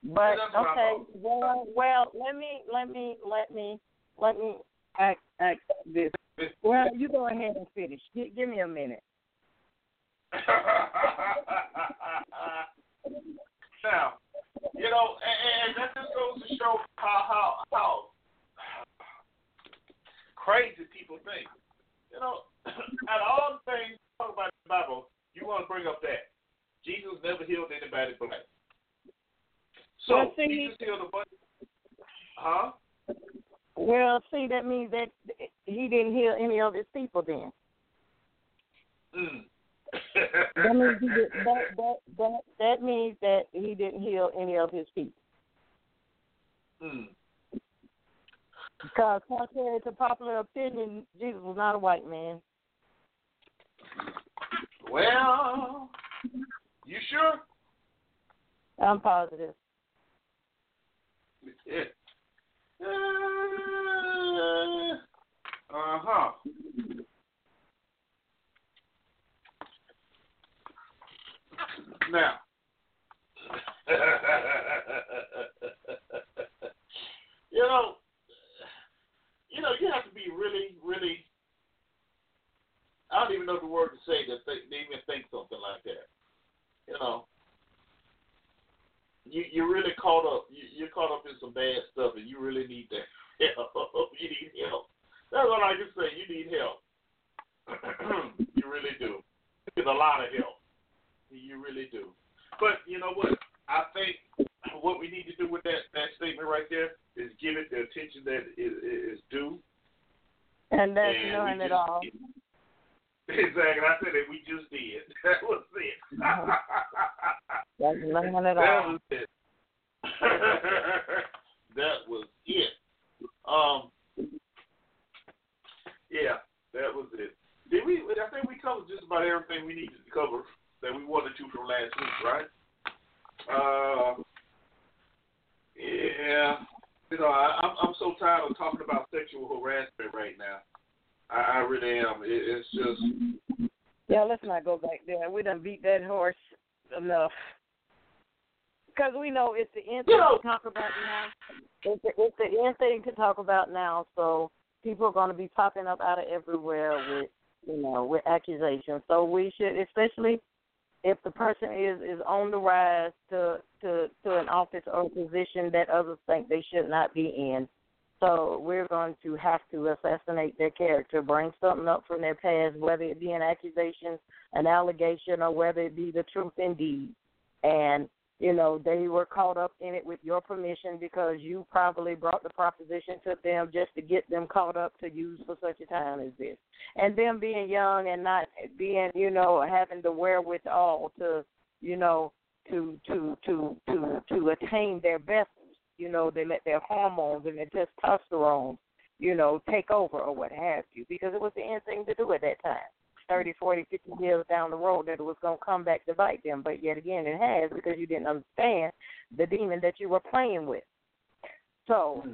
But Yeah, that's what I okay, well, well, let me, let me, let me, let me ask, ask this. Well, you go ahead and finish. G- give me a minute. now, you know, and, and that just goes to show how how how crazy people think. You know, out of all the things talk about the Bible, you want to bring up that Jesus never healed anybody black. So Well, see- Jesus healed a bunch. Huh? Well, see, that means that he didn't heal any of his people then. Mm. That means he did, that, that that that means that he didn't heal any of his people. mm. Because contrary to popular opinion, Jesus was not a white man. Well, you sure? I'm positive. Yeah. Uh huh. Now, you know, you know, you have to be really, really. I don't even know the word to say that they, they even think something like that. You know, you you're really caught up. You, you're caught up in some bad stuff, and you really need that help. you need help. That's what I can say. You need help. you really do. It's a lot of help. You really do. But you know what? I think what we need to do with that that statement right there is give it the attention that is, is due. And that's And at just- all. Exactly. I said it. We just did. That was it. That's none at that was it. that was it. Um. Yeah, that was it. Did we? I think we covered just about everything we needed to cover that we wanted to from last week, right? Uh. Yeah. You know, I, I'm I'm so tired of talking about sexual harassment right now. I, I really am. It, it's just. Yeah, let's not go back there. We done beat that horse enough. Because we know it's the end thing to talk about now. It's the, it's the end thing to talk about now. So people are going to be popping up out of everywhere with, you know, with accusations. So we should, especially if the person is is on the rise to to to an office or position that others think they should not be in. So we're going to have to assassinate their character, bring something up from their past, whether it be an accusation, an allegation, or whether it be the truth indeed. And you know they were caught up in it with your permission because you probably brought the proposition to them just to get them caught up to use for such a time as this. And them being young and not being, you know, having the wherewithal to, you know, to to to to to attain their best you know, they let their hormones and their testosterone, you know, take over or what have you, because it was the end thing to do at that time. Thirty, forty, fifty years down the road that it was going to come back to bite them. But yet again, it has because you didn't understand the demon that you were playing with. So,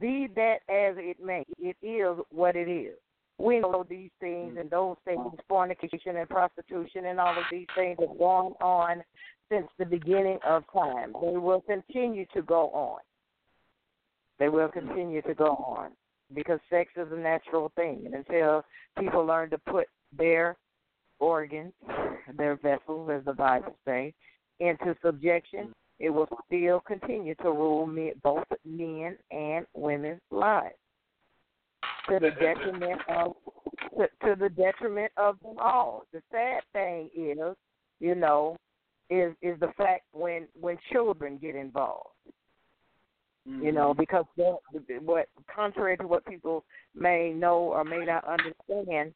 be that as it may, it is what it is. We know these things and those things, fornication and prostitution and all of these things have gone on since the beginning of time. They will continue to go on. They will continue to go on because sex is a natural thing. And until people learn to put their organs, their vessels, as the Bible says, into subjection, it will still continue to rule both men and women's lives to the detriment of to, to the detriment of them all. The sad thing is, you know, is is the fact when when children get involved. You mm-hmm. know, because what contrary to what people may know or may not understand,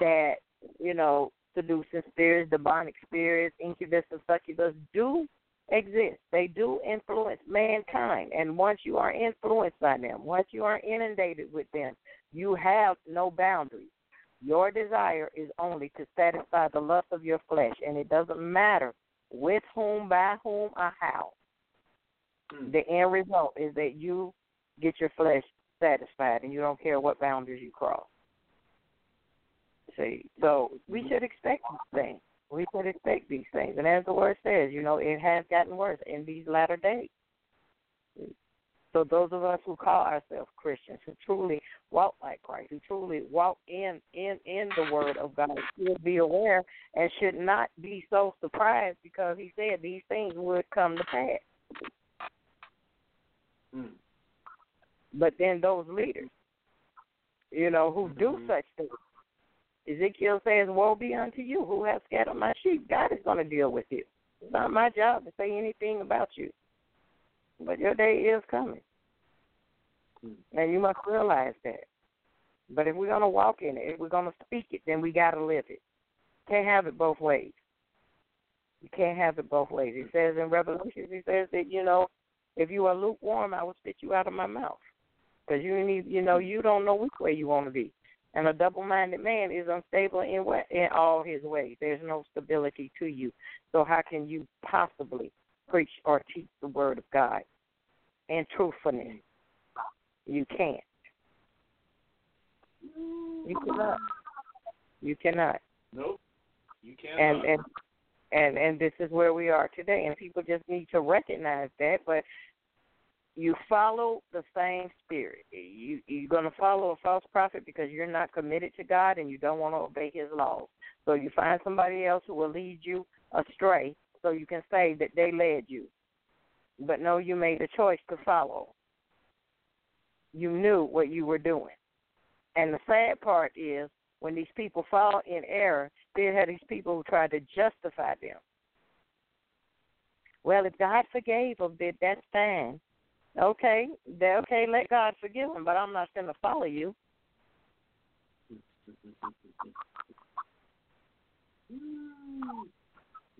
that you know seducing spirits, demonic spirits, incubus and succubus do exist. They do influence mankind, and once you are influenced by them, once you are inundated with them, you have no boundaries. Your desire is only to satisfy the lust of your flesh, and it doesn't matter with whom, by whom, or how. Mm. The end result is that you get your flesh satisfied, and you don't care what boundaries you cross. See, so we mm-hmm. should expect these things. We should expect these things, and as the word says, you know, it has gotten worse in these latter days. So those of us who call ourselves Christians, who truly walk like Christ, who truly walk in in in the Word of God, should be aware and should not be so surprised because He said these things would come to pass. But then those leaders you know, who do Mm-hmm. such things. Ezekiel says, Woe be unto you who have scattered my sheep. God is going to deal with you. It's not my job to say anything about you. But your day is coming. Mm-hmm. And you must realize that. But if we're to walk in it, if we're to speak it, then we got to live it. Can't have it both ways. You can't have it both ways. He says in Revelation, he says that, you know, if you are lukewarm, I will spit you out of my mouth. Because you need, you know, you don't know which way you want to be. And a double-minded man is unstable in what in all his ways. There's no stability to you. So how can you possibly preach or teach the word of God and truthfulness? You can't. You cannot. You cannot. Nope. You can't. And and and and this is where we are today. And people just need to recognize that. But you follow the same spirit. You you're gonna follow a false prophet because you're not committed to God and you don't want to obey His laws. So you find somebody else who will lead you astray, so you can say that they led you. But no, you made a choice to follow. You knew what you were doing. And the sad part is when these people fall in error, they have these people who try to justify them. Well, if God forgave them, then that's fine. Okay, okay. Let God forgive them, but I'm not going to follow you.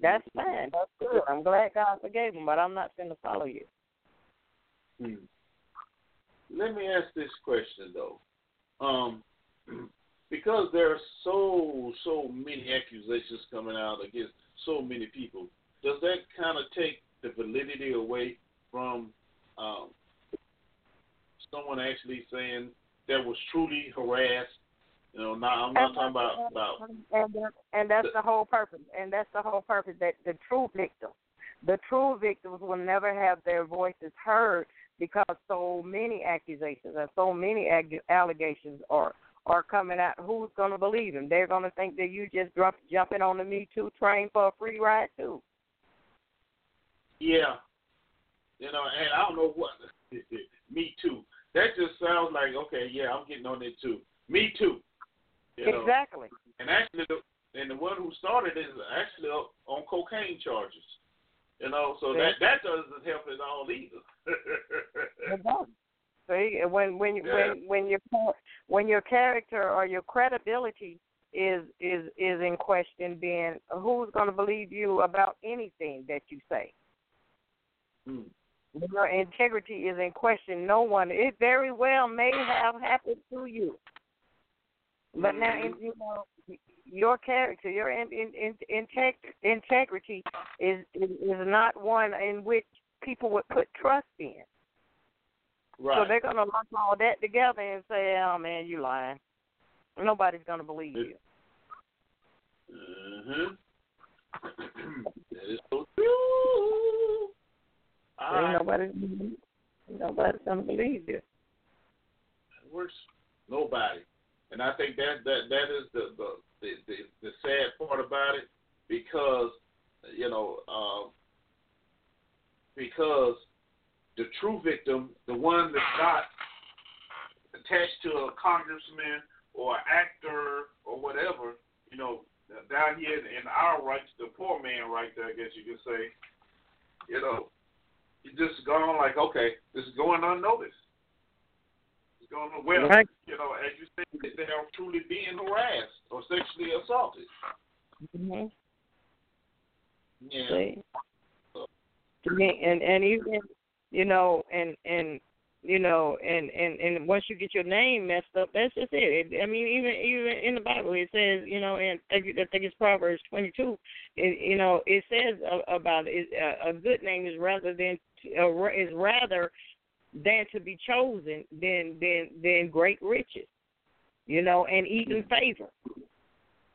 That's fine. That's good. I'm glad God forgave them, but I'm not going to follow you. Hmm. Let me ask this question though, um, because there are so so many accusations coming out against so many people. Does that kind of take the validity away from um, someone actually saying that was truly harassed? You know, not, I'm not talking about about and that, and that's the whole purpose. And that's the whole purpose that the true victim, the true victims will never have their voices heard because so many accusations and so many ag- allegations are are coming out. Who's going to believe them? They're going to think that you just jump, jumping on the Me Too train for a free ride too. Yeah. You know, and I don't know what. Me too. That just sounds like okay. Yeah, I'm getting on it too. Me too. You know? Exactly. And actually, the, and the one who started is actually on cocaine charges. You know, so that that doesn't help at all either. It does. See, when when Yeah. when when your when your character or your credibility is is is in question, then who's going to believe you about anything that you say? When your integrity is in question, no one. It very well may have happened to you, but now Mm-hmm. you know your character, your in, in, in, integ- integrity is, is not one in which people would put trust in. Right. So they're gonna lump all that together and say, "Oh man, you lying." Nobody's gonna believe you. hmm that is so true. All Ain't right. nobody, nobody's gonna believe you. works nobody. And I think that that that is the the the, the, the sad part about it because you know um, because the true victim, the one that's not attached to a congressman or actor or whatever, you know, down here in our rights, the poor man right there, I guess you could say, you know, you just gone like, okay, this is going unnoticed. It's going on well, Right. you know, as you say, they are truly being harassed or sexually assaulted. Mm-hmm. Yeah. See? To and and even you know, and and you know, and and and once you get your name messed up, that's just it. it I mean, even even in the Bible, it says, you know, and I think it's Proverbs twenty two. It, you know, it says about it, a, a good name is rather than uh, is rather than to be chosen than than than great riches. You know, and even mm-hmm. favor.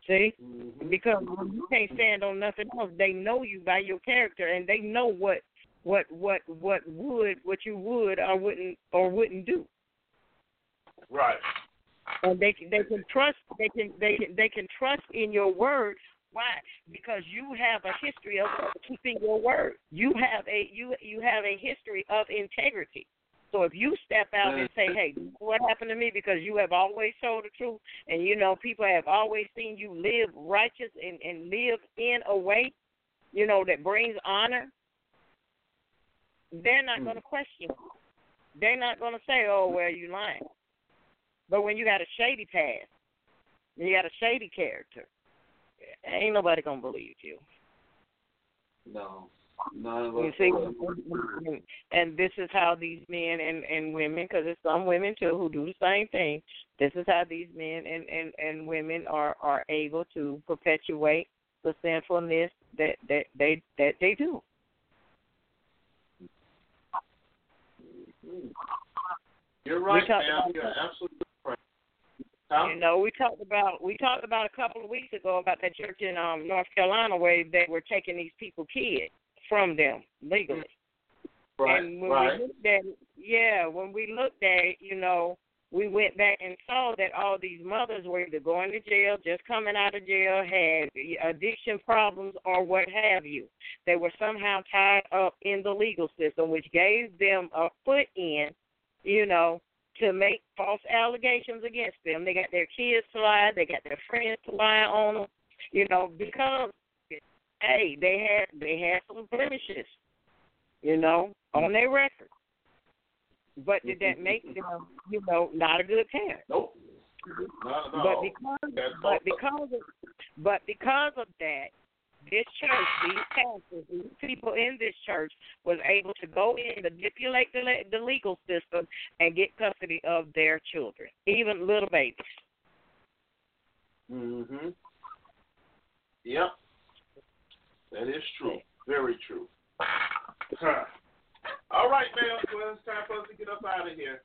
See, mm-hmm. because you can't stand on nothing else, they know you by your character, and they know what what what what would what you would or wouldn't or wouldn't do. Right. And they can they can trust they can they can they can trust in your word. Why? Because you have a history of keeping your word. You have a you you have a history of integrity. So if you step out and say, mm. "Hey, what happened to me?" because you have always told the truth, and you know people have always seen you live righteous and and live in a way, you know, that brings honor, they're not mm. going to question. You. They're not going to say, "Oh, well, you lying." But when you got a shady past, you got a shady character, ain't nobody gonna believe you. No. You see, and this is how these men and and women, because there's some women too who do the same thing. This is how these men and and and women are are able to perpetuate the sinfulness that that they that they do. You're right, ma'am. You're absolutely right. Huh? You know, we talked about we talked about a couple of weeks ago about that church in um North Carolina where they were taking these people kids from them legally. Right, and when right. we looked at it, yeah, when we looked at it, you know, we went back and saw that all these mothers were either going to jail, just coming out of jail, had addiction problems, or what have you. They were somehow tied up in the legal system, which gave them a foot in, you know, to make false allegations against them. They got their kids to lie, they got their friends to lie on them, you know, because hey, they had they had some blemishes, you know, on their record. But did that make them, you know, not a good parent? Nope. But because That's but because of but because of that, this church, these pastors, these people in this church was able to go in, manipulate the le- the legal system, and get custody of their children, even little babies. Mhm. Yep. That is true. Very true. Huh. All right, man. Well, it's time for us to get up out of here.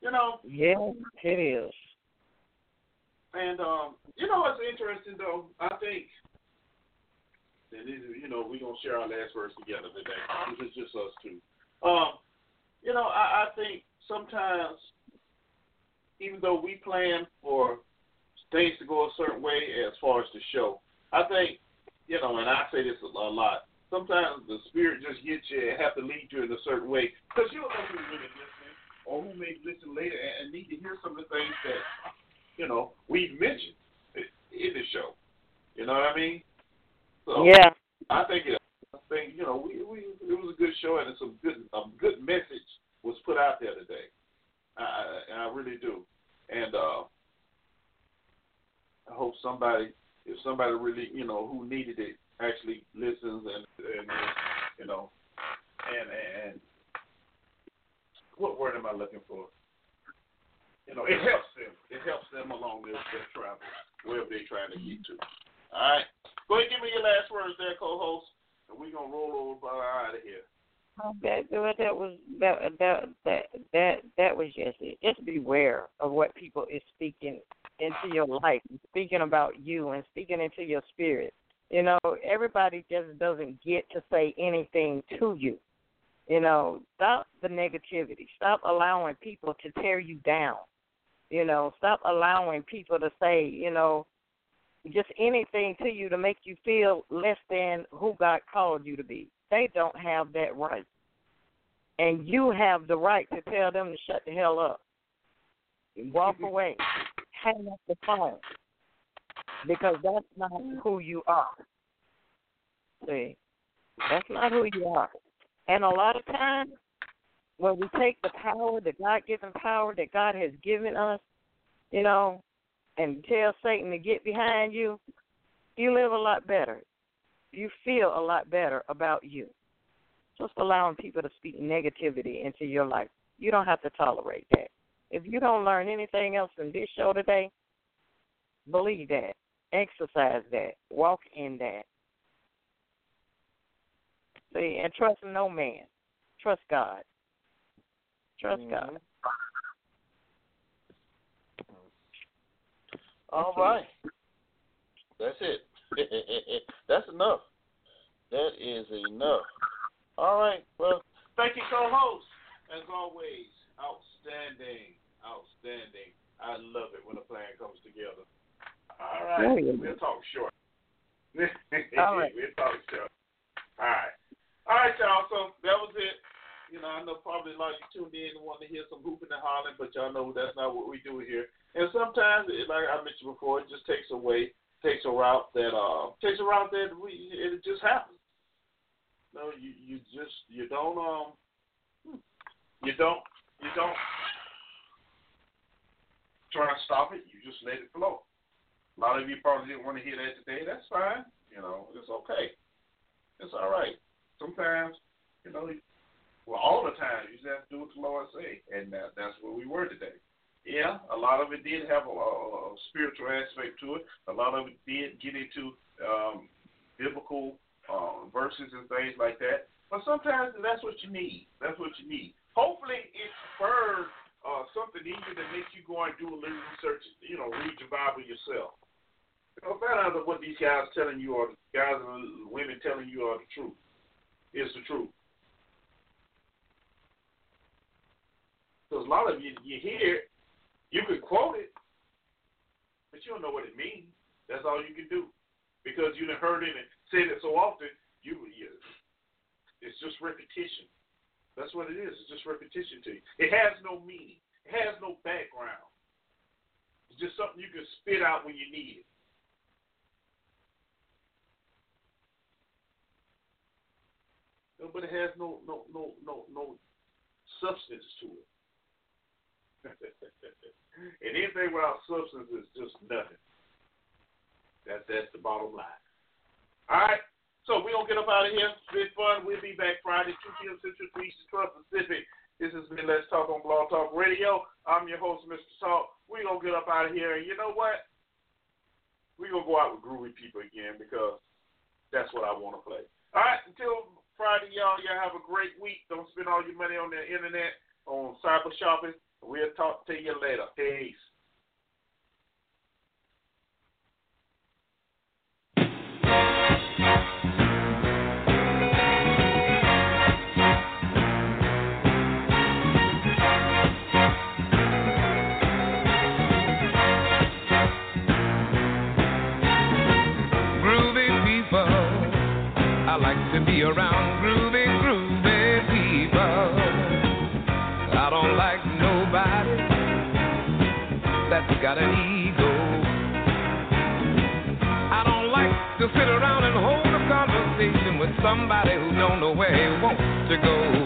You know, Yeah, it is. and um, you know what's interesting though? I think, and this is, you know, we're gonna share our last verse together today. This is just us two. Um, you know, I, I think sometimes, even though we plan for things to go a certain way as far as the show, I think, you know, and I say this a lot. Sometimes the spirit just gets you and have to lead you in a certain way because you don't know who's really listening or who may listen later and, and need to hear some of the things that you know we've mentioned in the show. You know what I mean? So Yeah. I think it. I think you know we, we it was a good show and it's a good a good message was put out there today. I I, I really do, and uh, I hope somebody if somebody really you know who needed it actually listens and and you know and and what word am I looking for? You know, it helps them. It helps them along their, their travel, wherever they're trying to get to. All right. Go ahead give me your last words there, co-host, and we're gonna roll over out of here. Oh, that that that was that that that that was just it. Just beware of what people is speaking into your life, speaking about you, and speaking into your spirit. You know, everybody just doesn't get to say anything to you. You know, stop the negativity. Stop allowing people to tear you down. You know, stop allowing people to say, you know, just anything to you to make you feel less than who God called you to be. They don't have that right. And you have the right to tell them to shut the hell up. Walk away. Hang up the phone. Because that's not who you are. See? That's not who you are. And a lot of times when we take the power, the God given power that God has given us, you know, and tell Satan to get behind you, you live a lot better. You feel a lot better about you. Just allowing people to speak negativity into your life. You don't have to tolerate that. If you don't learn anything else from this show today, believe that. Exercise that. Walk in that. See, and trust no man. Trust God. Trust mm-hmm. God. All right. That's it. That's enough. That is enough. All right. Well, thank you, co-host. As always, outstanding, outstanding. I love it when a plan comes together. All right. We'll talk short. All right. We'll talk short. All right. All right, y'all. So that was it. You know, I know probably a lot of you tuned in and want to hear some hooping and hollering, but y'all know that's not what we do here. And sometimes, it, like I mentioned before, it just takes away, takes a route that uh takes a route that we it just happens. No, you you just you don't um you don't you don't try to stop it. You just let it flow. A lot of you probably didn't want to hear that today. That's fine. You know, it's okay. It's all right. Sometimes, you know, well, all the time, you just have to do what the Lord say, and that, that's where we were today. Yeah, a lot of it did have a, a, a spiritual aspect to it. A lot of it did get into um, biblical uh, verses and things like that. But sometimes that's what you need. That's what you need. Hopefully, it spurs uh, something even that makes you go and do a little research. You know, read your Bible yourself. Find out what these guys telling you, or the guys and women telling you, are the truth. Is the truth. Because a lot of you, you hear, you can quote it, but you don't know what it means. That's all you can do. Because you have heard it and said it so often, you, you it's just repetition. That's what it is. It's just repetition to you. It has no meaning. It has no background. It's just something you can spit out when you need it. But it has no no no no no substance to it. and anything without substance is just nothing. That that's the bottom line. All right. So we're gonna get up out of here. It's been fun. We'll be back Friday, 2 p.m. Central, 3 Eastern, 12 Pacific. This has been Let's Talk on Blog Talk Radio. I'm your host, Mr. Talk. We're gonna get up out of here, and you know what? We're gonna go out with groovy people again because that's what I want to play. All right. Until Friday, y'all. Y'all have a great week. Don't spend all your money on the internet on cyber shopping. We'll talk to you later. Peace. Like to be around groovy, groovy people. I don't like nobody that's got an ego. I don't like to sit around and hold a conversation with somebody who don't know where he wants to go.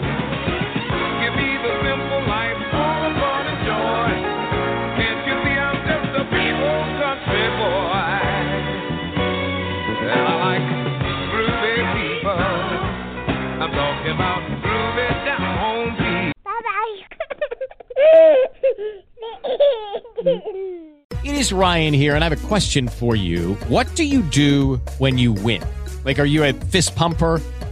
About groovy down home people. It is Ryan here, and I have a question for you. What do you do when you win? Like, are you a fist pumper?